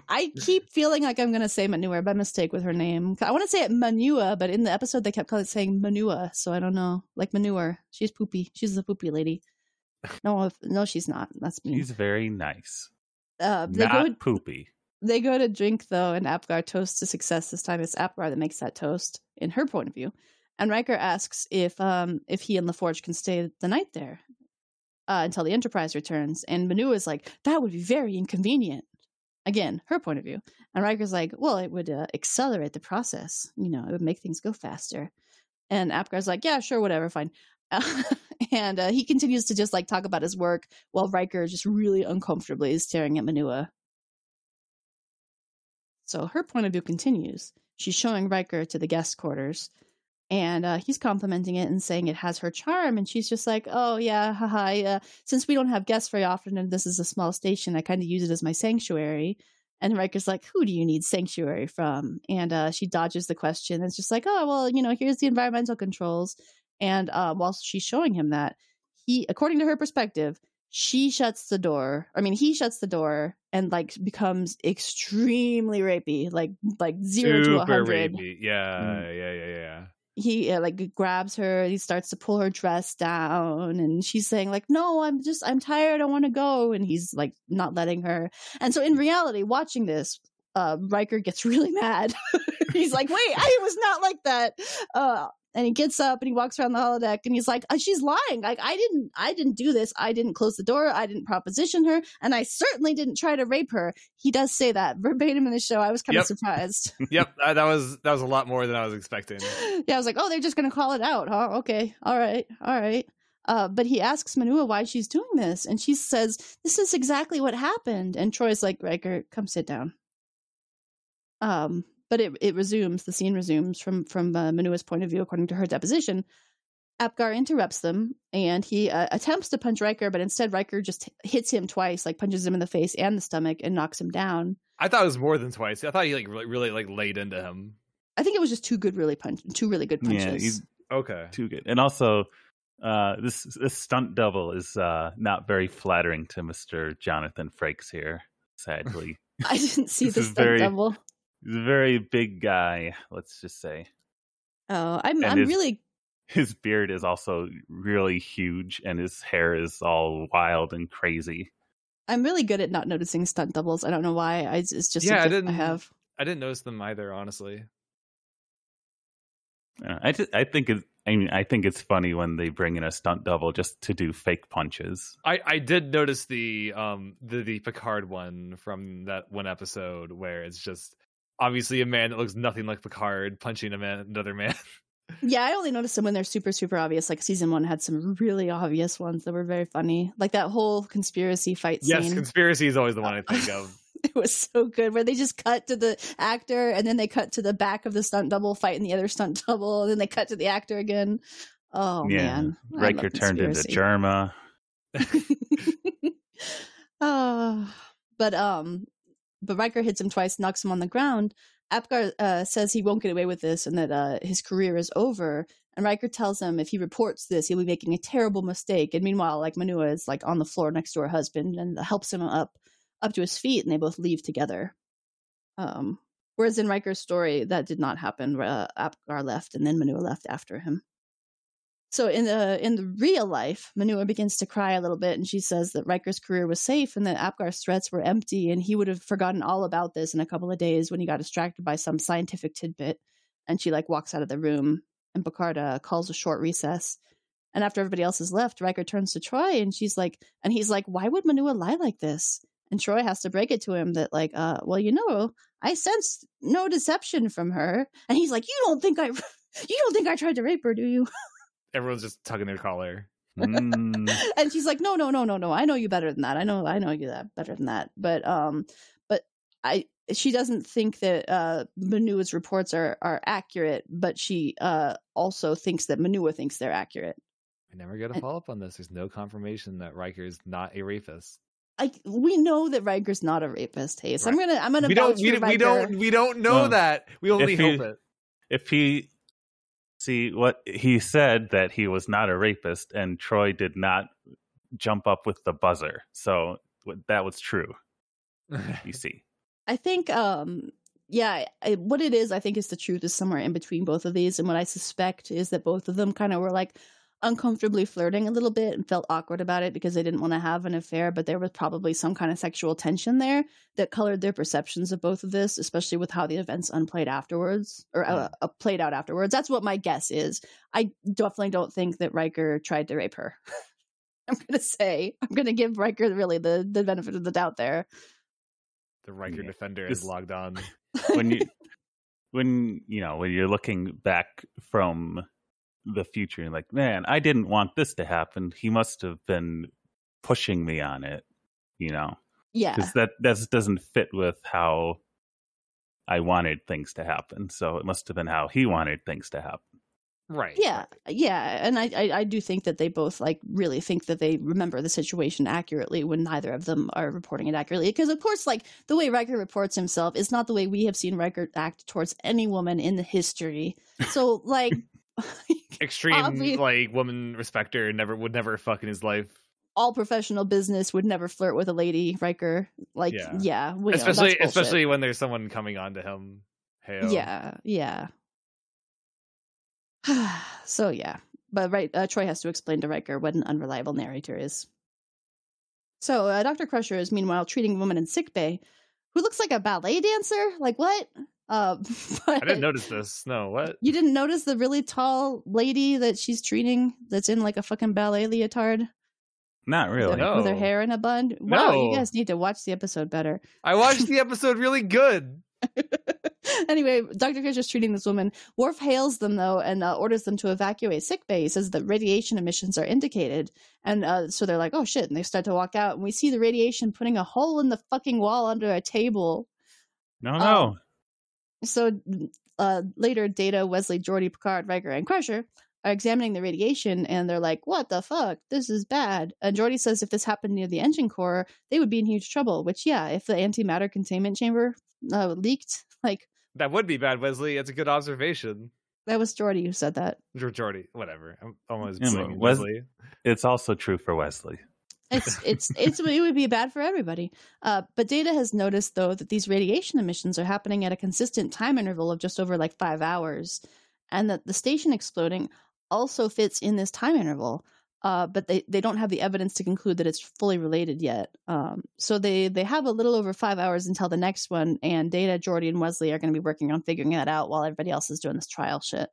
I keep feeling like I'm going to say Manure by mistake with her name. I want to say it Manua, but in the episode they kept calling it saying Manua, so I don't know. Like manure, she's poopy. She's the poopy lady. No, no, she's not. That's me. She's very nice. Uh, they Not go. poopy. They go to drink though, and Apgar toasts to success. This time it's Apgar that makes that toast, in her point of view. And Riker asks if um if he and LaForge can stay the night there uh, until the Enterprise returns. And Manu is like, that would be very inconvenient. Again, her point of view. And Riker's like, well, it would uh, accelerate the process. You know, it would make things go faster. And Apgar's like, yeah, sure, whatever, fine. and uh, he continues to just like talk about his work while Riker just really uncomfortably is staring at Manua. So her point of view continues. She's showing Riker to the guest quarters, and uh, he's complimenting it and saying it has her charm. And she's just like, "Oh yeah, haha. Uh, since we don't have guests very often, and this is a small station, I kind of use it as my sanctuary." And Riker's like, "Who do you need sanctuary from?" And uh, she dodges the question. And It's just like, "Oh well, you know, here's the environmental controls." And uh, while she's showing him that, he, according to her perspective, she shuts the door. I mean, he shuts the door and like becomes extremely rapey, like like zero to a hundred. rapey. Yeah, yeah, yeah, yeah. He uh, like grabs her. He starts to pull her dress down, and she's saying like, "No, I'm just I'm tired. I want to go." And he's like not letting her. And so in reality, watching this, uh, Riker gets really mad. he's like, "Wait, I was not like that." Uh, and he gets up and he walks around the holodeck and he's like, "Uh, "She's lying. Like I didn't, I didn't do this. I didn't close the door. I didn't proposition her, and I certainly didn't try to rape her." He does say that verbatim in the show. I was kind Yep. of surprised. Yep, uh, that was that was a lot more than I was expecting. yeah, I was like, "Oh, they're just gonna call it out, huh? Okay, all right, all right." Uh, but he asks Manua why she's doing this, and she says, "This is exactly what happened." And Troi's like, "Riker, come sit down." Um, but it it resumes. The scene resumes from from uh, Manua's point of view, according to her deposition. Apgar interrupts them, and he uh, attempts to punch Riker, but instead Riker just hits him twice, like punches him in the face and the stomach, and knocks him down. I thought it was more than twice. I thought he like really, really like laid into him. I think it was just two good, really punch, two really good punches. Yeah, he's Okay. too good. And also, uh, this this stunt double is uh, not very flattering to Mister Jonathan Frakes here. Sadly, I didn't see This the stunt very- double. He's a very big guy. Let's just say Oh, I'm And I'm his- really his beard is also really huge, and his hair is all wild and crazy. I'm really good at not noticing stunt doubles. I don't know why. I it's just Yeah, I didn't- have. I didn't notice them either, honestly. I just, I think it. I mean, I think it's funny when they bring in a stunt double just to do fake punches. I, I did notice the um the, the Picard one from that one episode where it's just obviously a man that looks nothing like Picard punching a man another man. Yeah, I only notice them when they're super super obvious. Like season one had some really obvious ones that were very funny. Like that whole conspiracy fight yes, scene. Yes, conspiracy is always the one I think of. it was so good where they just cut to the actor and then they cut to the back of the stunt double fighting the other stunt double and then they cut to the actor again. Oh yeah, man, I love Riker turned into conspiracy. Germa. oh, but um, but Riker hits him twice, knocks him on the ground. Apgar uh, says he won't get away with this and that uh, his career is over. And Riker tells him if he reports this, he'll be making a terrible mistake. And meanwhile, like Manua is like on the floor next to her husband and helps him up up to his feet, and they both leave together. Um, whereas in Riker's story, that did not happen. Uh, Apgar left, and then Manua left after him. So in the in the real life, Manua begins to cry a little bit, and she says that Riker's career was safe and that Apgar's threats were empty, and he would have forgotten all about this in a couple of days when he got distracted by some scientific tidbit. And she like walks out of the room, and Picard calls a short recess. And after everybody else has left, Riker turns to Troi, and she's like, and he's like, "Why would Manua lie like this?" And Troi has to break it to him that like, uh, well, you know, I sensed no deception from her, and he's like, "You don't think I, you don't think I tried to rape her, do you?" Everyone's just tugging their collar. Mm, and she's like, "No, no, no, no, no. I know you better than that. I know, I know you that better than that." But, um, but I, she doesn't think that uh, Manua's reports are are accurate, but she uh also thinks that Manua thinks they're accurate. I never get a follow up on this. There's no confirmation that Riker is not a rapist. Like we know that Riker's not a rapist. Hey, so I'm gonna I'm gonna We don't we, we don't we don't know Well, that. We only if he- hope it. if he see what he said that he was not a rapist, and Troi did not jump up with the buzzer, so that was true. You see, I think, um, yeah, I, what it is, I think, is the truth is somewhere in between both of these. And what I suspect is that both of them kind of were like uncomfortably flirting a little bit and felt awkward about it because they didn't want to have an affair, but there was probably some kind of sexual tension there that colored their perceptions of both of this, especially with how the events unplayed afterwards or uh, uh, played out afterwards. That's what my guess is. I definitely don't think that Riker tried to rape her. I'm gonna say I'm gonna give Riker really the the benefit of the doubt there. The Riker Yeah. defender This- is logged on. when you when you know when you're looking back from the future and like, man, I didn't want this to happen. He must have been pushing me on it, you know, yeah, because that that doesn't fit with how I wanted things to happen. So it must have been how he wanted things to happen. Right. Yeah, yeah, and I, I I do think that they both like really think that they remember the situation accurately when neither of them are reporting it accurately. Because of course, like the way Riker reports himself is not the way we have seen Riker act towards any woman in the history. So like. Extreme like woman respecter never would never fuck in his life. all professional business would never flirt with a lady, Riker. Like, Yeah. yeah, we know, especially especially when there's someone coming on to him. Yeah, yeah. so yeah, but right, uh, Troi has to explain to Riker what an unreliable narrator is. So uh, Doctor Crusher is meanwhile treating a woman in sickbay who looks like a ballet dancer. Like what? Uh, I didn't notice this. No, what? You didn't notice the really tall lady that she's treating that's in like a fucking ballet leotard Not really. with, with her hair in a bun? Wow, you guys need to watch the episode better. I watched the episode really good. anyway, Dr. Crusher's treating this woman. Worf hails them though and uh, orders them to evacuate sickbay. He says that radiation emissions are indicated, and uh, so they're like, "Oh shit!" And they start to walk out, and we see the radiation putting a hole in the fucking wall under a table. No, Oh. no. So uh, later, Data, Wesley, Geordi, Picard, Riker, and Crusher are examining the radiation, and they're like, "What the fuck? This is bad." And Geordi says if this happened near the engine core, they would be in huge trouble. Which, yeah, if the antimatter containment chamber uh, leaked, like That would be bad, Wesley. It's a good observation. that was Geordi who said that. Or Jordy, whatever. I'm almost Yeah, but Wes- Wesley. It's also true for Wesley. It's it's it's it would be bad for everybody. Uh, but Data has noticed though that these radiation emissions are happening at a consistent time interval of just over like five hours, and that the station exploding also fits in this time interval. Uh, but they, they don't have the evidence to conclude that it's fully related yet. Um, so they they have a little over five hours until the next one, and Data, Geordi, and Wesley are going to be working on figuring that out while everybody else is doing this trial shit.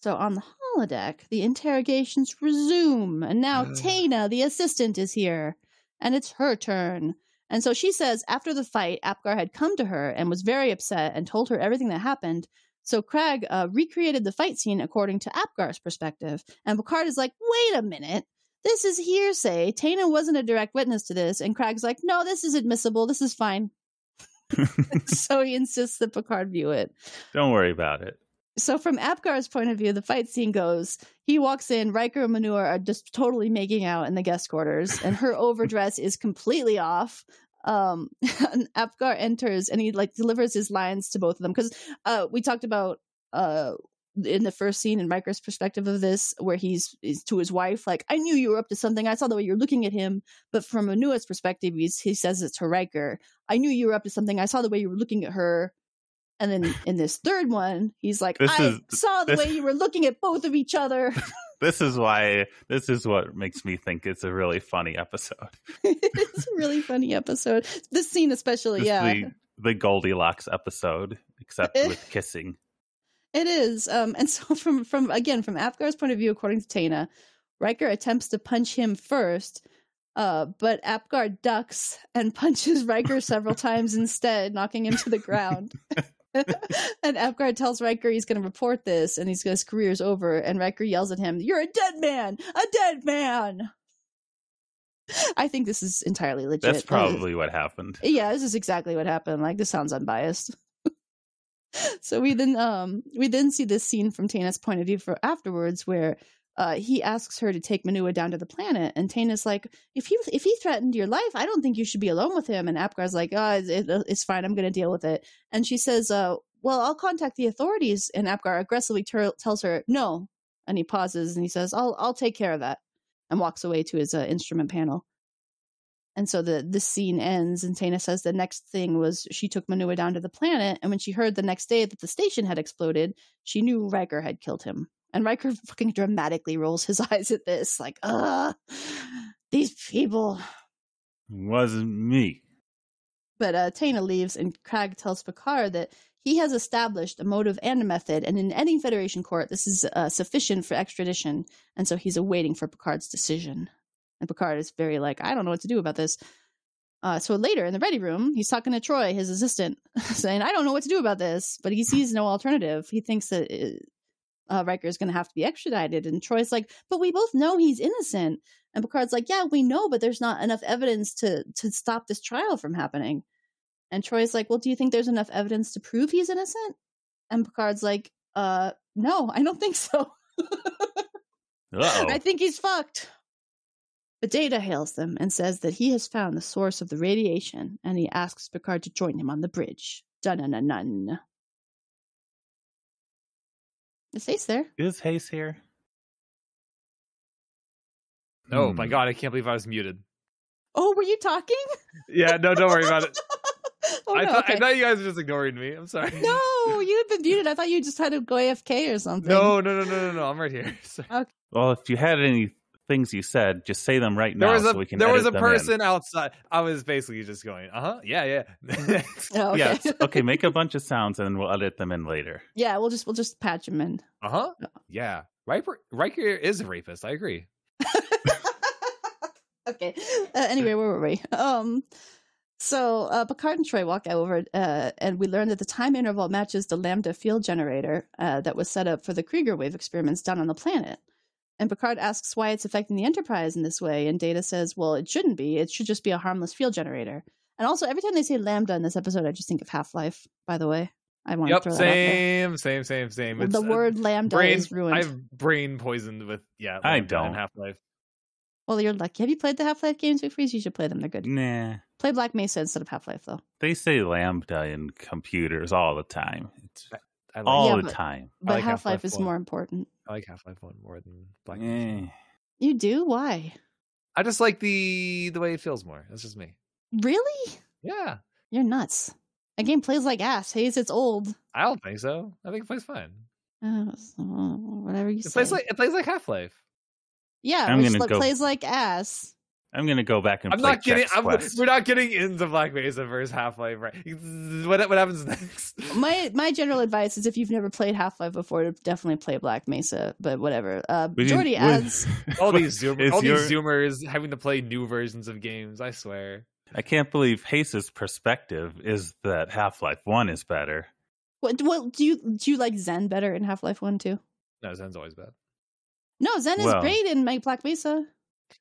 So on the holodeck, the interrogations resume, and now Ugh. Tana, the assistant, is here, and it's her turn. And so she says after the fight, Apgar had come to her and was very upset and told her everything that happened. So Krag uh, recreated the fight scene according to Apgar's perspective, and Picard is like, "Wait a minute." This is hearsay. Tana wasn't a direct witness to this. And Krag's like, no, this is admissible. This is fine. so he insists that Picard view it. Don't worry about it. So from Apgar's point of view, the fight scene goes: he walks in, Riker and Manure are just totally making out in the guest quarters, and her overdress is completely off. Um, and Apgar enters and he like delivers his lines to both of them because uh, we talked about uh in the first scene in Riker's perspective of this, where he's, he's to his wife, like, I knew you were up to something. I saw the way you're looking at him. But from Manua's perspective, he's, he says it to Riker. I knew you were up to something. I saw the way you were looking at her. And then in this third one, he's like, This I is- saw the this- way you were looking at both of each other. This is why. This is what makes me think it's a really funny episode. it's a really funny episode. This scene, especially, This yeah. the, the Goldilocks episode, except with kissing. It is. Um, and so from from again from Apgar's point of view, according to Tana, Riker attempts to punch him first, uh, but Apgar ducks and punches Riker several times instead, knocking him to the ground. and Apgar tells Riker he's going to report this and he's his career's over. And Riker yells at him, "You're a dead man! A dead man!" I think this is entirely legit. That's probably what happened. Yeah, this is exactly what happened. Like this sounds unbiased. so we then um we then see this scene from Tana's point of view for afterwards where uh he asks her to take Manua down to the planet and Tana's like if he if he threatened your life I don't think you should be alone with him. And Apgar's like oh it's, it, it's fine I'm going to deal with it. And she says uh well I'll contact the authorities. And Apgar aggressively ter- tells her no. And he pauses and he says I'll I'll take care of that and walks away to his uh, instrument panel. And so the this scene ends, and Tana says the next thing was she took Manua down to the planet, and when she heard the next day that the station had exploded, she knew Riker had killed him. And Riker fucking dramatically rolls his eyes at this, like, ah, these people. Wasn't me. But uh, Tana leaves, and Krag tells Picard that he has established a motive and a method, and in any Federation court, this is uh, sufficient for extradition, and so he's awaiting for Picard's decision. And Picard is very like, I don't know what to do about this. Uh, so later in the ready room, he's talking to Troi, his assistant, saying, I don't know what to do about this, but he sees no alternative. He thinks that uh, Riker is going to have to be extradited. And Troi's like, but we both know he's innocent. And Picard's like, yeah, we know, but there's not enough evidence to to stop this trial from happening. And Troi's like, "Well, do you think there's enough evidence to prove he's innocent?" And Picard's like, "Uh, no, I don't think so. I think he's fucked." But Data hails them and says that he has found the source of the radiation, and he asks Picard to join him on the bridge. Dun dun dun dun. Is Ace there? Is Hayes here? Oh my Hmm. god, I can't believe I was muted. Oh, were you talking? Yeah, no, don't worry about it. oh, I, no, thought, I thought you guys were just ignoring me. I'm sorry. No, you had been muted. I thought you just had to go AFK or something. No, no, no, no, no, no. I'm right here. Sorry. Well, if you had any things you said, just say them right There now a so we can there was a edit them in. person outside. I was basically just going, uh huh, yeah, yeah. Oh, okay. Yes. Okay, make a bunch of sounds and then we'll edit them in later. yeah, we'll just we'll just patch them in. uh huh, yeah. Riker, Riker is a rapist. I agree. okay. Uh, anyway, where were we? Um, so uh, Picard and Troi walk over, uh, and we learn that the time interval matches the lambda field generator uh, that was set up for the Krieger wave experiments done on the planet. And Picard asks why it's affecting the Enterprise in this way, and Data says, "Well, it shouldn't be. It should just be a harmless field generator." And also, every time they say lambda in this episode, I just think of Half Life. By the way, I want Yep, to throw that out there. same, same, same, same. Well, It's, the uh, word lambda brain. is ruined. I've brain poisoned with yeah. I don't. and Half Life. Well, you're lucky. Have you played the Half Life games before? You should play them. They're good. Nah. Play Black Mesa instead of Half Life, though. They say lambda in computers all the time. It's I like, all Yeah, the but- time. But like Half Life is more important. I like Half Life One more than Black. Mesa. Eh. You do? Why? I just like the the way it feels more. That's just me. Really? Yeah, You're nuts. A game plays like ass. Hayes, it's old. I don't think so. I think it plays fine. Uh, so, whatever you It say. plays like it plays like Half Life. yeah, I'm which gonna like, go- plays like ass. I'm gonna go back and I'm play not getting. I'm, Quest. we're not getting into Black Mesa versus Half Life, right? What what happens next? My my general advice is if you've never played Half Life before, definitely play Black Mesa. But whatever. Uh, We didn't- Geordi we- adds. all these Zoom, all your- these Zoomers having to play new versions of games. I swear. I can't believe Hayes' perspective is that Half Life One is better. What, what do you do? You like Xen better in Half Life One too? No, Xen's always bad. No, Xen is Well- great in my Black Mesa.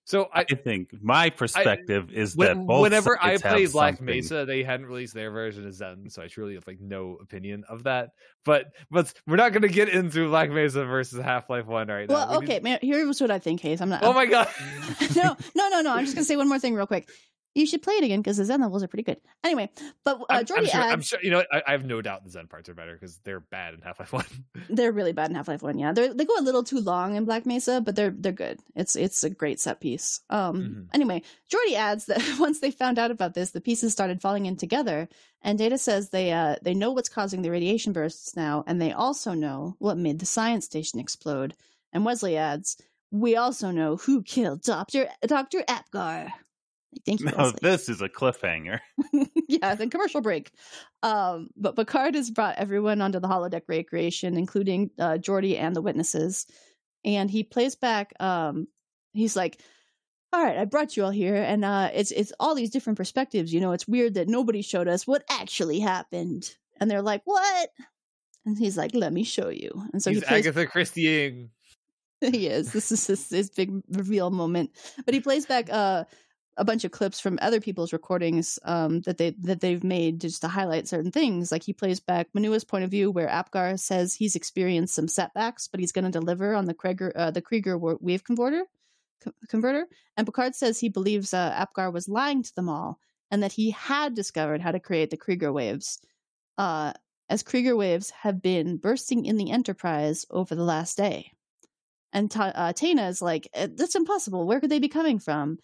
So I, I think my perspective is when- that both whenever I sides played Black something. Mesa, they hadn't released their version of Xen, so I truly have like no opinion of that. But but we're not going to get into Black Mesa versus Half Life One right now. Well, We need- okay, man, here's what I think, Hayes. I'm not. Oh my god. no, no, no, no. I'm just gonna say one more thing real quick. You should play it again because the Xen levels are pretty good. Anyway, but uh, I'm, I'm Geordi sure, I'm sure. You know. I, I have no doubt the Xen parts are better because they're bad in Half Life One. they're really bad in Half Life One. Yeah, they they go a little too long in Black Mesa, but they're they're good. It's it's a great set piece. Um. Mhm. Anyway, Geordi adds that once they found out about this, the pieces started falling in together. And Data says they uh they know what's causing the radiation bursts now, and they also know what made the science station explode. And Wesley adds, "We also know who killed Doctor Doctor Apgar." Thank you, Wesley. this is a cliffhanger. yeah, the commercial break. Um, but Picard has brought everyone onto the holodeck recreation, including uh, Geordi and the witnesses. And he plays back. Um, he's like, "All right, I brought you all here, and uh, it's it's all these different perspectives. You know, it's weird that nobody showed us what actually happened." And they're like, "What?" And he's like, "Let me show you." And so He's he plays Agatha Christieing. he is. This is his, his big reveal moment. But he plays back uh, a bunch of clips from other people's recordings um, that they that they've made just to highlight certain things. Like he plays back Manua's point of view, where Apgar says he's experienced some setbacks, but he's going to deliver on the Krieger uh, the Krieger wave converter. co- Converter and Picard says he believes uh, Apgar was lying to them all, and that he had discovered how to create the Krieger waves. Uh, as Krieger waves have been bursting in the Enterprise over the last day. And Ta- uh, Tana is like, "Eh, that's impossible. Where could they be coming from?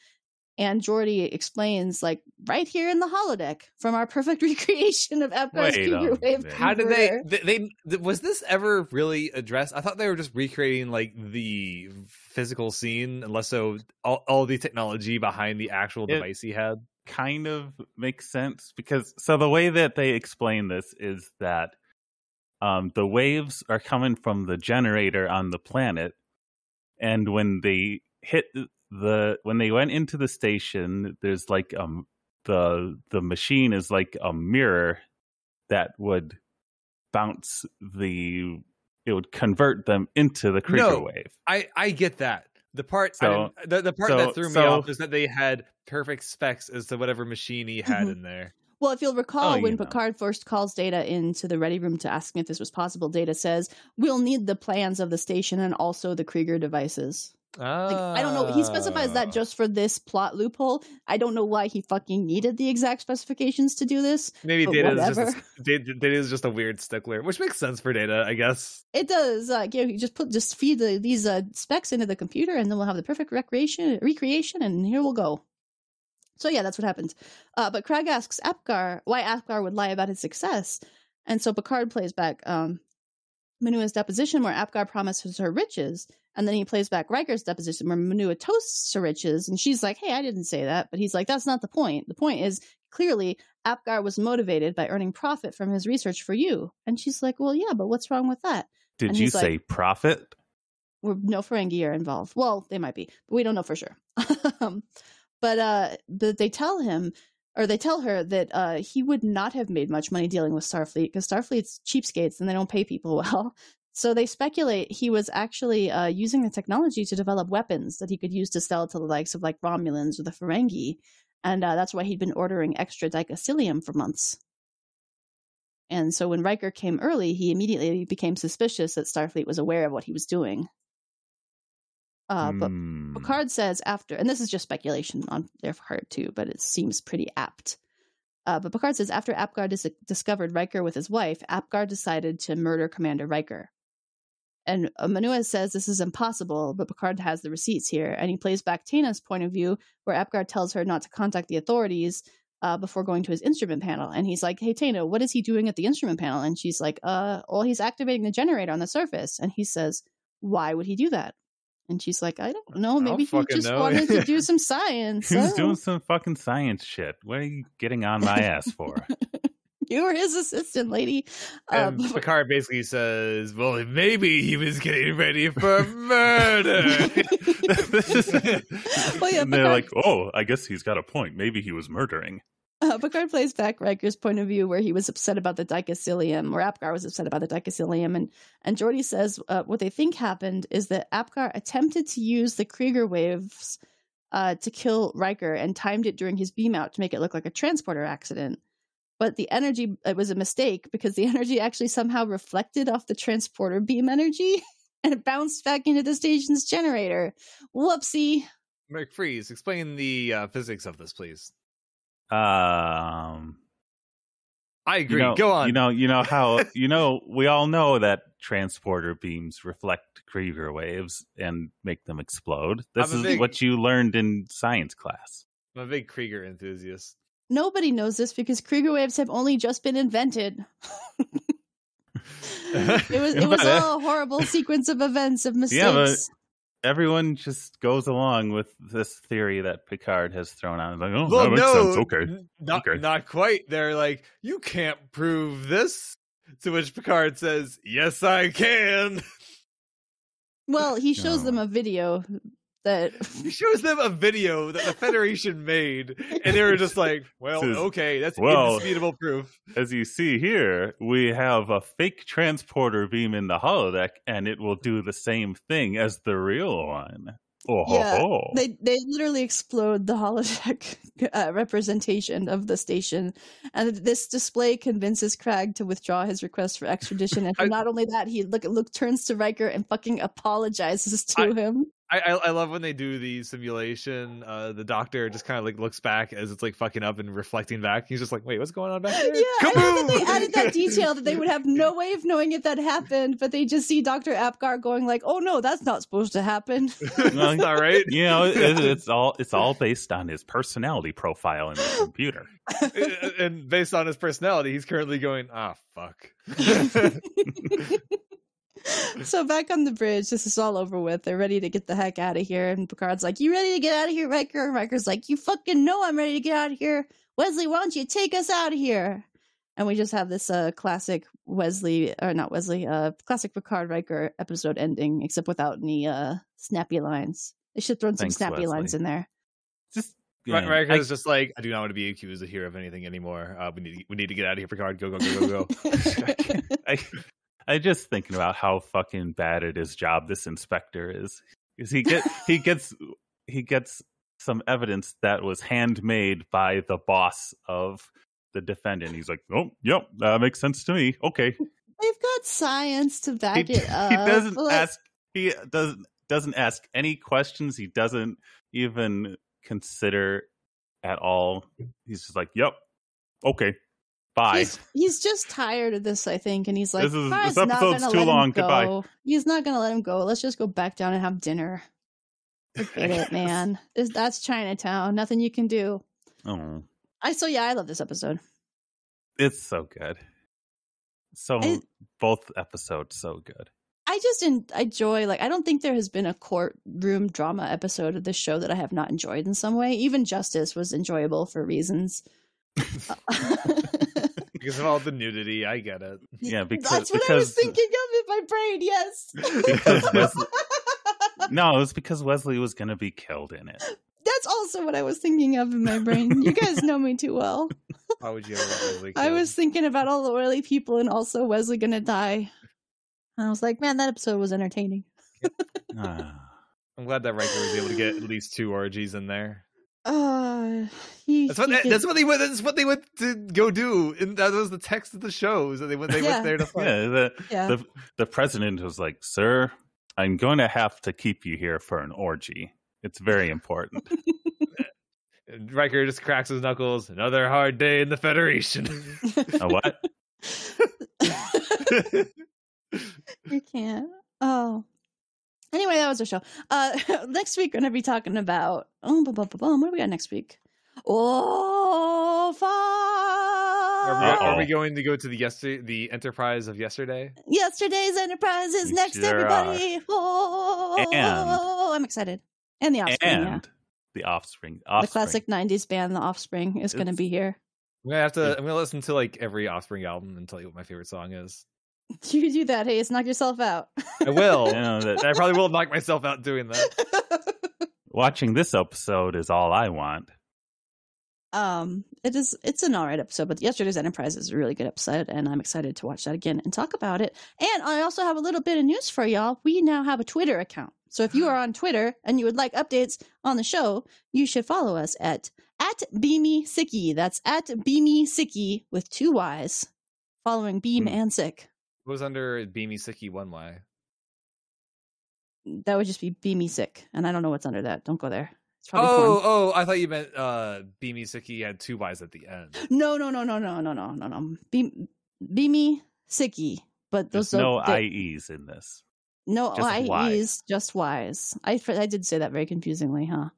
And Geordi explains, like, right here in the holodeck from our perfect recreation of Apgar's Wait a Cougar Wave. minute. How did they, they? They was this ever really addressed? I thought they were just recreating like the physical scene, unless so all, all the technology behind the actual It- device he had. kind of makes sense because so the way that they explain this is that um, the waves are coming from the generator on the planet, and when they hit the when they went into the station, there's like um the the machine is like a mirror that would bounce the it would convert them into the Krieger No. wave. I I get that. The part So- didn't- the, the part so- that threw me so- off is that they had perfect specs as to whatever machine he had Mhm. in there. Well, if you'll recall, Oh, you when know. Picard first calls Data into the ready room to ask him if this was possible, Data says, We'll need the plans of the station and also the Krieger devices. Like, I don't know. He specifies Ah. that just for this plot loophole. I don't know why he fucking needed the exact specifications to do this. Maybe Data is, just a, Data, Data is just a weird stickler, which makes sense for Data, I guess. It does. Uh, you, know, you just put just feed the, these uh, specs into the computer, and then we'll have the perfect recreation recreation, and here we'll go. So yeah, that's what happens. Uh, but Krag asks Apgar why Apgar would lie about his success, and so Picard plays back um, Manua's deposition where Apgar promises her riches, and then he plays back Riker's deposition where Manua toasts her riches, and she's like, "Hey, I didn't say that," but he's like, "That's not the point. The point is clearly Apgar was motivated by earning profit from his research for you," and she's like, "Well, yeah, but what's wrong with that?" Did And you he's like- say profit? We're, no Ferengi are involved. Well, they might be, but we don't know for sure. um, but uh, but they tell him, or they tell her that uh, he would not have made much money dealing with Starfleet because Starfleet's cheapskates and they don't pay people well. So they speculate he was actually uh, using the technology to develop weapons that he could use to sell to the likes of like Romulans or the Ferengi, and uh, that's why he'd been ordering extra dicosilium for months. And so when Riker came early, he immediately became suspicious that Starfleet was aware of what he was doing. Uh, but Hmm. Picard says after, and this is just speculation on their part too, but it seems pretty apt. Uh, but Picard says after Apgar dis- discovered Riker with his wife, Apgar decided to murder Commander Riker. And uh, Manua says this is impossible, but Picard has the receipts here, and he plays back Tayna's point of view, where Apgar tells her not to contact the authorities uh, before going to his instrument panel. And he's like, "Hey Tana, what is he doing at the instrument panel?" And she's like, "Uh, well, he's activating the generator on the surface." And he says, "Why would he do that?" And she's like, "I don't know. I don't Maybe he just know." wanted to do some science." He's doing some fucking science shit. What are you getting on my ass for? You were his assistant, lady. And Um, Picard basically says, "Well, maybe he was getting ready for murder." Well, yeah, and they're Picard- like, oh, I guess he's got a point. Maybe he was murdering. Uh, Picard plays back Riker's point of view, where he was upset about the dicosilium, or Apgar was upset about the dicosilium, and and Geordi says uh, what they think happened is that Apgar attempted to use the Krieger waves uh, to kill Riker and timed it during his beam out to make it look like a transporter accident. But the energy it was a mistake because the energy actually somehow reflected off the transporter beam energy and it bounced back into the station's generator. Whoopsie. McFreeze, explain the uh, physics of this, please. Um, I you agree. know, Go on. You know, you know how you know we all know that transporter beams reflect Krieger waves and make them explode. This is big- what you learned in science class. I'm a big Krieger enthusiast. Nobody knows this because Krieger waves have only just been invented. It was it was all a horrible sequence of events of mistakes. Yeah, but- Everyone just goes along with this theory that Picard has thrown out. Like, oh, well, that makes no, sense. Okay. not Okay. not quite. They're like, you can't prove this. To which Picard says, "Yes, I can." well, he shows No. them a video that He shows them a video that the Federation made, and they were just like, "Well, Says, okay, that's well- indisputable proof." As you see here, we have a fake transporter beam in the holodeck, and it will do the same thing as the real one. Oh, ho, Yeah, ho. they they literally explode the holodeck uh, representation of the station, and this display convinces Krag to withdraw his request for extradition. And I- not only that, he look look turns to Riker and fucking apologizes to I- him. I, I I love when they do the simulation. Uh, the doctor just kind of like looks back as it's like fucking up and reflecting back. He's just like, "Wait, what's going on back there?" Yeah, I love that they added that detail that they would have no way of knowing if that happened, but they just see Dr. Apgar going like, "Oh no, that's not supposed to happen." That's not right. you know, it, it's all it's all based on his personality profile in the computer. and based on his personality, he's currently going, "Ah, fuck." so back on the bridge, this is all over with. They're ready to get the heck out of here, and Picard's like, "You ready to get out of here, Riker?" And Riker's like, "You fucking know I'm ready to get out of here, Wesley. Why don't you take us out of here?" And we just have this uh classic Wesley or not Wesley, uh classic Picard Riker episode ending, except without any uh snappy lines. They should throw some Thanks, snappy lines in there. Just Right, yeah, Riker's just like, I do not want to be accused of here of anything anymore. Uh, we need we need to get out of here, Picard. Go go go go go. I, I just thinking about how fucking bad at his job this inspector is. Because he get he gets he gets some evidence that was handmade by the boss of the defendant. He's like, "Oh, yep, that makes sense to me." Okay, They've got science to back he, it up. he doesn't like, ask. He doesn't doesn't ask any questions. He doesn't even consider at all. He's just like, "Yep, okay, bye." He's, he's just tired of this, I think, and he's like, This is- this episode's too long. Goodbye." He's not gonna let him go. Let's just go back down and have dinner. Forget it, man. That's Chinatown. Nothing you can do. Oh, I so yeah, I love this episode. it's so good. So I- both episodes so good. I just en- enjoy like I don't think there has been a courtroom drama episode of this show that I have not enjoyed in some way. Even Justice was enjoyable for reasons. because of all the nudity. I get it. Yeah, because That's what because I was thinking of in my brain. Yes. Because Wesley- no, it was because Wesley was going to be killed in it. That's also what I was thinking of in my brain. You guys know me too well. How would you ever want I was thinking about all the oily people and also Wesley gonna die. And I was like, man, that episode was entertaining. Ah. I'm glad that Riker was able to get at least two orgies in there. Uh, he, That's what he they, could- that's what they went. That's what they went to go do. And that was the text of the shows. That they went. They Yeah. went there to fight. yeah, the, yeah. the the president was like, "Sir, I'm going to have to keep you here for an orgy. It's very important." And Riker just cracks his knuckles. Another hard day in the Federation. A what? you can't. Oh. Anyway, that was our show. Uh, next week we're gonna be talking about. Oh, what do we got next week? Oh, Are we, are we going to go to the yesterday, the Enterprise of yesterday? Yesterday's Enterprise is We next, sure everybody. Oh, I'm excited. And the Offspring, and yeah. the offspring. The offspring. classic '90s band, The Offspring, is going to It's- be here. I'm gonna have to. I'm gonna listen to like every Offspring album and tell you what my favorite song is. You do that, Hayes. Knock yourself out. I will. You know, that- I probably will knock myself out doing that. watching this episode is all I want. um, it is. It's an alright episode, but yesterday's Enterprise is a really good episode, and I'm excited to watch that again and talk about it. And I also have a little bit of news for y'all. We now have a Twitter account. So if you are on Twitter and you would like updates on the show, you should follow us at at Beamy Sicky. That's at Beamy Sicky with two Y's, following Beam Hmm. and Sick. It was under Beamy Sicky one way. That would just be Beamy Sick, and I don't know what's under that. Don't go there. Oh, porn. oh! I thought you meant uh, Beamy Sicky had two Y's at the end. No, no, no, no, no, no, no, no, no. Be, Beamy Sicky, but There's those no they- IEs in this. no just IEs, just Y's. I I did say that very confusingly, huh?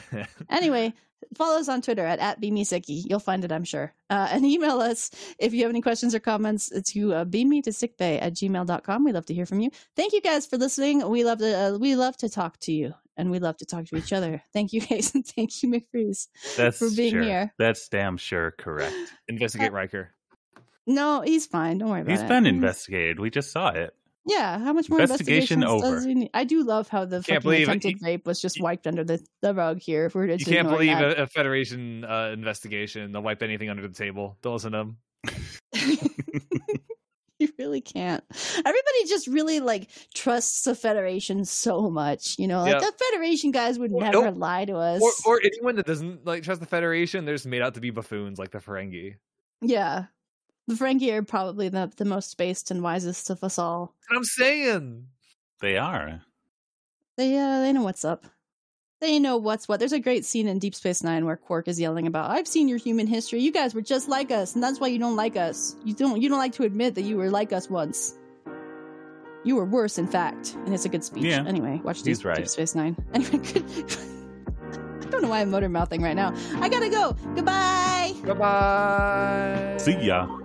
Anyway, follow us on Twitter at, at BeamySicky. You'll find it, I'm sure. Uh, and email us if you have any questions or comments to uh, beamy to sickbay at gmail.com. We love to hear from you. Thank you guys for listening. We love to uh, we love to talk to you and we love to talk to each other. Thank you guys and thank you, McFreeze. That's For being sure. here. That's damn sure correct. Investigate Riker. No, he's fine. Don't worry about He's it. He's been Mhm. investigated. We just saw it. Yeah, how much more Investigation over. does he need? I do love how the Can't fucking it. attempted rape was just wiped under the, the rug here. If we were to You can't believe a, a Federation uh, investigation. They'll wipe anything under the table. Don't listen to them. you really can't. Everybody just really like trusts the Federation so much. You know, like Yeah. the Federation guys would Or- never oh, lie to us. Or, or anyone that doesn't like trust the Federation, they're just made out to be buffoons, like the Ferengi. yeah, Ferengi are probably the the most spaced and wisest of us all. I'm saying. They are. They uh they know what's up. They know what's what. There's a great scene in Deep Space Nine where Quark is yelling about, "I've seen your human history. You guys were just like us, and that's why you don't like us. You don't you don't like to admit that you were like us once. You were worse, in fact." And it's a good speech. Yeah. Anyway, watch Deep, right. Deep Space Nine. Anyway, good. I don't know why I'm motor mouthing right now. I gotta go. Goodbye. Goodbye. See ya.